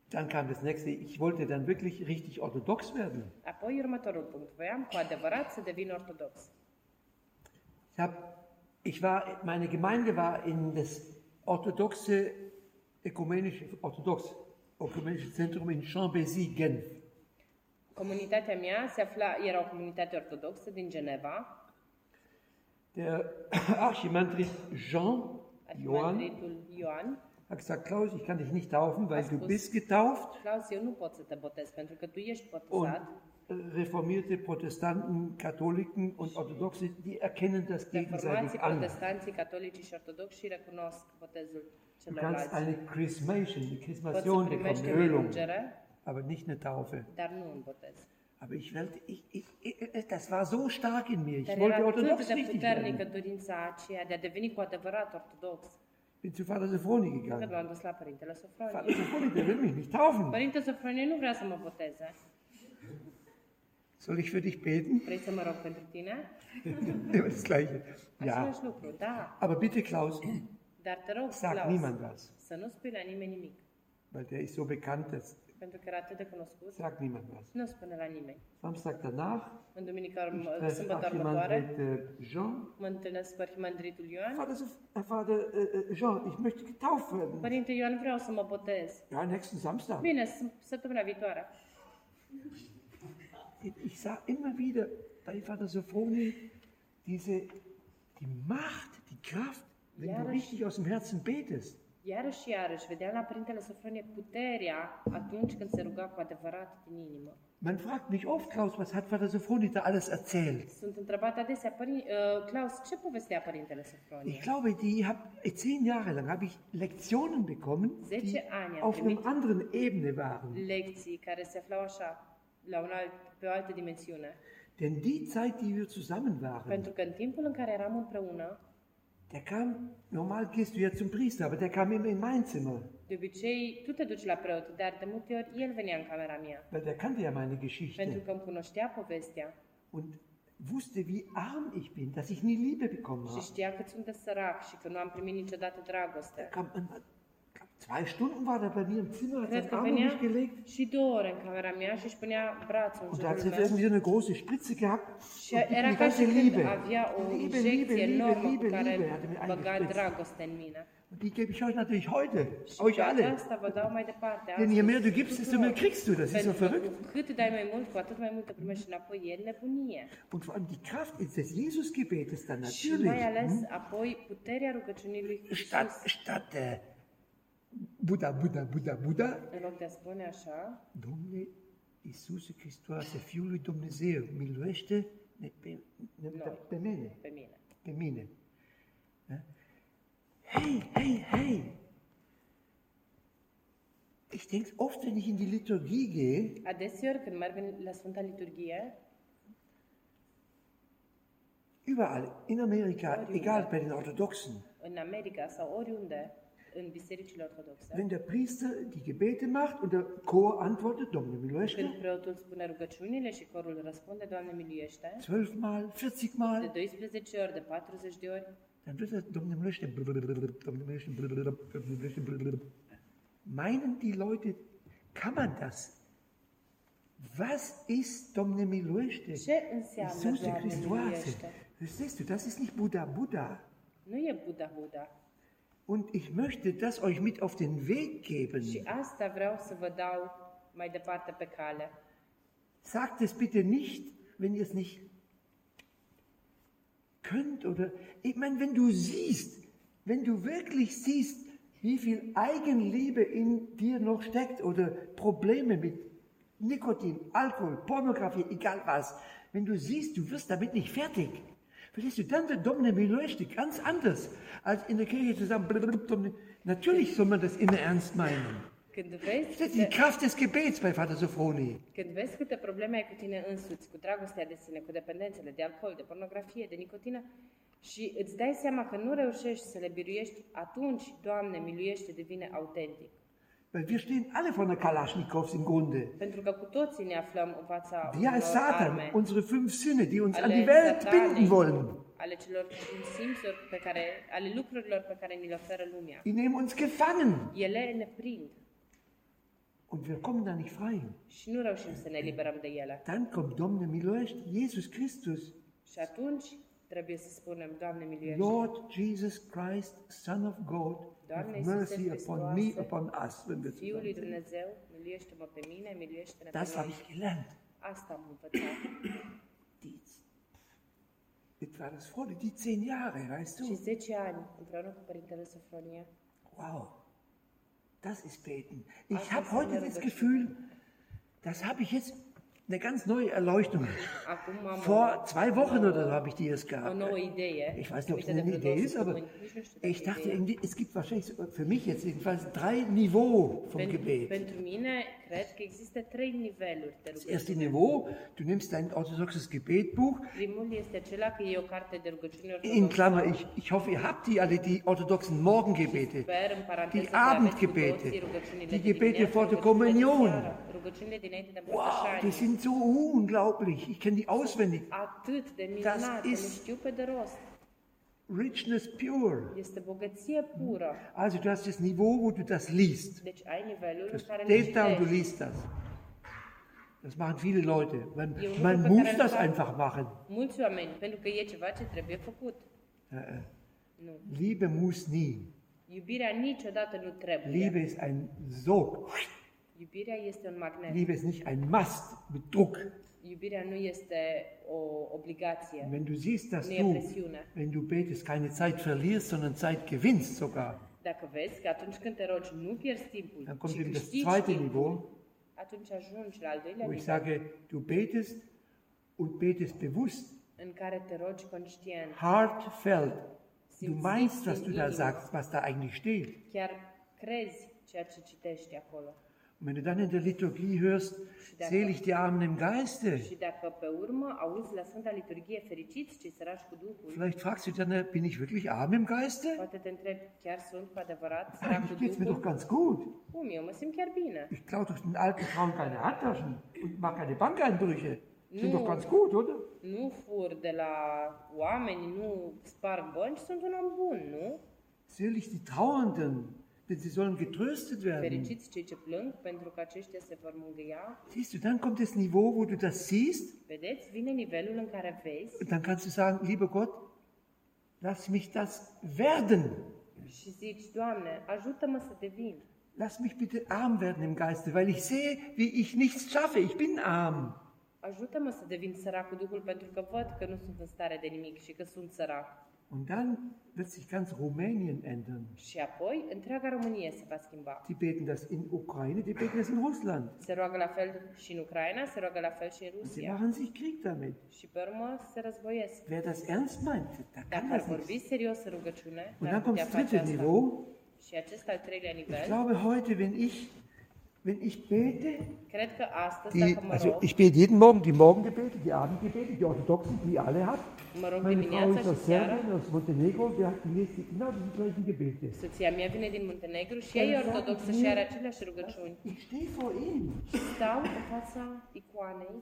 Dann kam das nächste. Ich wollte dann wirklich richtig orthodox werden. Apoi, următorul punct. Voiam cu adevărat să devin ortodox. Ich, hab, ich war, meine Gemeinde war in das orthodoxe, ökumenische, orthodox, ökumenische Zentrum in Chambézy, Genf. Comunitatea mea se afla, era o comunitate ortodoxă din Geneva, Der Archimandrit Jean, Johann, arhimandritul Ioan. Hat gesagt, Klaus, ich kann dich nicht taufen, weil du Ascult. bist getauft Claus, eu nu pot să te botez pentru că tu ești und botezat. reformierte Protestanten, Katholiken und Orthodoxe, die erkennen das gegenseitig an. protestanții, catolici și ortodoxi recunosc botezul Du kannst eine Chrismation, să Chrismation bekommen, eine Ölung, aber nicht eine Taufe. dar nu un botez. Aber ich wollte, ich, ich, ich, das war so stark in mir. Ich Dar wollte orthodox richtig werden. Bin zu Vater Sophroni Când gegangen. m-am dus la Părintele Vater Sofronie. Der will mich nicht taufen. Părinte Sofronie nu vrea să mă boteze. Soll ich für dich beten? Vrei să mă rog pentru tine? Immer das Gleiche. Ja. Același lucru, da. Aber bitte, Klaus, Dar te rog, sag niemand was. să nu spui la nimeni nimic. Weil der ist so bekannt, das Pentru că era atât de cunoscut, sagt niemand was. nu spune la nimeni. Samstag danach În duminica urmă, sâmbătă următoare, Jean. mă întâlnesc cu arhimandritul Ioan. Vater, Vater Jean, ich möchte getauft werden. Părinte Ioan, vreau să mă botez. Ja, nächsten Samstag. Bine, săptămâna viitoare. Ich sah immer wieder bei Vater Sophroni diese, die Macht, die Kraft, wenn du richtig aus dem Herzen betest. Iarăși și iarăși, vedeam la Părintele Sofronie puterea atunci când se ruga cu adevărat din inimă. Man fragt mich oft, Klaus, was hat Vater Sophroni da alles erzählt? Sunt întrebat adesea, Părin, uh, Claus, ce povestea Părintele Sofronie? Ich glaube, die hab, zehn Jahre lang habe ich Lektionen bekommen, die auf einer primit anderen Ebene waren. lecții care se aflau așa, la un alt, pe o altă dimensiune. Denn die Zeit, die wir zusammen waren, Pentru că în timpul în care eram împreună, der kam, normal gehst du ja zum Priester, aber der kam immer in mein Zimmer, de obicei tu te duci la preot, dar de multe ori el venea în camera mea. weil der kannte ja meine Pentru Geschichte că îmi cunoștea povestea und wusste, wie arm ich bin, dass ich nie Liebe bekommen și habe. știa cât sunt de sărac și că nu am primit niciodată dragoste. Er kam, zwei Stunden war er bei mir im Zimmer, hat seinen Arm um mich gelegt și două ore în camera mea și își punea brațul und da hat er meu. irgendwie so eine große Spritze gehabt Și era ca și ganze când Liebe. avea o Liebe, Liebe, injecție Liebe, enormă Liebe, cu care Liebe, hat er mir băga eingespritzt. dragoste în mine. Und die gebe ich euch natürlich heute, Și euch pe alle. aceasta vă dau mai departe. Denn je astăzi mehr du gibst, desto mehr kriegst du. Das ist so Pentru că verrückt. cu cât dai mai mult, cu atât mai mult te primești înapoi. E nebunie. Und vor allem die Kraft des Jesusgebetes dann Și natürlich. mai ales apoi puterea rugăciunii lui Statt, statt äh, Buddha, Buddha, Buddha, Buddha, În loc de a spune așa, Domnule Iisuse Hristoase, Fiul lui Dumnezeu, miluiește ne pe, ne, Noi. pe mine, pe mine. pe mine. Ja? Hey, hey, hey! Ich denke oft, wenn ich in die Liturgie gehe, Adeseori când merg la Sfânta Liturghie, überall, in Amerika, egal bei den Orthodoxen, în America sau oriunde, în bisericile ortodoxe, wenn der Priester die Gebete macht und der Chor antwortet, când miluiește, preotul spune rugăciunile și corul răspunde, Doamne miluiește, 12 Mal, 40 de Mal, 12 ori, de 40 de ori, dann wird das Domnule miluiește, Domnule miluiește, Domnule miluiește, Meinen die Leute, kann man das? Was ist Domne miluiește? Ce înseamnă Iisuse Doamne Hristoase. miluiește? Verstehst du, das ist nicht Buddha Buddha. Nu e Buddha Buddha. Und ich möchte das euch mit auf den Weg geben. Și asta vreau să vă dau mai departe pe cale. Sagt es bitte nicht, wenn ihr es nicht könnt oder ich meine, wenn du siehst, wenn du wirklich siehst, wie viel Eigenliebe in dir noch steckt oder Probleme mit Nikotin, Alkohol, Pornografie, egal was, wenn du siehst, du wirst damit nicht fertig. Verstehst du, dann wird Domine Miloeste ganz anders, als in der Kirche zu sagen, blablabla, Domine. natürlich soll man das immer ernst meinen. Vezi, Das ist die Kraft des Gebets bei Vater Sophroni. când vezi câte probleme ai cu tine însuți, cu dragostea de sine, cu dependențele de alcool, de pornografie, de nicotină, și îți dai seama că nu reușești să le biruiești, atunci, Doamne, miluiește, devine autentic. Weil wir stehen alle vor einer Kalaschnikows im Grunde. Pentru că cu toții ne aflăm în fața unor ist Satan, arme, unsere fünf Sinne, die uns an die Welt satanei, binden wollen. ale celor cinci simțuri pe care, ale lucrurilor pe care ni le oferă lumea. Die nehmen uns gefangen. Ele ne prind Und wir kommen da nicht frei. și nu reușim să ne eliberăm de ele. Dann kommt Domine Miloest, Jesus Christus, Și atunci trebuie să spunem, Doamne, miluiește. Lord Jesus Christ, Son of God, have mercy upon me, upon us. Wenn wir zusammen Das habe ich gelernt. Die, war das vor die zehn Jahre, weißt du? 10 ani, împreună cu Părintele Sofronie, Wow, das ist Beten. Ich habe heute das Gefühl, das habe ich jetzt eine ganz neue Erleuchtung. Vor zwei Wochen oder so habe ich die erst o gehabt. Ich weiß nicht, ob es eine Idee ist, aber ich dachte irgendwie, es gibt wahrscheinlich für mich jetzt jedenfalls drei Niveau vom Gebet. Das erste. Niveau, du nimmst dein orthodoxes Gebetbuch, in. Klammer, ich, ich hoffe, ihr habt die alle, die orthodoxen Morgengebete, die Abendgebete, die Gebete vor der Kommunion. Wow, die împărtășanie. Sind so unglaublich. Ich kenne die auswendig. Minunate, ist-. Richness pure. Also du hast das Niveau, wo du das liest. Du stehst da und du liest das. Das machen viele Leute. Man, Ihr man muss das einfach- machen. E. Liebe muss nie. Liebe ist ein Sog. Iubirea este un magnet. Liebe ist nicht ein Mast mit Druck. Iubirea nu este o obligație. Wenn du siehst, dass e du, wenn du betest, keine Zeit verlierst, sondern Zeit gewinnst sogar, Dacă vezi că atunci când te rogi nu pierzi timpul, dann kommt eben das zweite timpul, Niveau, atunci ajungi la al doilea wo ich sage, du betest und betest bewusst, în care te rogi conștient. heartfelt. Du meinst, was du da sagst, was da eigentlich steht. Chiar crezi ceea ce citești acolo. Und wenn du dann in der Liturgie hörst, selig die Armen im Geiste, Și dacă pe urmă auzi la Sfânta Liturghie fericiți cei săraci cu Duhul, vielleicht fragst du dich dann, bin ich wirklich arm im Geiste? poate te întrebi, chiar sunt cu adevărat sărac cu Eigentlich geht es mir doch ganz gut. Cum, eu mă simt chiar bine. Ich klaue doch den alten Frauen keine Handtaschen und mache keine Bankeinbrüche. Sind doch ganz gut, oder? Nu fur de la oameni, nu sparg bănci, sunt un om bun, nu? Selig die Trauernden, denn sie sollen getröstet werden. Fericiți cei ce plâng, pentru că aceștia se vor mângâia. Siehst du, dann kommt das Niveau, wo du das siehst Vedeți? Vine nivelul în care vezi und dann kannst du sagen, lieber Gott, lass mich das werden. și zici, Doamne, ajută-mă să devin. Lass mich bitte arm werden im Geiste, weil ich sehe, wie ich nichts schaffe. Ich bin arm. Ajută-mă să devin sărac cu Duhul pentru că văd că nu sunt în stare de nimic și că sunt sărac. Und dann wird sich ganz Rumänien ändern. Și apoi, întreaga Românie se va schimba. Die beten das in Ukraine, die beten das in Russland. Se roagă la fel și în Ucraina, se roagă la fel și în Und sie Rusia. machen sich Krieg damit. Și pe urmă se războiesc. Wer das ernst meint, da kann das vorbi nicht. serios în rugăciune, Und dann kommt das dritte. Niveau. Și acest al treilea Ich nivel, glaube heute, wenn ich, wenn ich bete, Cred că astăzi, Die, dacă mă also rog, ich bete jeden Morgen die Morgengebete, die Abendgebete, die orthodoxen, die alle habt. mă rog Meine Frau dimineața ist și aus seara, Serbien, aus Montenegro, wir hatten jetzt genau die gleichen Gebete. soția mea vine din Muntenegru și ea e ortodoxă și are aceleași rugăciuni. Ich stehe vor ihnen. Și stau în fața icoanei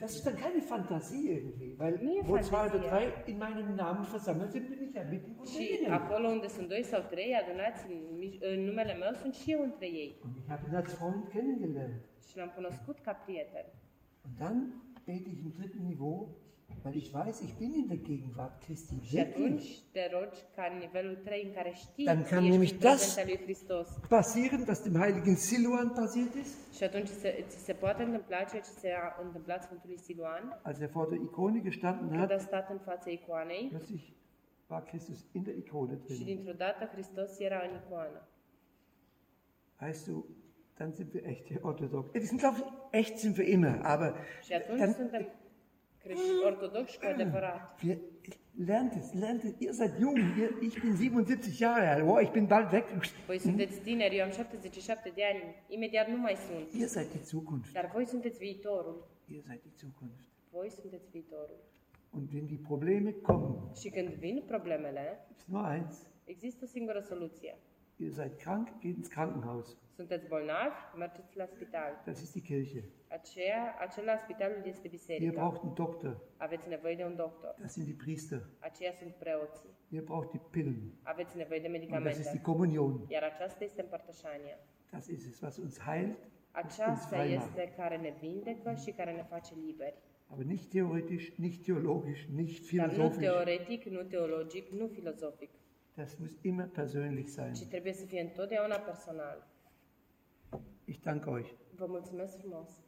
Das ist dann keine Fantasie irgendwie, weil Nee, wo zwei oder drei in meinem Namen versammelt sind, bin ich ja mitten unter și ihnen. acolo unde sunt doi sau trei adunați în, mij- în numele meu, sunt și eu între ei. Und ich habe ihn als Freund kennengelernt. Și l-am cunoscut ca prieten. Und dann bete ich im dritten Niveau, weil ich weiß, ich bin in der Gegenwart Christi. Și atunci Wirklich. te rogi ca în nivelul 3 în care știi Dann că kann ești nämlich în das- prezența lui Hristos. Passieren, was dem heiligen Siluan passiert ist, Și atunci se, ți se poate întâmpla ceea ce s-a întâmplat Sfântului Siluan, als er vor der Ikone gestanden când hat. a stat în fața icoanei Plötzlich war Christus in der Ikone și drin. dintr-o dată Hristos era în icoană. Weißt du, dann sind wir echt orthodox. Wir sind, glaube ich, echt sind wir immer, aber dann, suntem creștini ortodoxi cu adevărat. wir, lernt es, lernt es. Ihr seid jung, ihr, ich bin 77 Jahre alt, oh, ich bin bald weg. Voi sunteți tineri, eu am 77 de ani, imediat nu mai sunt. Ihr seid die Zukunft. Dar voi sunteți viitorul. Ihr seid die Zukunft. Voi sunteți viitorul. Und wenn die Probleme kommen, Și când vin problemele, gibt es nur eins. există o singură soluție. Ihr seid krank, geht ins Krankenhaus. Sunteți bolnavi, mergeți la spital. Das ist die Kirche. Aceea, acela spitalul este Ihr biserica. braucht einen Doktor. Aveți nevoie de un doctor. Das sind die Priester. Aceia sunt preoții. Ihr braucht die Pillen. Aveți nevoie de Und das ist medicamente. die Kommunion. Iar aceasta este împărtășania. Das ist es, was uns heilt, Aceasta este care ne vindecă și care ne face liberi. Aber nicht theoretisch, nicht theologisch, nicht Dar nu philosophisch. teoretic, nu teologic, nu filozofic, Das muss immer persönlich sein. ci trebuie să fie întotdeauna personal. Ich danke euch. Vă mulțumesc frumos!